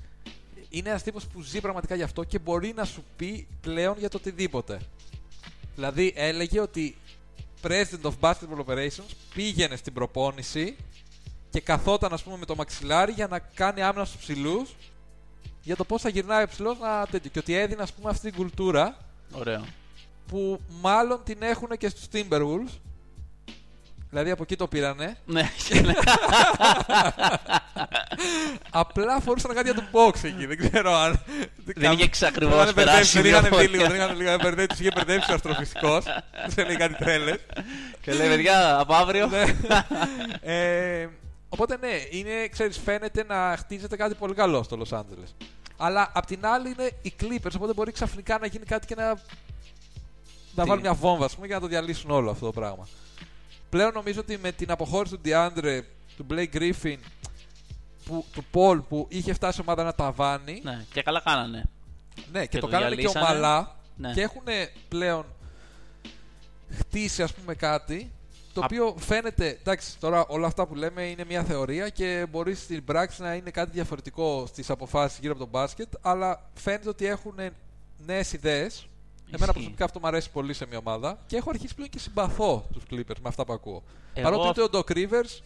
Είναι ένας τύπος που ζει πραγματικά γι' αυτό και μπορεί να σου πει πλέον για το οτιδήποτε. Δηλαδή έλεγε ότι President of Basketball Operations πήγαινε στην προπόνηση και καθόταν ας πούμε με το μαξιλάρι για να κάνει άμυνα στους ψηλούς για το πώς θα γυρνάει ο ψηλός να τέτοιο. Και ότι έδινε ας πούμε αυτή την κουλτούρα Ωραίο. Που μάλλον την έχουν και στους Timberwolves Δηλαδή από εκεί το πήρανε. Ναι, *laughs* Απλά φορούσαν κάτι για τον box εκεί. Δεν ξέρω αν. Δεν είχε εξακριβώς Δεν είχαν περάσει μπερδέψει, Δεν είχαν δύο δει λίγο. Δεν είχαν λίγο μπερδέψει. Τους είχε μπερδέψει ο αστροφυσικός. *laughs* Του έλεγε κάτι τρέλες. και λέει παιδιά από αύριο. Ναι. Ε, Οπότε ναι, είναι, ξέρεις, φαίνεται να χτίζεται κάτι πολύ καλό στο Los Angeles. Αλλά απ' την άλλη είναι οι Clippers, οπότε μπορεί ξαφνικά να γίνει κάτι και να. Να Τι; βάλουν μια βόμβα, ας πούμε, για να το διαλύσουν όλο αυτό το πράγμα. Πλέον νομίζω ότι με την αποχώρηση του DeAndre, του Blake Griffin, που, του Paul που είχε φτάσει η ομάδα ένα ταβάνι. ναι, και καλά κάνανε. Ναι, και, Και το το κάνανε και διαλύσανε. ομαλά. Ναι. Και έχουν πλέον χτίσει, ας πούμε, κάτι το Α- οποίο φαίνεται. Εντάξει, τώρα όλα αυτά που λέμε είναι μια θεωρία και μπορεί στην πράξη να είναι κάτι διαφορετικό στις αποφάσεις γύρω από τον μπάσκετ, αλλά φαίνεται ότι έχουν νέες ιδέες. Εμένα Ισχύει. προσωπικά αυτό μου αρέσει πολύ σε μια ομάδα και έχω αρχίσει πλέον και συμπαθώ τους Clippers με αυτά που ακούω. Εγώ Παρότι αυ- ούτε ο Doc Rivers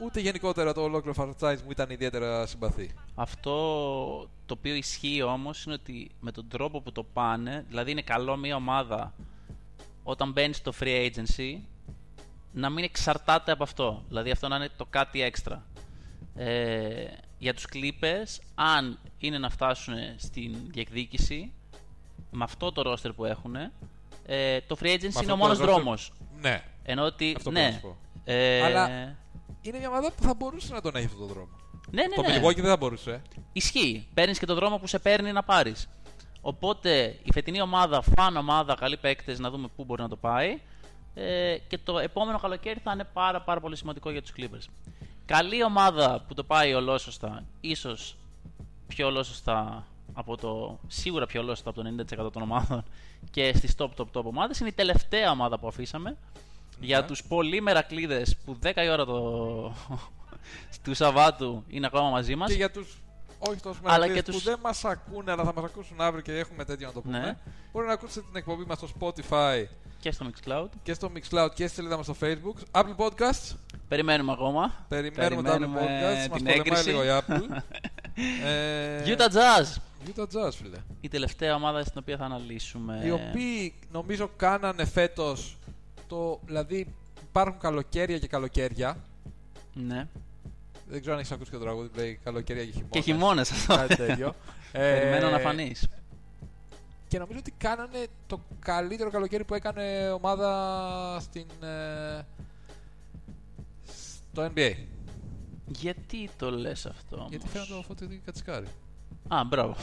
ούτε γενικότερα το ολόκληρο franchise μου ήταν ιδιαίτερα συμπαθή. Αυτό το οποίο ισχύει όμως είναι ότι με τον τρόπο που το πάνε, δηλαδή είναι καλό μια ομάδα όταν μπαίνει στο free agency να μην εξαρτάται από αυτό. Δηλαδή αυτό να είναι το κάτι έξτρα. Ε, για τους Clippers, αν είναι να φτάσουν στην διεκδίκηση, με αυτό το roster που έχουν, ε, το free agency αυτό είναι ο το μόνος roster- δρόμος. Ναι. Ενώ ότι, Αυτό πρέπει να ναι, σου πω. ε, Αλλά- Είναι μια ομάδα που θα μπορούσε να τον έχει αυτόν τον δρόμο. ναι, ναι, Το ναι. Milwaukee δεν θα μπορούσε. Ισχύει. Παίρνεις και τον δρόμο που σε παίρνει να πάρεις. Οπότε η φετινή ομάδα, φαν ομάδα, καλοί παίκτες, να δούμε πού μπορεί να το πάει. Ε, και το επόμενο καλοκαίρι θα είναι πάρα, πάρα πολύ σημαντικό για τους Clippers. Καλή ομάδα που το πάει ολόσωστα, ίσως πιο ολόσωστα από το. σίγουρα πιο ολόσωστα από το 90% των ομάδων και στις top top top ομάδες είναι η τελευταία ομάδα που αφήσαμε. Για Ναι. τους πολύ μερακλείδες που 10 η ώρα το... του Σαββάτου είναι ακόμα μαζί μας. Και για του όχι τόσο Αλλά μεγάλου και που τους- δεν μας ακούνε, αλλά θα μας ακούσουν αύριο και έχουμε τέτοιο να το πούμε. Ναι. Μπορεί να ακούσετε την εκπομπή μας στο Spotify και στο Mixcloud. και στο Mixcloud και στη σελίδα μας στο Facebook. Apple Podcasts. Περιμένουμε ακόμα. Περιμένουμε, τα Apple Περιμένουμε Podcasts. Μας την πολεμάει έγκριση. λίγο η Apple. *laughs* ε, Utah Jazz. Utah Jazz, φίλε. Η τελευταία ομάδα στην οποία θα αναλύσουμε. Οι οποίοι νομίζω κάνανε φέτος το. Δηλαδή υπάρχουν καλοκαίρια και καλοκαίρια. Ναι. Δεν ξέρω αν έχεις ακούσει και το τραγούδι που λέει καλοκαίρια και χειμώνα. Και χειμώνες αυτό. Κάτι τέτοιο. *laughs* Περιμένω Ε, να φανείς. Και νομίζω ότι κάνανε το καλύτερο καλοκαίρι που έκανε ομάδα στην, ε, στο NBA. Γιατί το λες αυτό όμως. Γιατί φαίνεται το φώτι κατσικάρι. Α, μπράβο.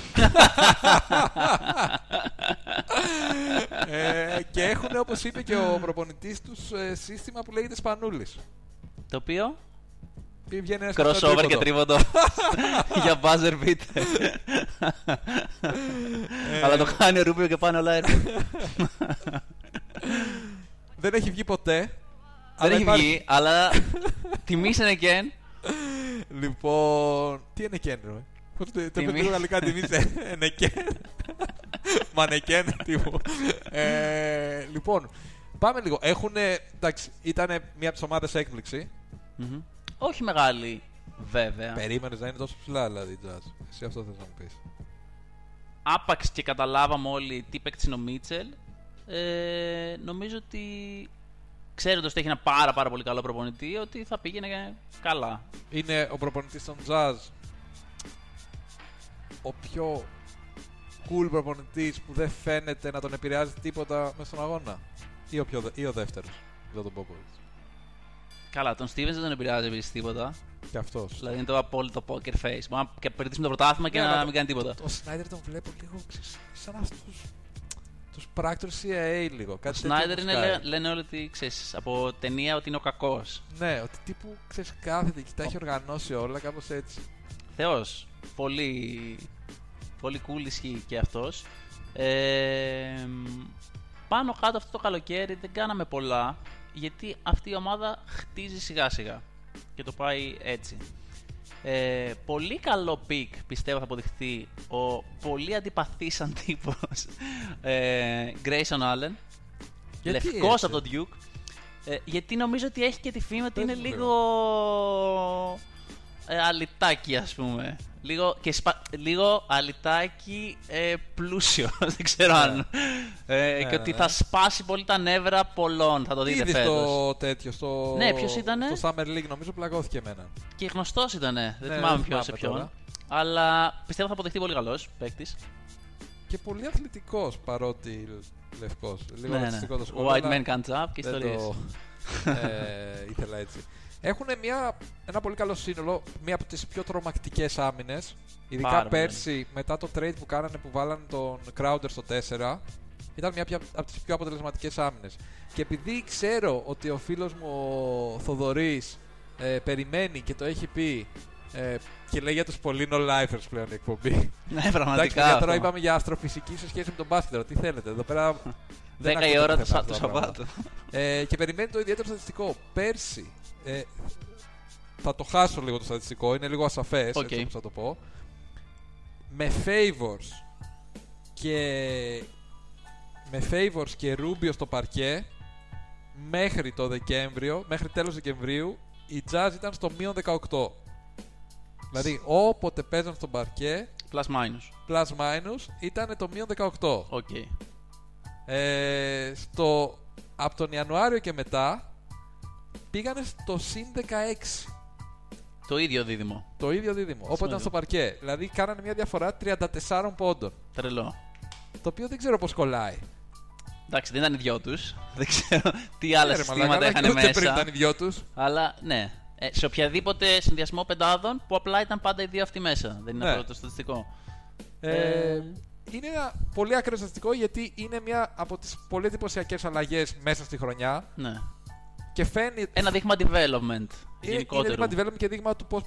ε, και έχουν, όπως είπε και ο προπονητής τους, ε, σύστημα που λέγεται Σπανούλης. το οποίο; Ή Βγαίνει ένας Crossover στο και τρίποντο. *laughs* Για buzzer beater. Ε, Αλλά το κάνει ο Ρούμπιο και πάνε όλα έρθουν. Δεν έχει βγει ποτέ. Δεν αλλά έχει υπάρχει- βγει, αλλά *laughs* τιμήσανε και Λοιπόν, τι είναι κέν, ρε. Πώς το το Τιμή. είπε λίγο γαλλικά τιμή σε νεκέν. Μανεκέν, τύπου. Ε, λοιπόν, πάμε λίγο. Έχουν, εντάξει, ήταν μια από τις ομάδες έκπληξη. Μμμ. Όχι μεγάλη, βέβαια. Περίμενες να είναι τόσο ψηλά, δηλαδή, η Jazz. Εσύ αυτό θες να μου πεις. άπαξ και καταλάβαμε όλοι τι παίκτη είναι ο Μίτσελ, ε, νομίζω ότι ξέροντας ότι έχει ένα πάρα, πάρα πολύ καλό προπονητή, ότι θα πήγαινε καλά. Είναι ο προπονητής των Jazz ο πιο cool προπονητής που δεν φαίνεται να τον επηρεάζει τίποτα μέσα στον αγώνα; Ή ο, πιο, δε- ή ο δεύτερος, δεν τον Popovich; Καλά, τον Stevens δεν τον επηρεάζει επίσης τίποτα. Και αυτός. Δηλαδή είναι το απόλυτο poker face. Μπορεί να και περδίσουμε το πρωτάθλημα και Ναι, να αλλά μην κάνει τίποτα. Ο Σνάιντερ τον βλέπω λίγο ξέρεις, σαν αυτού τους πράκτορες CIA λίγο. Ο Κάτι Σνάιντερ τέτοιο είναι, μου λέ- σκάει. λένε όλοι ότι ξέρεις από ταινία ότι είναι ο κακός. Ναι, ότι τύπου ξέρεις, κάθεται και τα έχει οργανώσει όλα κάπως έτσι. Θεός. Πολύ, πολύ cool ισχύει και αυτός. Ε, πάνω κάτω αυτό το καλοκαίρι δεν κάναμε πολλά γιατί αυτή η ομάδα χτίζει σιγά σιγά και το πάει έτσι. Ε, πολύ καλό πικ πιστεύω θα αποδειχθεί ο πολύ αντιπαθής *laughs* αντίπος ε, Grayson Allen Γιατί λευκός έτσι; από τον Duke ε, γιατί νομίζω ότι έχει και τη φήμη ότι Πες είναι μου λίγο ε, αλυτάκι ας πούμε λίγο, και σπα... λίγο αλυτάκι ε, πλούσιο *laughs* δεν ξέρω Ναι. αν ε, Ναι, και ναι, ότι ναι. θα σπάσει πολύ τα νεύρα πολλών θα το δείτε Είδε φέτος το τέτοιο στο. Ναι, ποιος ήτανε; Στο Summer League, νομίζω πλαγώθηκε εμένα. και γνωστός ήταν δεν Ναι, θυμάμαι δεν ποιος σε θυμάμαι ποιον τώρα. αλλά πιστεύω θα αποδειχθεί πολύ καλός παίκτης Και πολύ αθλητικός παρότι λευκός. Λίγο ναι, ναι. ρατσιστικό το σχόλιο. White αλλά man can't jump και δεν ιστορίες το *laughs* ε, ήθελα έτσι. Έχουν μια, ένα πολύ καλό σύνολο, μία από τις πιο τρομακτικές άμυνες. Ειδικά Πάρα πολύ. πέρσι, μετά το trade που κάνανε που βάλανε τον Crowder στο 4, ήταν μια πια- από τις πιο αποτελεσματικές άμυνες. Και επειδή ξέρω ότι ο φίλος μου ο Θοδωρής ε, περιμένει και το έχει πει ε, και λέει για τους πολύ no-lifers πλέον η εκπομπή. *laughs* ναι Εντάξει, πραγματικά παιδιά, τώρα αυτό. είπαμε για αστροφυσική σε σχέση με τον μπάσκετ. τώρα. Τι θέλετε, εδώ πέρα. δεν 10 η ακούτε ώρα του, πουθενά Σα- του αυτά τα πράγματα. Σαββάτου Ε, και περιμένει το ιδιαίτερο στατιστικό. Πέρσι, ε, θα το χάσω λίγο το στατιστικό, είναι λίγο ασαφές, Οκ. έτσι όπως θα το πω. Με Favors και με Favors και Rubio στο παρκέ μέχρι το Δεκέμβριο, μέχρι τέλος Δεκεμβρίου, η Jazz ήταν στο μείον 18. Δηλαδή, όποτε παίζαν στο παρκέ, plus minus plus minus, ήταν το μείον 18. οκ Ε, στο, από τον Ιανουάριο και μετά πήγανε στο συν 16. το ίδιο δίδυμο Το ίδιο δίδυμο. Όποτε ήταν στο παρκέ. Δηλαδή κάνανε μια διαφορά 34 πόντων. τρελό Το οποίο δεν ξέρω πώς κολλάει. Εντάξει, δεν ήταν οι δυο τους. *laughs* Δεν ξέρω τι άλλα Ε, ρε, συστήματα μαλάκα, είχαν και ούτε πριν μέσα. ήταν οι δυο τους. Αλλά ναι. Ε, σε οποιαδήποτε συνδυασμό πεντάδων που απλά ήταν πάντα οι δύο αυτοί μέσα. Δεν είναι Ναι. αυτό το στατιστικό. Ε, Ε, είναι ένα πολύ ακραίο στατιστικό γιατί είναι μια από τις πολύ εντυπωσιακές αλλαγές μέσα στη χρονιά. Ναι. Και φαίνεται. Ένα δείγμα development Είναι, είναι γενικότερο. δείγμα development και δείγμα του πώς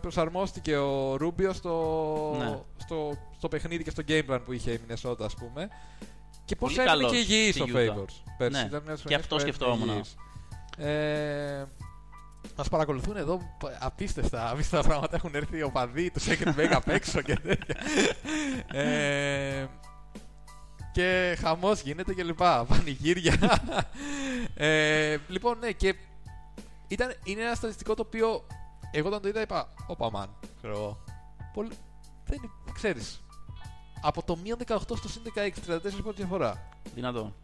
προσαρμόστηκε ο Ρούμπιο στο, Ναι. στο, στο παιχνίδι και στο game plan που είχε η Μινεσότα, ας πούμε. Και πώς Πολύ έμεινε καλός και υγιή στη ο Utah. Favors. Πέρσι. Ναι. Ήταν μια Και αυτό σκεφτόμουν. Ε, μας παρακολουθούν εδώ απίστευτα, απίστευτα πράγματα. Έχουν έρθει οι οπαδοί τους Second *laughs* Mega απ' έξω και τέτοια. ε, και χαμός γίνεται και λοιπά. *laughs* Πανηγύρια. ε, λοιπόν, ναι, και ήταν, είναι ένα στατιστικό το οποίο εγώ όταν το είδα είπα, όπα μαν, ξέρω εγώ. Πολύ, δεν είναι, ξέρεις. Από το μείον 18 στο συν 16, 34 πόντους διαφορά. Δυνατό.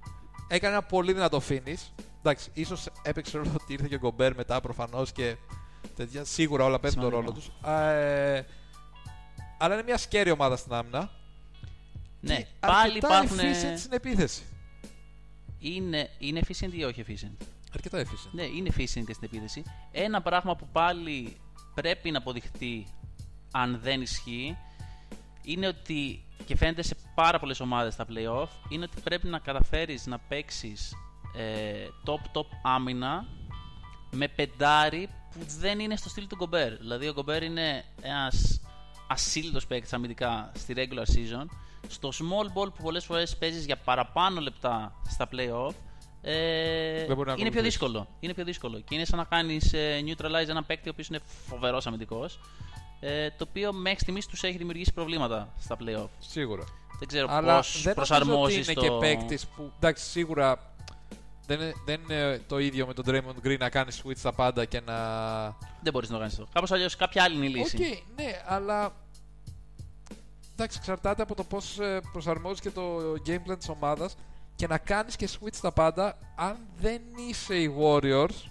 Έκανε ένα πολύ δυνατό finish. Εντάξει, ίσως έπαιξε ρόλο ότι ήρθε και ο Γκομπέρ μετά προφανώς και τέτοια. Σίγουρα όλα παίζουν τον ρόλο Σημαντικό. του. Ε, αλλά είναι μια σκέρη ομάδα στην άμυνα. Ναι, και πάλι αρκετά υπάρχουν. efficient στην επίθεση. Είναι, είναι efficient ή όχι efficient; Αρκετά efficient. Ναι, είναι efficient και στην επίθεση. Ένα πράγμα που πάλι πρέπει να αποδειχτεί αν δεν ισχύει είναι ότι και φαίνεται σε πάρα πολλές ομάδες στα playoff είναι ότι πρέπει να καταφέρεις να παίξεις ε, top top άμυνα με πεντάρι που δεν είναι στο στυλ του Γκομπέρ. Δηλαδή ο Γκομπέρ είναι ένας ασύλλητος παίκτης αμυντικά στη regular season. Στο small ball που πολλές φορές παίζεις για παραπάνω λεπτά στα playoff ε, Δεν μπορεί να είναι πιο ακολουθήσεις. δύσκολο. Είναι πιο δύσκολο. Και είναι σαν να κάνεις ε, neutralize ένα παίκτη ο οποίος είναι φοβερός αμυντικός ε, το οποίο μέχρι στιγμής τους έχει δημιουργήσει προβλήματα στα playoff. Σίγουρα. Δεν ξέρω Αλλά πώς δεν νομίζω ότι προσαρμόζεις είναι το... και παίκτης που. Εντάξει, σίγουρα δεν είναι, δεν είναι το ίδιο με τον Draymond Green να κάνεις switch στα πάντα και να. Δεν μπορείς να το κάνεις αυτό. Κάπως αλλιώς κάποια άλλη είναι η Οκ, λύση. ναι, αλλά. Εντάξει, εξαρτάται από το πώς προσαρμόζεις και το game plan της ομάδας και να κάνεις και switch στα πάντα. Αν δεν είσαι οι Warriors,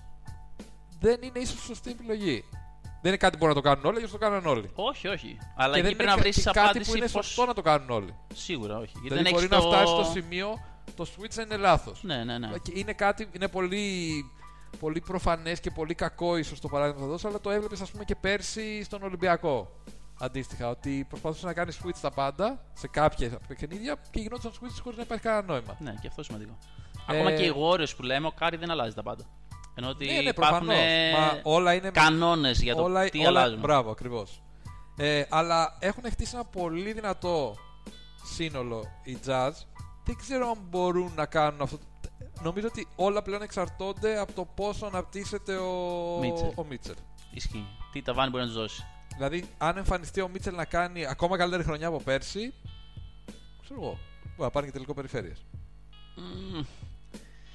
δεν είναι ίσως σωστή επιλογή. Δεν είναι κάτι που μπορούν να το κάνουν όλοι, γιατί το κάνουν όλοι. Όχι, όχι. Αλλά και εκεί δεν πρέπει είναι να βρεις και κάτι απάντηση που είναι πώς... σωστό να το κάνουν όλοι. Σίγουρα όχι. Γιατί Δηλαδή δεν μπορεί έχεις να το... φτάσει στο σημείο το switch να είναι λάθος. Ναι, ναι, ναι. Είναι κάτι, είναι πολύ πολύ προφανές και πολύ κακό ίσως το παράδειγμα που θα δώσω, αλλά το έβλεπες, ας πούμε, και πέρσι στον Ολυμπιακό. Αντίστοιχα, ότι προσπαθούσε να κάνει switch τα πάντα σε κάποια παιχνίδια και γινόταν switch χωρίς να υπάρχει κανένα νόημα. Ναι, και αυτό σημαντικό. Ε, Ακόμα και οι Warriors που λέμε, ο Κάρι δεν αλλάζει τα πάντα. Ενώ ότι Ναι, ναι, υπάρχουν προφανώς. Μα όλα είναι με- κανόνες για το όλα, τι όλα, αλλάζουν. Μπράβο, ακριβώς. Ε, αλλά έχουν χτίσει ένα πολύ δυνατό σύνολο οι Jazz. Δεν ξέρω αν μπορούν να κάνουν αυτό. Νομίζω ότι όλα πλέον εξαρτώνται από το πόσο αναπτύσσεται ο Μίτσελ. ο Μίτσελ. Ισχύει. Τι ταβάνι μπορεί να τους δώσει. Δηλαδή, αν εμφανιστεί ο Μίτσελ να κάνει ακόμα καλύτερη χρονιά από πέρσι, ξέρω εγώ, μπορεί να πάρει και τελικό περιφέρειας. Μμμ,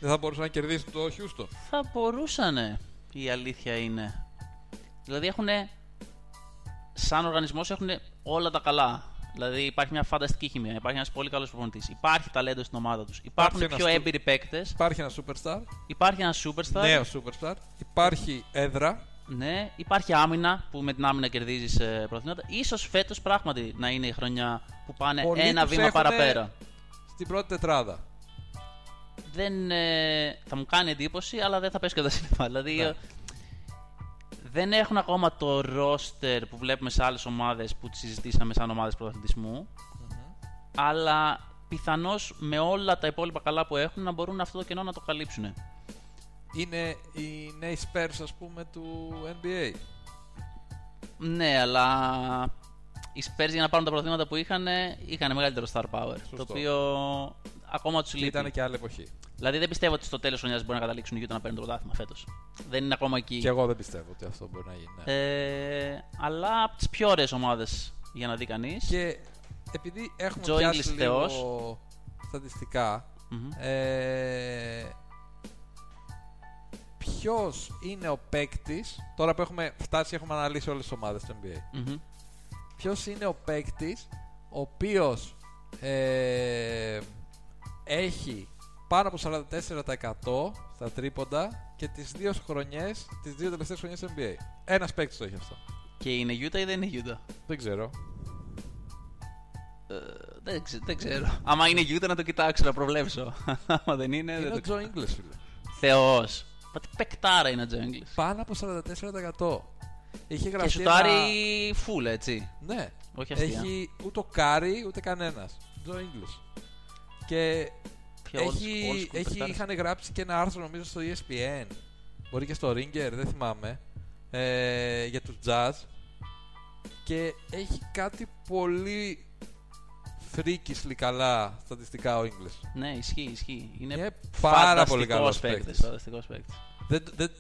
Δεν θα μπορούσε να κερδίσει το Houston. θα μπορούσανε. Η αλήθεια είναι. Δηλαδή έχουν. Σαν οργανισμός έχουν όλα τα καλά. Δηλαδή υπάρχει μια φανταστική χημεία. Υπάρχει ένας πολύ καλός προπονητής. Υπάρχει ταλέντο στην ομάδα τους. Υπάρχουν Υπάρχει πιο ένας έμπειροι παίκτες. Υπάρχει ένας superstar, Υπάρχει ένας superstar. νέος superstar. Υπάρχει έδρα. Ναι, υπάρχει άμυνα που με την άμυνα κερδίζεις προθυνότητα. σω φέτος πράγματι να είναι η χρονιά που πάνε Πολλοί ένα τους βήμα έχουνε παραπέρα. Στην πρώτη τετράδα. Δεν, ε, θα μου κάνει εντύπωση, αλλά δεν θα πέσει και τα σύννεφα. Δηλαδή, Ναι. Ε, δεν έχουν ακόμα το ρόστερ που βλέπουμε σε άλλες ομάδες που τις συζητήσαμε σαν ομάδες πρωταθλητισμού. Αλλά πιθανώς με όλα τα υπόλοιπα καλά που έχουν να μπορούν αυτό το κενό να το καλύψουν. Είναι οι νέοι Spurs, ας πούμε, του NBA. Ναι, αλλά οι Spurs για να πάρουν τα πρωταθλήματα που είχαν, είχαν μεγαλύτερο star power. Σωστό. Το οποίο ακόμα τους λείπει. Ήταν και άλλη εποχή. Δηλαδή δεν πιστεύω ότι στο τέλος χρονιάς μπορεί να καταλήξουν οι Utah να παίρνουν το πρωτάθλημα φέτος. Δεν είναι ακόμα εκεί. Και εγώ δεν πιστεύω ότι αυτό μπορεί να γίνει. ναι. Ε, αλλά από τις πιο ωραίες ομάδες για να δει κανείς. Και επειδή έχουμε Joe πιάσει Ingles λίγο θεός. στατιστικά, ε, ποιος είναι ο παίκτης, τώρα που έχουμε φτάσει έχουμε αναλύσει όλες τις ομάδες του NBA, ποιος είναι ο παίκτης ο οποίος ε, έχει πάνω από 44% στα τρίποντα και τις δύο χρονιές, τις δύο τελευταίες χρονιές του NBA. Ένας παίκτης το έχει αυτό. Και είναι Utah ή δεν είναι Utah; Δεν ξέρω. Ε, δεν, ξε- δεν ξέρω. Άμα είναι Utah να το κοιτάξω, να προβλέψω. *laughs* Άμα δεν είναι. Είναι δεν ο το Τζο Ingles, φίλε. Θεός. Μα τι παικτάρα είναι ο Τζο Ingles. Πάνω από 44%. Είχε Και γραφτεί σουτάρει ένα- full, έτσι. Ναι. Όχι αστεία. Έχει ούτε ο Κάρι ούτε κανένας. Τζο Ingles. Και Πιο old- έχει, old school έχει, παικτάρας. είχαν γράψει και ένα άρθρο νομίζω στο E ESPN. Μπορεί και στο Ringer, δεν θυμάμαι. Ε, για τους jazz. Και έχει κάτι πολύ freakishly καλά στατιστικά ο Ingles. Ναι, ισχύει, ισχύει. Είναι, Είναι πάρα πολύ φανταστικός καλός παίκτης, παίκτης. φανταστικός παίκτης. Δεν, δεν,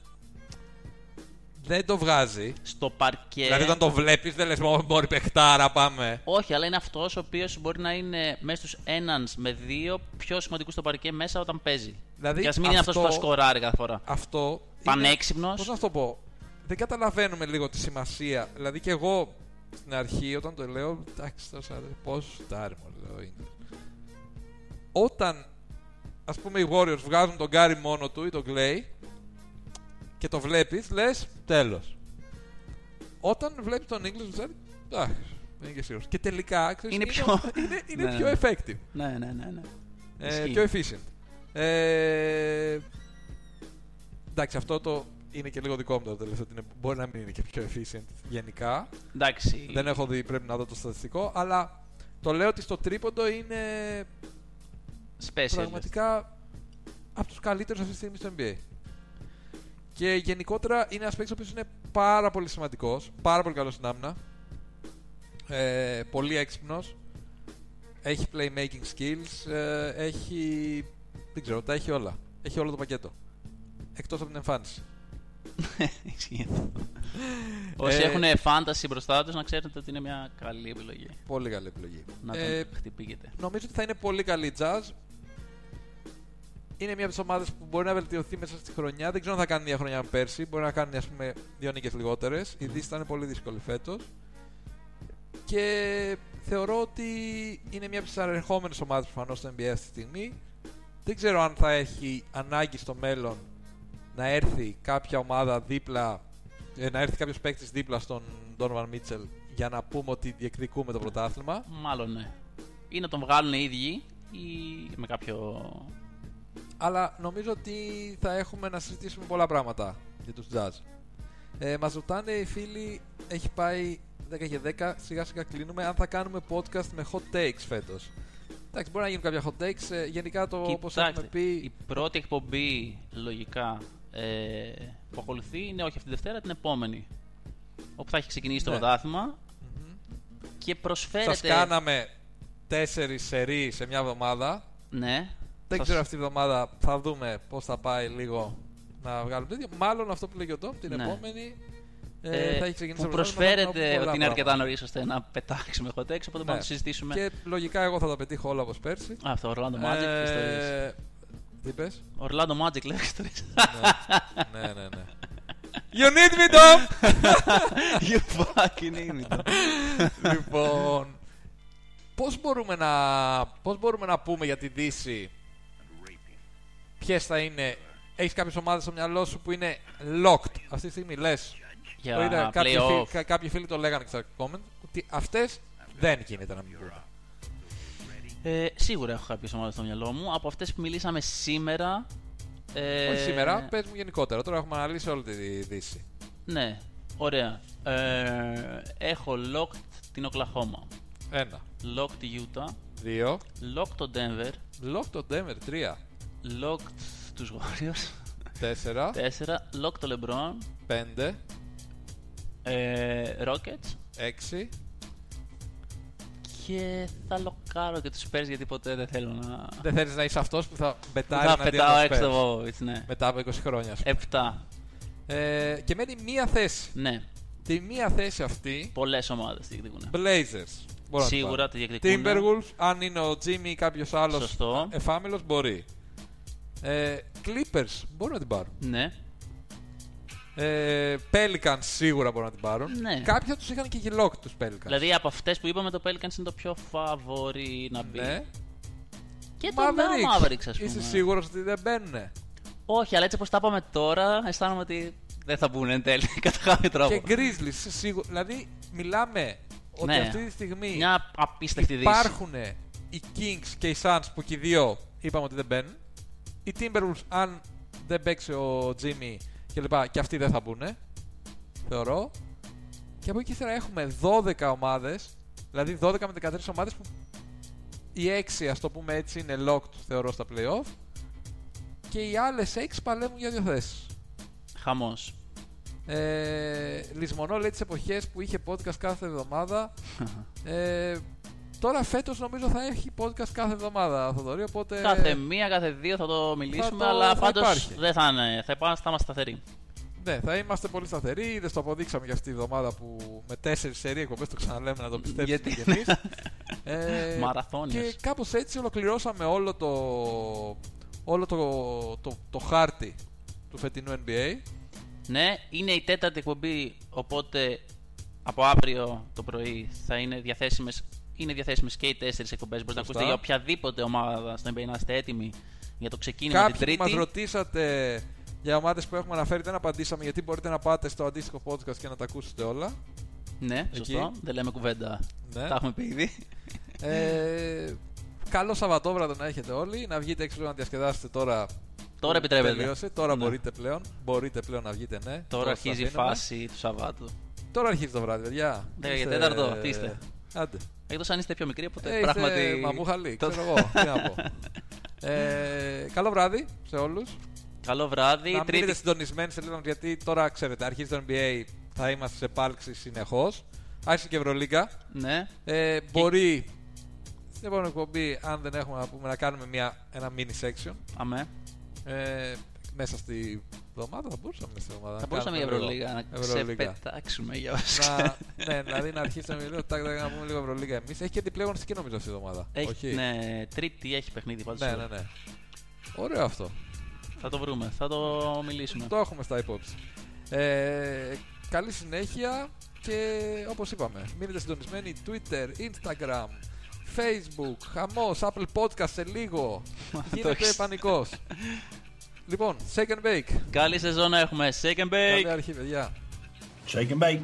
δεν το βγάζει. Στο παρκέ. Δηλαδή όταν το βλέπεις δεν λες «Ω, μπορεί παιχτάρα πάμε. Όχι, αλλά είναι αυτός ο οποίος μπορεί να είναι μέσα στους έναν με δύο πιο σημαντικούς στο παρκέ μέσα όταν παίζει. Δηλαδή, και ας μην είναι αυτός που θα σκοράρει κάθε φορά. Αυτό. είναι- Πανέξυπνος. Πώς να σου το πω; Δεν καταλαβαίνουμε λίγο τη σημασία. Δηλαδή και εγώ στην αρχή όταν το λέω. Εντάξει, τώρα σαν πόσο σουτάρει μου λέω. είναι». Όταν ας πούμε οι Warriors βγάζουν τον Γκάρι μόνο του ή τον Clay και το βλέπεις, λες τέλος. Όταν βλέπεις τον English, λες εντάξει, δεν είναι και σίγουρος. Και τελικά, ξέρεις, Είναι είναι, πιο- *laughs* είναι, είναι *laughs* Ναι, πιο ναι. effective. Ναι, ναι, ναι. ναι. Ε, Ισχύει. πιο efficient. Ε, εντάξει, αυτό το είναι και λίγο δικό μου το τελευταίο. ότι είναι- Μπορεί να μην είναι και πιο efficient γενικά. Εντάξει. Δεν έχω δει, πρέπει να δω το στατιστικό. Αλλά το λέω ότι στο τρίποντο είναι Special. πραγματικά από τους καλύτερους αυτή τη στιγμή στο NBA. Και γενικότερα είναι ένας παίκτης ο οποίος είναι πάρα πολύ σημαντικός, πάρα πολύ καλός στην άμυνα. Ε, πολύ έξυπνος. Έχει playmaking skills. ε, έχει. Δεν ξέρω, τα έχει όλα. Έχει όλο το πακέτο. Εκτός από την εμφάνιση. *laughs* Ισχύει αυτό. Όσοι Ε, έχουν fantasy μπροστά τους, να ξέρετε ότι είναι μια καλή επιλογή. Πολύ καλή επιλογή. Να Ε, τον χτυπήσετε. νομίζω ότι θα είναι πολύ καλή η Jazz. Είναι μια από τις ομάδες που μπορεί να βελτιωθεί μέσα στη χρονιά. Δεν ξέρω αν θα κάνει μια χρονιά με πέρσι. Μπορεί να κάνει ας πούμε, δύο νίκες λιγότερες. Η Δύσης θα είναι πολύ δύσκολη φέτος. Και θεωρώ ότι είναι μια από τις ανερχόμενες ομάδες προφανώς στο NBA αυτή τη στιγμή. Δεν ξέρω αν θα έχει ανάγκη στο μέλλον να έρθει κάποια ομάδα δίπλα, ε, να έρθει κάποιος παίκτης δίπλα στον Donovan Mitchell για να πούμε ότι διεκδικούμε το πρωτάθλημα. Μάλλον ναι. Ή να τον βγάλουν οι ίδιοι ή με κάποιο. Αλλά νομίζω ότι θα έχουμε να συζητήσουμε πολλά πράγματα για τους jazz. Ε, μας ρωτάνε οι φίλοι, έχει πάει 10 και 10, σιγά σιγά κλείνουμε, αν θα κάνουμε podcast με hot takes φέτος. Εντάξει, μπορεί να γίνουν κάποια hot takes. Ε, γενικά το όπως Κοιτάξτε, έχουμε πει... η πρώτη εκπομπή λογικά ε, που ακολουθεί είναι όχι αυτή τη Δευτέρα, την επόμενη. Όπου θα έχει ξεκινήσει το Ναι. πρωτάθλημα και προσφέρεται. Σας κάναμε τέσσερις σερί σε μια εβδομάδα. Ναι. Δεν Σας- ξέρω αυτή τη εβδομάδα θα δούμε πώς θα πάει λίγο να βγάλουμε τέτοιο. Μάλλον αυτό που λέγει ο Ντόμ, την Ναι. επόμενη ε, ε, θα έχει ξεκινήσει που το πρωτάθλημα, θα προσφέρεται πούμε πολλά ότι είναι αρκετά πράγματα. νωρίς ώστε να πετάξουμε hot takes, οπότε μπορούμε να το συζητήσουμε. Και λογικά εγώ θα τα πετύχω όλα όπως πέρσι. Α, αυτό, Orlando Magic και ιστορίες. ε, τι είπες; Orlando Magic λέει ιστορίες. ναι, ναι, ναι, ναι. You need me, Dom! *laughs* you fucking need me. λοιπόν, πώς μπορούμε, να, πώς μπορούμε να πούμε για τη Δύση ποιες θα είναι... Έχεις κάποιες ομάδες στο μυαλό σου που είναι locked. Αυτή τη στιγμή λες. Για το είδα, κάποιοι, playoff. φίλοι, κα- κάποιοι φίλοι το λέγανε και στα comment ότι αυτές δεν γίνεται να μην μπουν. Ε, σίγουρα έχω κάποιες ομάδες στο μυαλό μου. Από αυτές που μιλήσαμε σήμερα. Ε, Όχι σήμερα, πες μου γενικότερα. Τώρα έχουμε αναλύσει όλη τη Δύση. Ναι, ωραία. Ε, έχω locked την Οκλαχώμα. Ένα, Locked τη Utah. δύο, Locked το Denver. locked το Denver, τρία, Locked τους Warriors. τέσσερα, Τέσσερα. Locked το LeBron. πέντε, Ε, Rockets. έξι, Και θα λοκάρω και τους Spurs γιατί ποτέ δεν θέλω να... Δεν θέλεις να είσαι αυτός που θα πετάει θα πετάω έξω το Vovovich, ναι. μετά από 20 χρόνια. σου. Επτά. Ε, και μένει μία θέση. Ναι, Τη μία θέση αυτή, πολλές ομάδες διεκδικούν. Blazers. Μπορώ να την Σίγουρα πάρω. τη διεκδικούν. Timberwolves, αν είναι ο Jimmy ή κάποιος άλλος Σωστό. εφάμιλος, μπορεί. Ε, Clippers, μπορούν να την πάρουν. Ναι. Ε, Pelicans σίγουρα μπορούν να την πάρουν. Ναι. Κάποιοι θα τους είχαν και γελόκ τους Pelicans. Δηλαδή από αυτές που είπαμε το Pelicans είναι το πιο φαβορή να μπει. ναι. Και το Mavericks, Mavericks ας πούμε. Είσαι σίγουρος ότι δεν μπαίνουν. Όχι, αλλά έτσι όπως τα είπαμε τώρα, αισθάνομαι ότι δεν θα μπουν εν τέλει *laughs* κατά κάποιο τρόπο. Και Grizzlies, είσαι σίγουρο. Δηλαδή, μιλάμε ότι Ναι. αυτή τη στιγμή Μια απίστευτη δύση. υπάρχουν οι Kings και οι Suns που και οι δύο είπαμε ότι δεν μπαίνουν. Οι Timberwolves, αν δεν παίξει ο Jimmy και λοιπά, και αυτοί δεν θα μπουν. Θεωρώ. Και από εκεί και ύστερα έχουμε 12 ομάδες, δηλαδή 12 με 13 ομάδες που οι 6 ας το πούμε έτσι είναι locked θεωρώ στα playoff και οι άλλες 6 παλεύουν για δύο θέσεις. Χαμός. Ε, λησμονώ λέει τις εποχές που είχε podcast κάθε εβδομάδα. *laughs* Ε, τώρα φέτος νομίζω θα έχει podcast κάθε εβδομάδα Θοδωρή, οπότε... Κάθε μία, κάθε δύο θα το μιλήσουμε, το- αλλά θα πάντως υπάρχει. δεν θα είναι. Θα, υπά- θα είμαστε σταθεροί. Ναι, θα είμαστε πολύ σταθεροί. Είδες το αποδείξαμε για αυτή τη εβδομάδα που με τέσσερις σερί εκπομπές το ξαναλέμε να το πιστέψετε Γιατί- κι εμείς. *laughs* ε, Μαραθώνιος. και κάπως έτσι ολοκληρώσαμε όλο το, όλο το, το, το χάρτη του φετινού NBA. Ναι, είναι η τέταρτη εκπομπή, οπότε από αύριο το πρωί θα είναι διαθέσιμες, είναι διαθέσιμες και οι τέσσερις εκπομπές. Μπορείτε να Σωστά. ακούσετε για οποιαδήποτε ομάδα στο NBA να είστε έτοιμοι για το ξεκίνημα την Κάποιοι που Τρίτη. μας ρωτήσατε για ομάδες που έχουμε αναφέρει δεν απαντήσαμε γιατί μπορείτε να πάτε στο αντίστοιχο podcast και να τα ακούσετε όλα. Ναι, σωστό. Δεν λέμε κουβέντα. Ναι. Τα έχουμε πει ήδη. Ε, καλό Σαββατόβραδο να έχετε όλοι. Να βγείτε έξω να διασκεδάσετε τώρα. Τώρα που επιτρέπεται. Τελείωσε. Τώρα Ναι. μπορείτε πλέον. Μπορείτε πλέον να βγείτε, ναι. Τώρα σας αρχίζει η αφήνουμε. φάση του Σαββάτου. Τώρα αρχίζει το βράδυ, παιδιά. Δέκα και Είστε- τέταρτο, τι είστε; Άντε. Εκτός αν είστε πιο μικροί, οπότε Ε, είστε πράγματι. μαμούχαλοι, το- ξέρω εγώ. Τι να πω. *laughs* Ε, καλό βράδυ σε όλους. Καλό βράδυ. Να Τρίτη... μείνετε συντονισμένοι σε λίγο γιατί τώρα ξέρετε, αρχίζει το NBA, θα είμαστε σε επάλξη συνεχώς. Άρχισε και Ευρωλίγκα. Ναι. Ε, Μπορεί στην επόμενη εκπομπή, αν δεν έχουμε να πούμε, να κάνουμε μια, ένα mini section. Αμέ. Ε, μέσα στη εβδομάδα θα μπορούσαμε μέσα στη εβδομάδα. Θα να μπορούσαμε για κάνουμε Ευρωλίγα να λίγο Ευρωλίγα. ξεπετάξουμε για όσους. να, ναι, δηλαδή να αρχίσουμε λίγο, τάκ, τάκ, να πούμε λίγο Ευρωλίγα εμείς. Έχει και αντιπλέγωνιστική νομίζω αυτή τη εβδομάδα. Έχει, Όχι. ναι, τρίτη έχει παιχνίδι πάντως. ναι, ναι, ναι. Ωραίο αυτό. Θα το βρούμε, θα το μιλήσουμε. Το έχουμε στα υπόψη. Ε, καλή συνέχεια και όπως είπαμε, μείνετε συντονισμένοι Twitter, Instagram, Facebook, χαμός, Apple Podcast σε λίγο. Γίνεται έχεις. πανικός. Λοιπόν, Second Bake. Καλή σεζόν να έχουμε. Second bake. Καλή αρχή, παιδιά. Shake and bake.